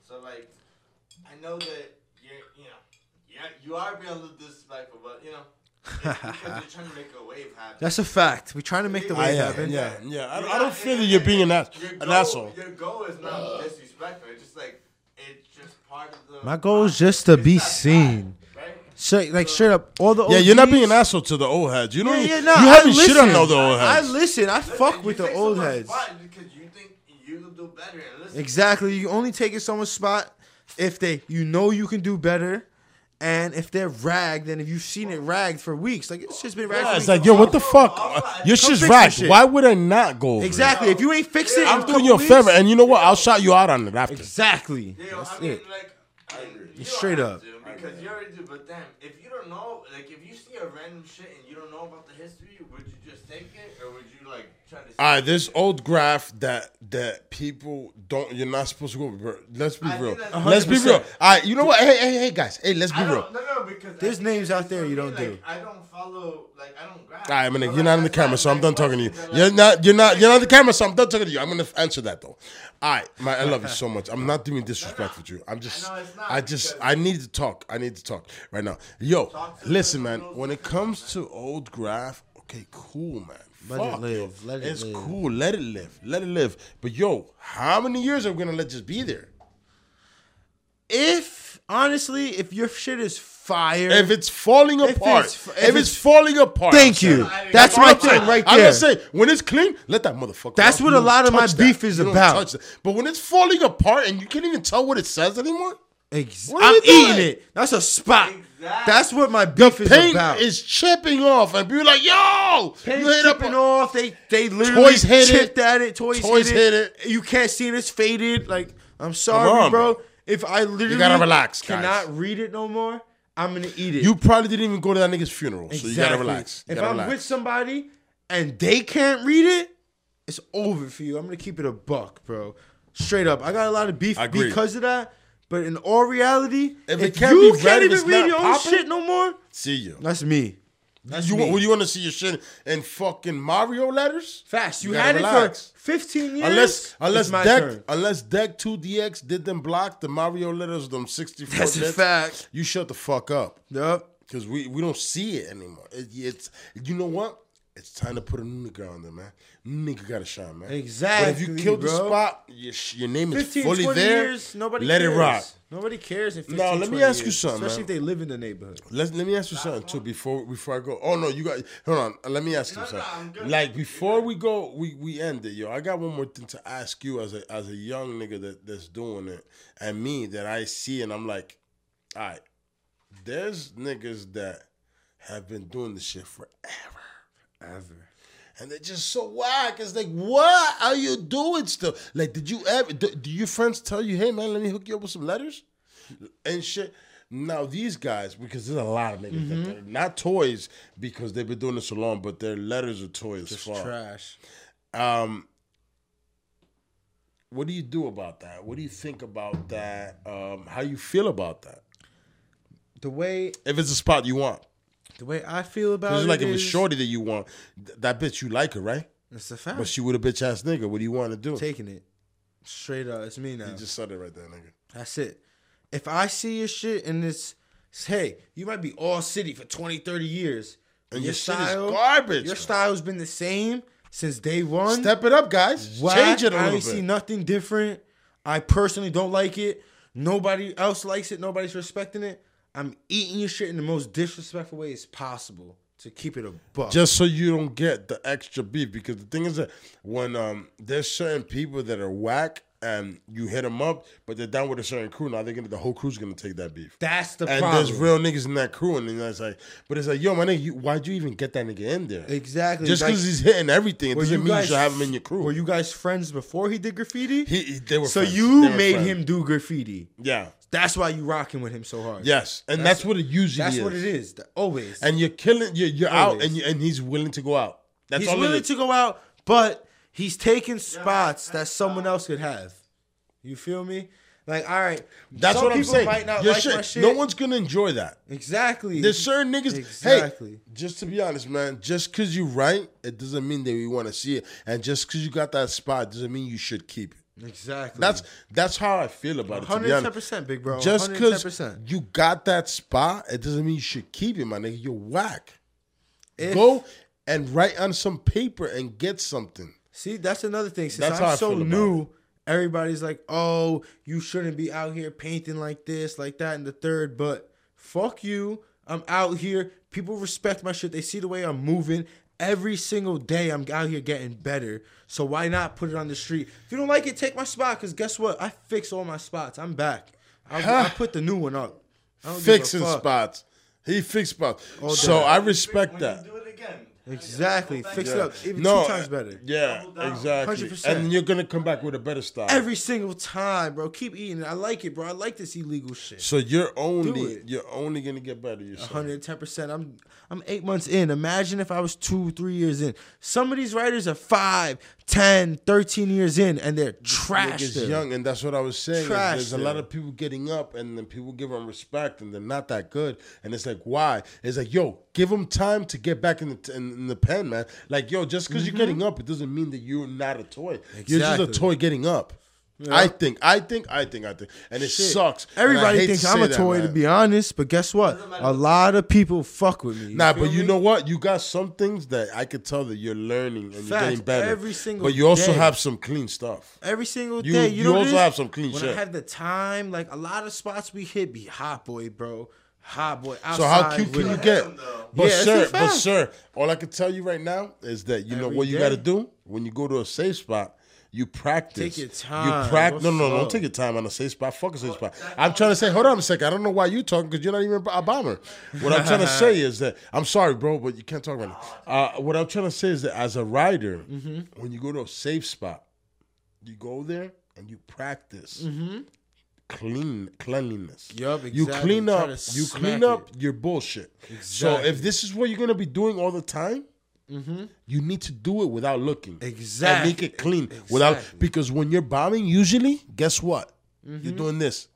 So like, I know that you're you know yeah you are being a little disrespectful, but you know it's because you're trying to make a wave happen. That's a fact. We're trying to make the wave am. happen. Yeah, yeah. I, You're I don't feel that you're being an, ass, your an asshole. Your goal is not disrespectful. It's just like it's just part of the. My goal is just to It's be not seen. Right? Straight, like straight up, all the Yeah, you're not being an asshole to the old heads. You know, Yeah, you, yeah, no, you haven't shit on listen. all the old heads. I listen. I fuck you with the old heads. spot because you think you'll do better. Exactly. You only take it someone's spot if they, you know, you can do better, and if they're ragged, and if you've seen it ragged for weeks, like it's just been ragged. Yeah, for it's weeks. like, yo, what the fuck? Your Come shit's ragged. shit. Why would I not go over it? exactly. If you ain't fix it, I'm in doing couple you a weeks- favor, and you know what? I'll shout you out on it after. Exactly. you know, That's I mean, it. like, I. You Straight up. have to, because you already do. But damn, if you don't know, like, if you see a random shit and you don't know about the history, would you just take it, or would you like? All right, this old graf that that people don't. You're not supposed to go. Bro. Let's be I real. Let's be real. All right, you know what? Hey, hey, hey, guys. Hey, let's be real. no, no, because There's names out there you don't like, do. I don't follow, like, I don't grab. All right, I'm. So, You're like, not on the camera, so I'm done talking to you. questions You're not. You're not. You're not on the camera, so I'm done talking to you. I'm gonna answer that though. All right, my, I love you so much. I'm not doing disrespect with you. I'm just. I know it's not, I just. I need to talk. I need to talk right now. Yo, listen, man. When it comes to old graf, okay, cool, man. Let it live. yo. Let it it's live. cool. Let it live. Let it live. But yo, how many years are we gonna let this be there? If honestly, if your shit is fire, If it's falling If apart, it's- if, if it's, it's- falling apart, thank you. saying. That's That's my thing saying. right there. I'm gonna say when it's clean, let that motherfucker. That's out. what You a lot of my touch beef is You don't about. touch. But when it's falling apart and you can't even tell what it says anymore, Ex- What are I'm we doing? eating it. That's a spot. Exactly. That's what my beef is paint about. is chipping off, and people like, "Yo, Paint you hit up chipping off. They they literally Toys hit it. chipped at it. Toys, Toys hit, hit it. You can't see it. It's faded. Like I'm sorry, on, bro. bro. If I literally you gotta relax, guys. cannot read it no more, I'm gonna eat it. You probably didn't even go to that nigga's funeral, so you gotta relax. You If gotta I'm relax. with somebody and they can't read it, it's over for you. I'm gonna keep it a buck, bro. Straight up. I got a lot of beef because of that. But in all reality, If can't you be can't even read your own popping- shit no more, See you. that's me. That's you, me. Would you want to see your shit in fucking Mario letters? Fast. You, You had gotta it for 15 years. Unless unless it's my Deck turn. unless Deck Two DX did them block the Mario letters them sixty four That's a fact. you shut the fuck up Yup. because we we don't see it anymore. It, it's you know what? It's time to put a new nigga on there, man. New nigga gotta shine, man. But if you killed the spot, your, your name is 15, fully 20 there. years, nobody let cares. it rock. Nobody cares in 15, Now, let me 20 ask you years, something, Especially man. if they live in the neighborhood. Let, let me ask you something too before before I go. Oh no, you got hold on. Let me ask you No, no, something. I'm good. Like before we go, we we end it, yo. I got one more thing to ask you as a as a young nigga that that's doing it, and me that I see, and I'm like, all right, there's niggas that have been doing this shit forever, Ever. And they're just so whack. It's like, what are you doing still? Like, did you ever? Do, do your friends tell you, hey man, let me hook you up with some letters and shit? Now these guys, because there's a lot of niggas Mm-hmm. that are not toys because they've been doing this so long, but their letters are toys as fuck. Trash. Um, what do you do about that? What do you think about that? Um, how you feel about that? The way If it's a spot you want, the way I feel about because it it's like if it's shorty that you want, th- that bitch you like her, right? It's a fact. But she with a bitch ass nigga. What do you want to do? taking it straight up. It's me now. You just said it right there, nigga. That's it. If I see your shit and it's, it's, hey, you might be all city for 20, 30 years. And your shit is garbage. Your style's been the same since day one. Step it up, guys. Whack. Change it a I little ain't see nothing different. I personally don't like it. Nobody else likes it. Nobody's respecting it. I'm eating your shit in the most disrespectful way as possible to keep it a buck. Just so you don't get the extra beef, because the thing is that when um there's certain people that are whack and you hit them up, but they're down with a certain crew. Now they're gonna the whole crew's gonna take that beef. That's the and problem. there's real niggas in that crew, and then it's like, but it's like, yo, my nigga, you, why'd you even get that nigga in there? exactly. Just Like, because he's hitting everything, it doesn't you mean you should have him in your crew. Were you guys friends before he did graffiti? He, he- they were so friends. you were made friends. him do graffiti. yeah, That's why you rocking with him so hard. yes, and that's, what it usually That's is. what it is. Always. And you're killing, you're, you're out, and you, and he's willing to go out. That's he's willing to go out, but he's taking spots that someone else could have. You feel me? Like, all right, That's some what I'm saying. Might not Your like shit, my shit. No one's gonna enjoy that. exactly. There's certain niggas. Exactly. Hey, just to be honest, man, just because you right, it doesn't mean that we want to see it. And just because you got that spot doesn't mean you should keep it. exactly. That's that's how I feel about it. To be 110%, big bro. just because you got that spot, it doesn't mean you should keep it, my nigga. You're whack. If- Go and write on some paper and get something. See, that's another thing. Since That's how I I'm so feel about new, everybody's like, "Oh, you shouldn't be out here painting like this, like that, and the third. But fuck you. I'm out here. People respect my shit. They see the way I'm moving. Every single day, I'm out here getting better. So why not put it on the street? If you don't like it, take my spot. Cause guess what? I fix all my spots. I'm back. I, I put the new one up. I don't give a Fixing fuck. spots. He fixed spots. All So. I respect when that. you do it again, Exactly. Fix it up. Even no, two times better. Yeah, exactly. 100%. And you're gonna come back with a better style. Every single time, bro. Keep eating. I like it, bro. I like this illegal shit. so you're only you're only gonna get better. You're 110 percent. I'm I'm eight months in. Imagine if I was two, three years in. Some of these writers are five, 10, 13 years in, and they're trash. Niggas young, and that's what I was saying. Trash There's a lot of people getting up, and then people give them respect, and they're not that good. And it's like, why? It's like, yo, give them time to get back in the in, in the pen, man. Like, yo, just because you're getting up, it doesn't mean that you're not a toy. You're just a Mm-hmm. Toy getting up. I think, I think, I think, I think, and it Shit. sucks. Everybody thinks to I'm say a that, toy, to be honest. But guess what? A lot of people fuck with me. Nah, feel but you know what? You got some things that I could tell that you're learning and you're getting better. Every single But you also day. have some clean stuff. Every single You- day. you You, know also have some clean when shit. I have the time, like a lot of spots we hit be hot boy, bro. Hot boy. So how cute can you get? Damn, though. But Yeah, sir, but fact. sir, all I can tell you right now is that you know what you got to do when you go to a safe spot. You practice. Take your time. You practice. No, no, no. Don't take your time on a safe spot. Fuck a safe spot. I'm trying to say. Hold on a second. I don't know why you talking because you're not even a bomber. What I'm trying to say is that I'm sorry, bro, but you can't talk right now. Uh, what I'm trying to say is that as a rider, Mm-hmm. when you go to a safe spot, you go there and you practice. Clean cleanliness. Mm-hmm. Yup, You clean up. You clean it. up your bullshit. So if this is what you're gonna be doing all the time, you need to do it without looking. And Exactly. make it clean without because when you're bombing, usually, guess what? Mm-hmm. You're doing this.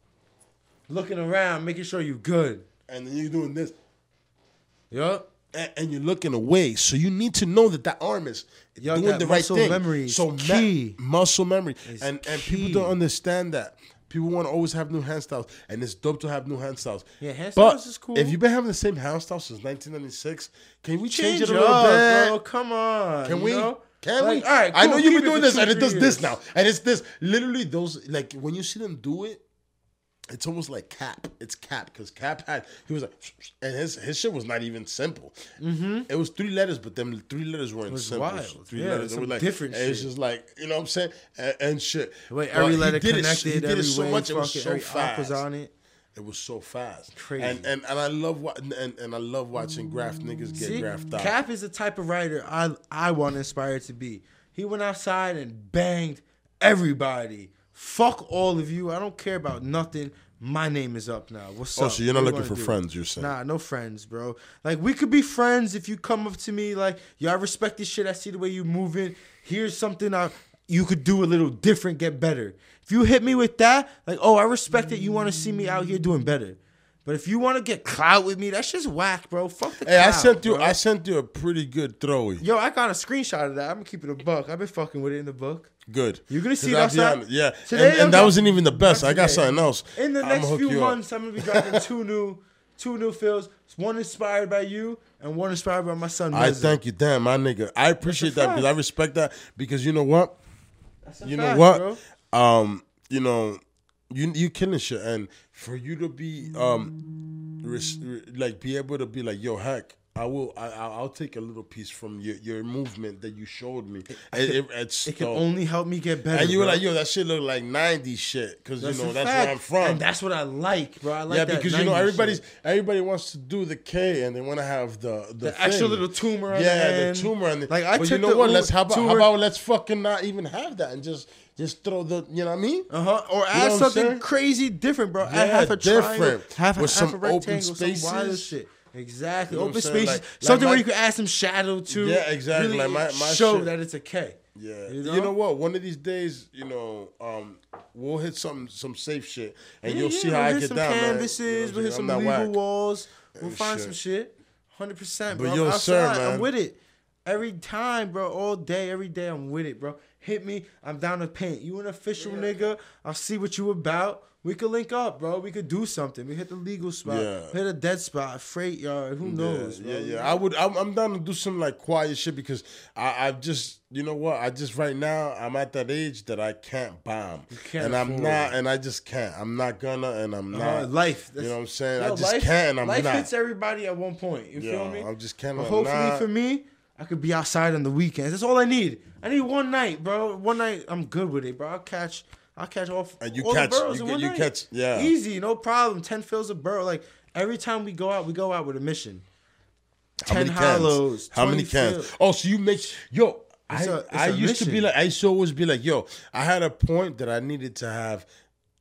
Looking around, making sure you're good. And then you're doing this. Yup. And, and you're looking away. So you need to know that that arm is Yo, doing the right muscle thing. memory so key. muscle memory. And and key. people don't understand that. People want to always have new hairstyles, and it's dope to have new hairstyles. Yeah, hand but is cool. If you've been having the same hairstyle since 1996, can we change, Change it a little up, bit? bro. Come on. Can we? know? Can Like, we? All right. I know you've been doing this, and it does this now, and it's this. Literally, those like when you see them do it, it's almost like Cap. It's Cap because Cap had he was like, and his his shit was not even simple. Mm-hmm. It was three letters, but them three letters weren't was simple. wild. Three Yeah, letters, it was like different It's just like you know what I'm saying, and, and shit. But every he letter did it- connected, he did every it so way, much. It was fucking, so every arc was fast. on it. It was so fast, Crazy. and and, and I love what and, and I love watching graf niggas get See, graphed out. Cap is the type of writer I I want to aspire to be. He went outside and banged everybody. Fuck all of you. I don't care about nothing. My name is up now. What's Oh, up? so you're not What looking wanna for do? friends? You're saying? Nah, no friends, bro. Like we could be friends if you come up to me like, yo, I respect this shit. I see the way you moving. Here's something I you could do a little different, get better. If you hit me with that, like, oh, I respect that you want to see me out here doing better. But if you want to get clout with me, that's just whack, bro. Fuck the Hey, I sent you. bro. I sent you a pretty good throwy. Yo, I got a screenshot of that. I'm gonna keep it a buck. I've been fucking with it in the book. Good. You're gonna see it I'll be outside? honest, Yeah, Today and, and that wasn't even the best. I got something else. In the next few months, I'm gonna be dropping two new, two new films. One inspired by you, and one inspired by my son. I thank you, damn my nigga. I appreciate that because I respect that because you know what, That's a you fact, know what, bro. um, you know, you you killing shit, and for you to be um, res, re- like be able to be like, yo, heck. I will. I, I'll take a little piece from your, your movement that you showed me. It, it, it's It can only help me get better. and you were bro. like, yo, that shit look like '90s shit because you know that's fact. where I'm from. and that's what I like, bro. I like yeah, that because you know everybody's shit. everybody wants to do the K and they want to have the the, the extra little tumor. On yeah, the, the tumor and the, Like I but took you know what? Let's how about, how about let's fucking not even have that and just just throw the you know what I mean? Uh huh. Or add what I'm something saying? crazy different, bro. Yeah, add half a triangle, different. half, With half a some rectangle, open some wild shit. Exactly. You know open spaces. Like- like something my- where you can add some shadow to. Yeah, exactly. Really Like my- my show shit- that it's a K. Yeah, You you know? know? what? One of these days, you know, um, we'll hit some some safe shit, and Yeah, you'll yeah, see we'll how I get some down, man. You know canvases, what I'm we'll hit some legal whack. walls. We'll And find shit. some shit. Hundred percent, But bro. yo, I'm sir, man. I'm with it. Every time, bro. All day, every day, I'm with it, bro. Hit me. I'm down to paint. You an official nigga? I'll see what you about. We could link up, bro. We could do something. We hit the legal spot. Yeah. Hit a dead spot, freight yard. Who knows? Yeah, bro? yeah, yeah. I would. I'm, I'm down to do some like quiet shit because I, I've just, you know what? I just right now I'm at that age that I can't bomb, can't and I'm not, it. and I just can't. I'm not gonna, and I'm Uh, not. life. you know what I'm saying? I just life, can't. and I'm not. life not. hits everybody at one point. You Yeah, feel me? I'm just kinda But hopefully not- for me, I could be outside on the weekends. That's all I need. I need one night, bro. One night, I'm good with it, bro. I'll catch. I'll catch all. And you all catch- The you in one you night. catch- yeah. Easy, no problem. Ten fills a borough. Like every time we go out, we go out with a mission. How 10 many cans? hollows, How many 20 cans? Oh, so you make yo. I, It's a- I a used to be like I used to always be like yo. I had a point that I needed to have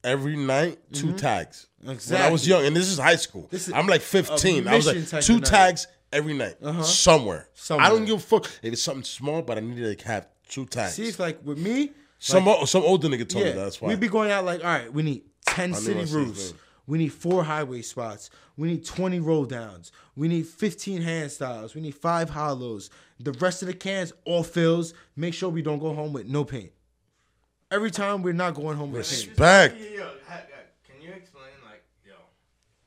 every night 2 tags. When I was Mm-hmm. Young, and this is high school. This is I'm like 15. I was like two of tags every night uh-huh. somewhere. I don't give a fuck if it's something small, but I need to have two tags. See, if like with me, some o- some older nigga told me that. That's why. we be going out like, all right, we need ten I city roofs. We need four highway spots. We need 20 roll downs. We need 15 hand styles. We need five hollows. The rest of the cans, all fills. Make sure we don't go home with no paint. Every time we're not going home with paint. Respect. Yo, yo, ha- ha- can you explain like, yo,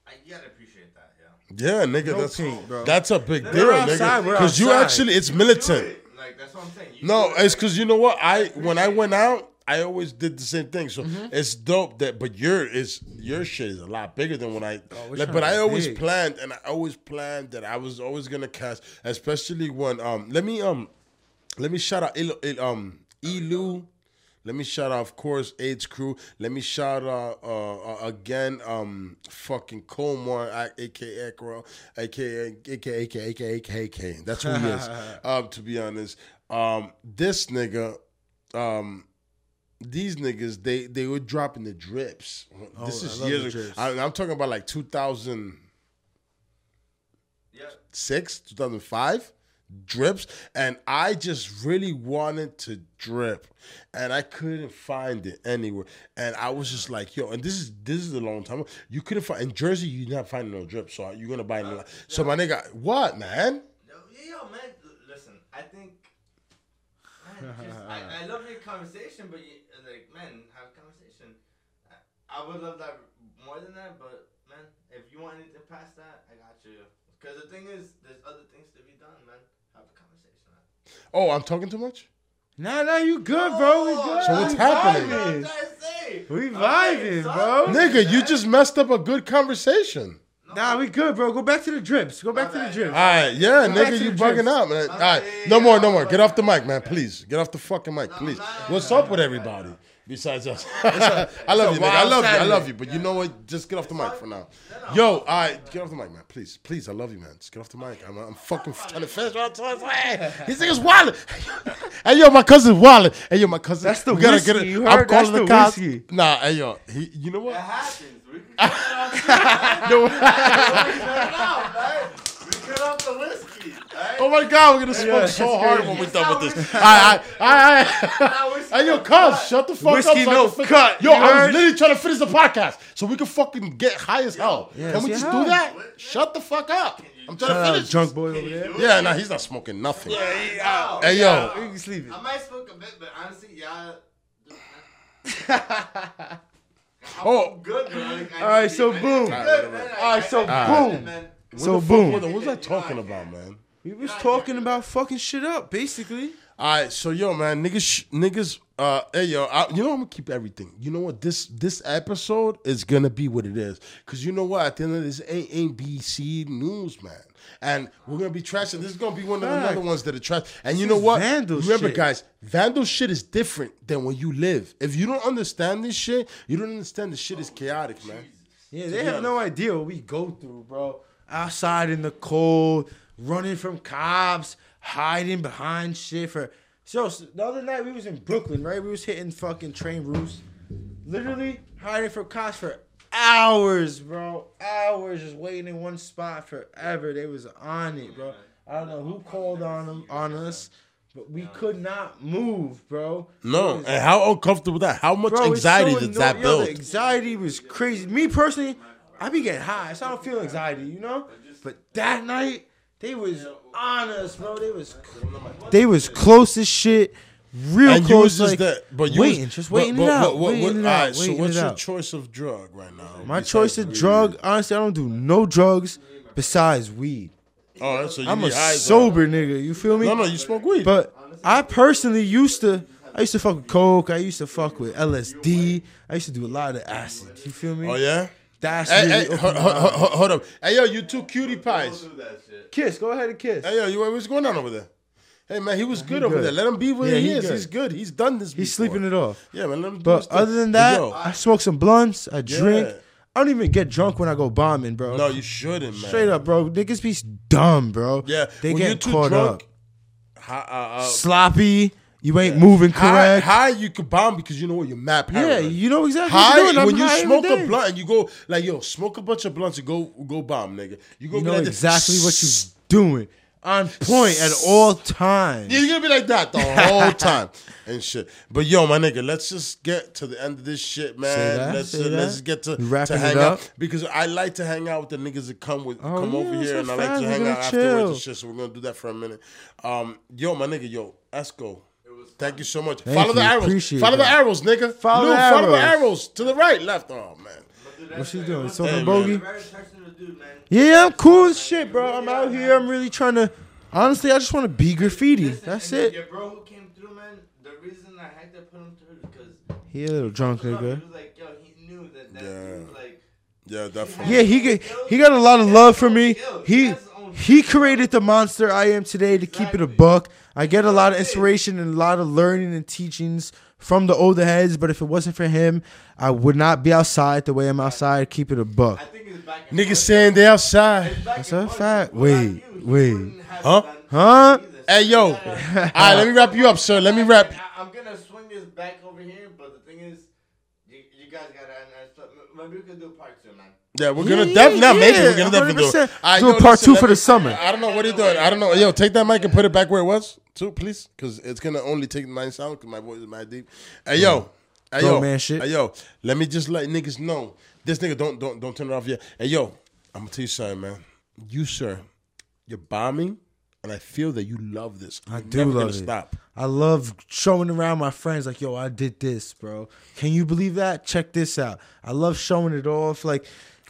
I, you gotta appreciate that, yo. Yeah, nigga, No that's paint, bro. that's a big deal, outside, nigga. Because you actually, it's Do militant. it. Like that's what I'm saying. You No, it's because you know what? I when I went out, I always did the same thing. So Mm-hmm. it's dope that, but your is your shit is a lot bigger than when I. Oh, like, but I always big. planned, and I always planned that I was always gonna cast, especially when um. Let me um, let me shout out Il, Il, um Elu. Let me shout out, of course, AIDS crew. Let me shout out uh, uh, again, um, fucking Comar, aka Acro, aka aka aka aka aka. That's who he is. um, to be honest, um, this nigga, um, these niggas, they they were dropping the drips. this is love years. ago. I, I'm talking about like 2006, yeah. 2005 drips and i just really wanted to drip and i couldn't find it anywhere and i was just like yo and this is this is a long time you couldn't find in jersey you're not finding no drip so you're gonna buy it uh, so my nigga what man Yo, yo, man, listen. I think, man, just, I, I love your conversation, but you, like, man, have a conversation. I, I would love that more than that, but man, if you want anything past that, I got you. Because the thing is, there's other things to be done, man. Have a conversation. Man. Oh i'm talking too much Nah, nah, you good, bro. We good. So what's We happening? That's I'm vibing. trying. We vibing, bro. nigga you just messed up a good conversation Nah, we good, bro. Go back to the drips. Go back to the drips. all right yeah back nigga to you the bugging drips. out man all right no more no more get off the mic man please get off the fucking mic please no, no, what's up with everybody besides us I love you nigga I love you I love you but you know what just get off the mic for now yo all right get off the mic man please please I love you man just get off the mic I'm, I'm fucking trying to finish what I'm trying to say these niggas wildin' hey yo my cousin wildin' hey yo my cousin That's the we gotta whiskey, get it you I'm heard? calling That's the the cops whiskey. nah hey yo he, you know It what happens. We can cut it off. No. We cut it off, right? We cut off the whiskey, right? Oh my god, we're gonna smoke Yeah, so that's hard crazy. when we're done with this. Alright, alright, Now alright. whiskey Hey yo, cuz, cut. shut the fuck Whiskey up. so no can fin- cut, Yo, you I was literally trying to finish the podcast so we can fucking get high as hell. Yeah, can we let's just do that? Shut the fuck up. I'm trying Shout to finish. drunk boy over there. Yeah, nah, he's not smoking nothing. No, Hey yo, We can sleep. I might smoke a bit, but honestly, yeah. Oh. good, bro. Like, I All right, so boom. Good, man. I- All right, so boom. So what the fuck- boom. What, what was I talking about, man? We was talking about fucking shit up, basically. All right, so yo, man, niggas, sh- niggas, uh, hey yo, I, you know I'm gonna keep everything. You know what? This this episode is gonna be what it is, cause you know what? At the end of this, ain't ABC news, man, and we're gonna be trashing. This is gonna be one of the other ones that are trash. And you know what? vandal Remember, shit. guys, vandal shit is different than when you live. If you don't understand this shit, you don't understand the shit is chaotic, man. Yeah, they have no idea what we go through, bro. Outside in the cold, running from cops, hiding behind shit for. So the other night we was in Brooklyn, right? We was hitting fucking train roofs, literally hiding from cops for hours, bro. Hours just waiting in one spot forever. They was on it, bro. I don't know who called on them on us, but we could not move, bro. No, was- and how uncomfortable that? How much Bro, anxiety so did that build? The anxiety was crazy. Me personally, I be getting high, so I don't feel anxiety, you know. But that night, they was on us, bro. They was, they was close as shit, real and you close. was just like, that, but you waiting, was, just waiting but it out, what- what- waiting what- it all out, so what's your out. choice of drug right now? My choice of weed? drug, honestly, I don't do no drugs besides weed. Oh, so you I'm a be high sober nigga. You feel me? No, no, you smoke weed. But I personally used to. I used to fuck with coke. I used to fuck with LSD. I used to do a lot of acid. You feel me? oh yeah. That's Hey, really hey, opened hold, up. Hey, yo, you two cutie pies. Do that shit. Kiss. Go ahead and kiss. Hey, yo, you, what's going on over there? Hey, man, he was good over good. there. Let him be where Yeah, he, he is. good. He's good. He's done this. He's sleeping it off. Yeah, man. Let him But thing. other than that, yo, I smoke some blunts. I drink. Yeah. I don't even get drunk when I go bombing, bro. No, you shouldn't, man. Straight up, bro. Niggas be dumb, bro. Yeah, they when get you're too caught drunk, up. Uh, uh, Sloppy. You ain't moving correct. high, you could bomb because you know what you're mad yeah, you know exactly High, what you're doing. I'm when you high smoke a blunt and you go like, yo, smoke a bunch of blunts and go go bomb, nigga. You go You know like this, exactly what you're doing. On point at all times. Yeah, you're gonna be like that the whole time and shit. But yo, my nigga, let's just get to the end of this shit, man. That, let's uh, let's get to, You to hang out because I like to hang out with the niggas that come with Oh, come yeah, over here, and I like to hang out afterwards and shit. So we're gonna do that for a minute. Um, yo, my nigga, yo, Esko. Thank you so much. Thank follow the arrows. Appreciate follow the arrows, nigga. Follow Lou, the follow the arrows. arrows to the right, left. Oh man. What's she doing? Hey, Smoking bogey? Very personal dude, man. Yeah, I'm cool as shit, bro. I'm out here. I'm really trying to. Honestly, I just want to be graffiti. Listen, That's it. Your bro who came through, man. The reason I had to put him through because He a little drunk, he was nigga. like, yo, he knew that that Yeah. dude, like, Yeah, definitely. Yeah, he get, he got a lot of love for me. He he created the monster I am today. To keep it a buck, I get a lot of inspiration and a lot of learning and teachings from the older heads. But if it wasn't for him, I would not be outside the way I'm outside. Keep it a buck. I think it's back and Niggas saying they outside. It's back That's and a fact. Wait, wait. Huh? Huh? Hey yo, all right, let me wrap you up, sir. Let me wrap. I, I'm gonna swing this back over here, but the thing is, you, you guys gotta. uh, Maybe we could do a part two, man. Yeah, we're gonna yeah, definitely. Not maybe yeah, we're gonna definitely do it. 100%. All right, Do a part listen, two for me- the summer. I don't know what are you doing. I don't know. Yo, take that mic and put it back where it was, too, please, because it's gonna only take nine sound because my voice is mad deep. Hey yo, hey yo, man shit. hey yo. Let me just let niggas know. This nigga don't don't don't turn it off yet. Hey yo, I'm gonna tell you something, man. You sir, you're bombing, and I feel that you love this. I You're do never love it. Stop. I love showing around my friends like, yo, I did this, bro. Can you believe that? Check this out. I love showing it off. Like,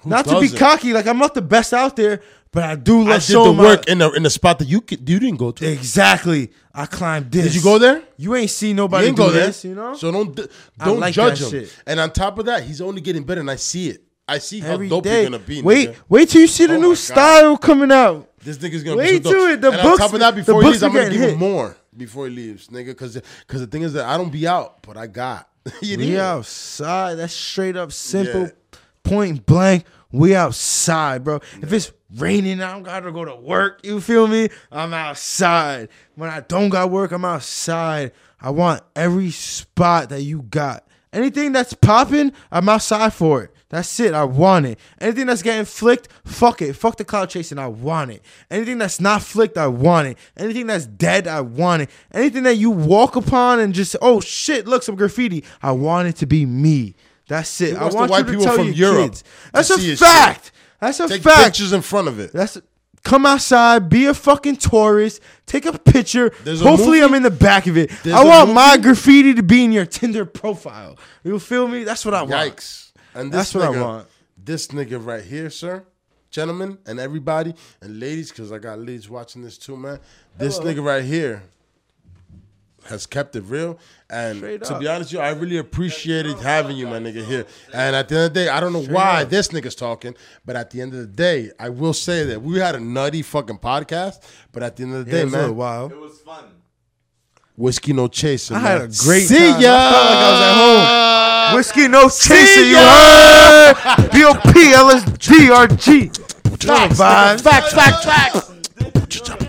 not to be doesn't? cocky, like I'm not the best out there, but I do love I did the showing my- work in the in the spot that you could, you didn't go to. Exactly. I climbed this. Did you go there? You ain't seen You nobody ain't do go there, this, you know? So don't d- I don't like judge that him. shit. And on top of that, he's only getting better, and I see it. I see how dope day. you're gonna be. wait, nigga. wait till you see the Oh my new God. style coming out. This nigga's gonna Wait be so till dope. it- the and books- on top of that, the before he books leaves, I'm gonna getting give him hit. more before he leaves, nigga. Because because the thing is that I don't be out, but I got. you We outside. That's straight up simple, Yeah. Point blank. We outside, bro. If it's raining, I don't gotta go to work. You feel me? I'm outside. When I don't got work, I'm outside. I want every spot that you got. Anything that's popping, I'm outside for it. That's it. I want it. Anything that's getting flicked, fuck it. Fuck the cloud chasing. I want it. Anything that's not flicked, I want it. Anything that's dead, I want it. Anything that you walk upon and just, oh shit, look, some graffiti. I want it to be me. That's it. I want white you to people tell from your Europe kids. That's a fact. That's a Take fact. pictures in front of it. That's come outside, be a fucking tourist, take a picture. A Hopefully, movie- I'm in the back of it. There's I a want my graffiti to be in your Tinder profile. You feel me? That's what I want. Yikes! And this That's what I want. This nigga right here, sir, gentlemen, and everybody, and ladies, because I got ladies watching this too, man. This nigga right here has kept it real. And Straight to up. be honest with you, I really appreciated having you, my nigga, here. And at the end of the day, I don't know why up. this nigga's talking, but at the end of the day, I will say that we had a nutty fucking podcast. But at the end of the day, it was a little man, wild. It was fun. whiskey no chaser. I had a great See time. ya. I felt like I was at home. Whiskey, no chaser, you ya. heard? B.O.P. LSG, RG. Facts, Vibes. facts, facts, facts.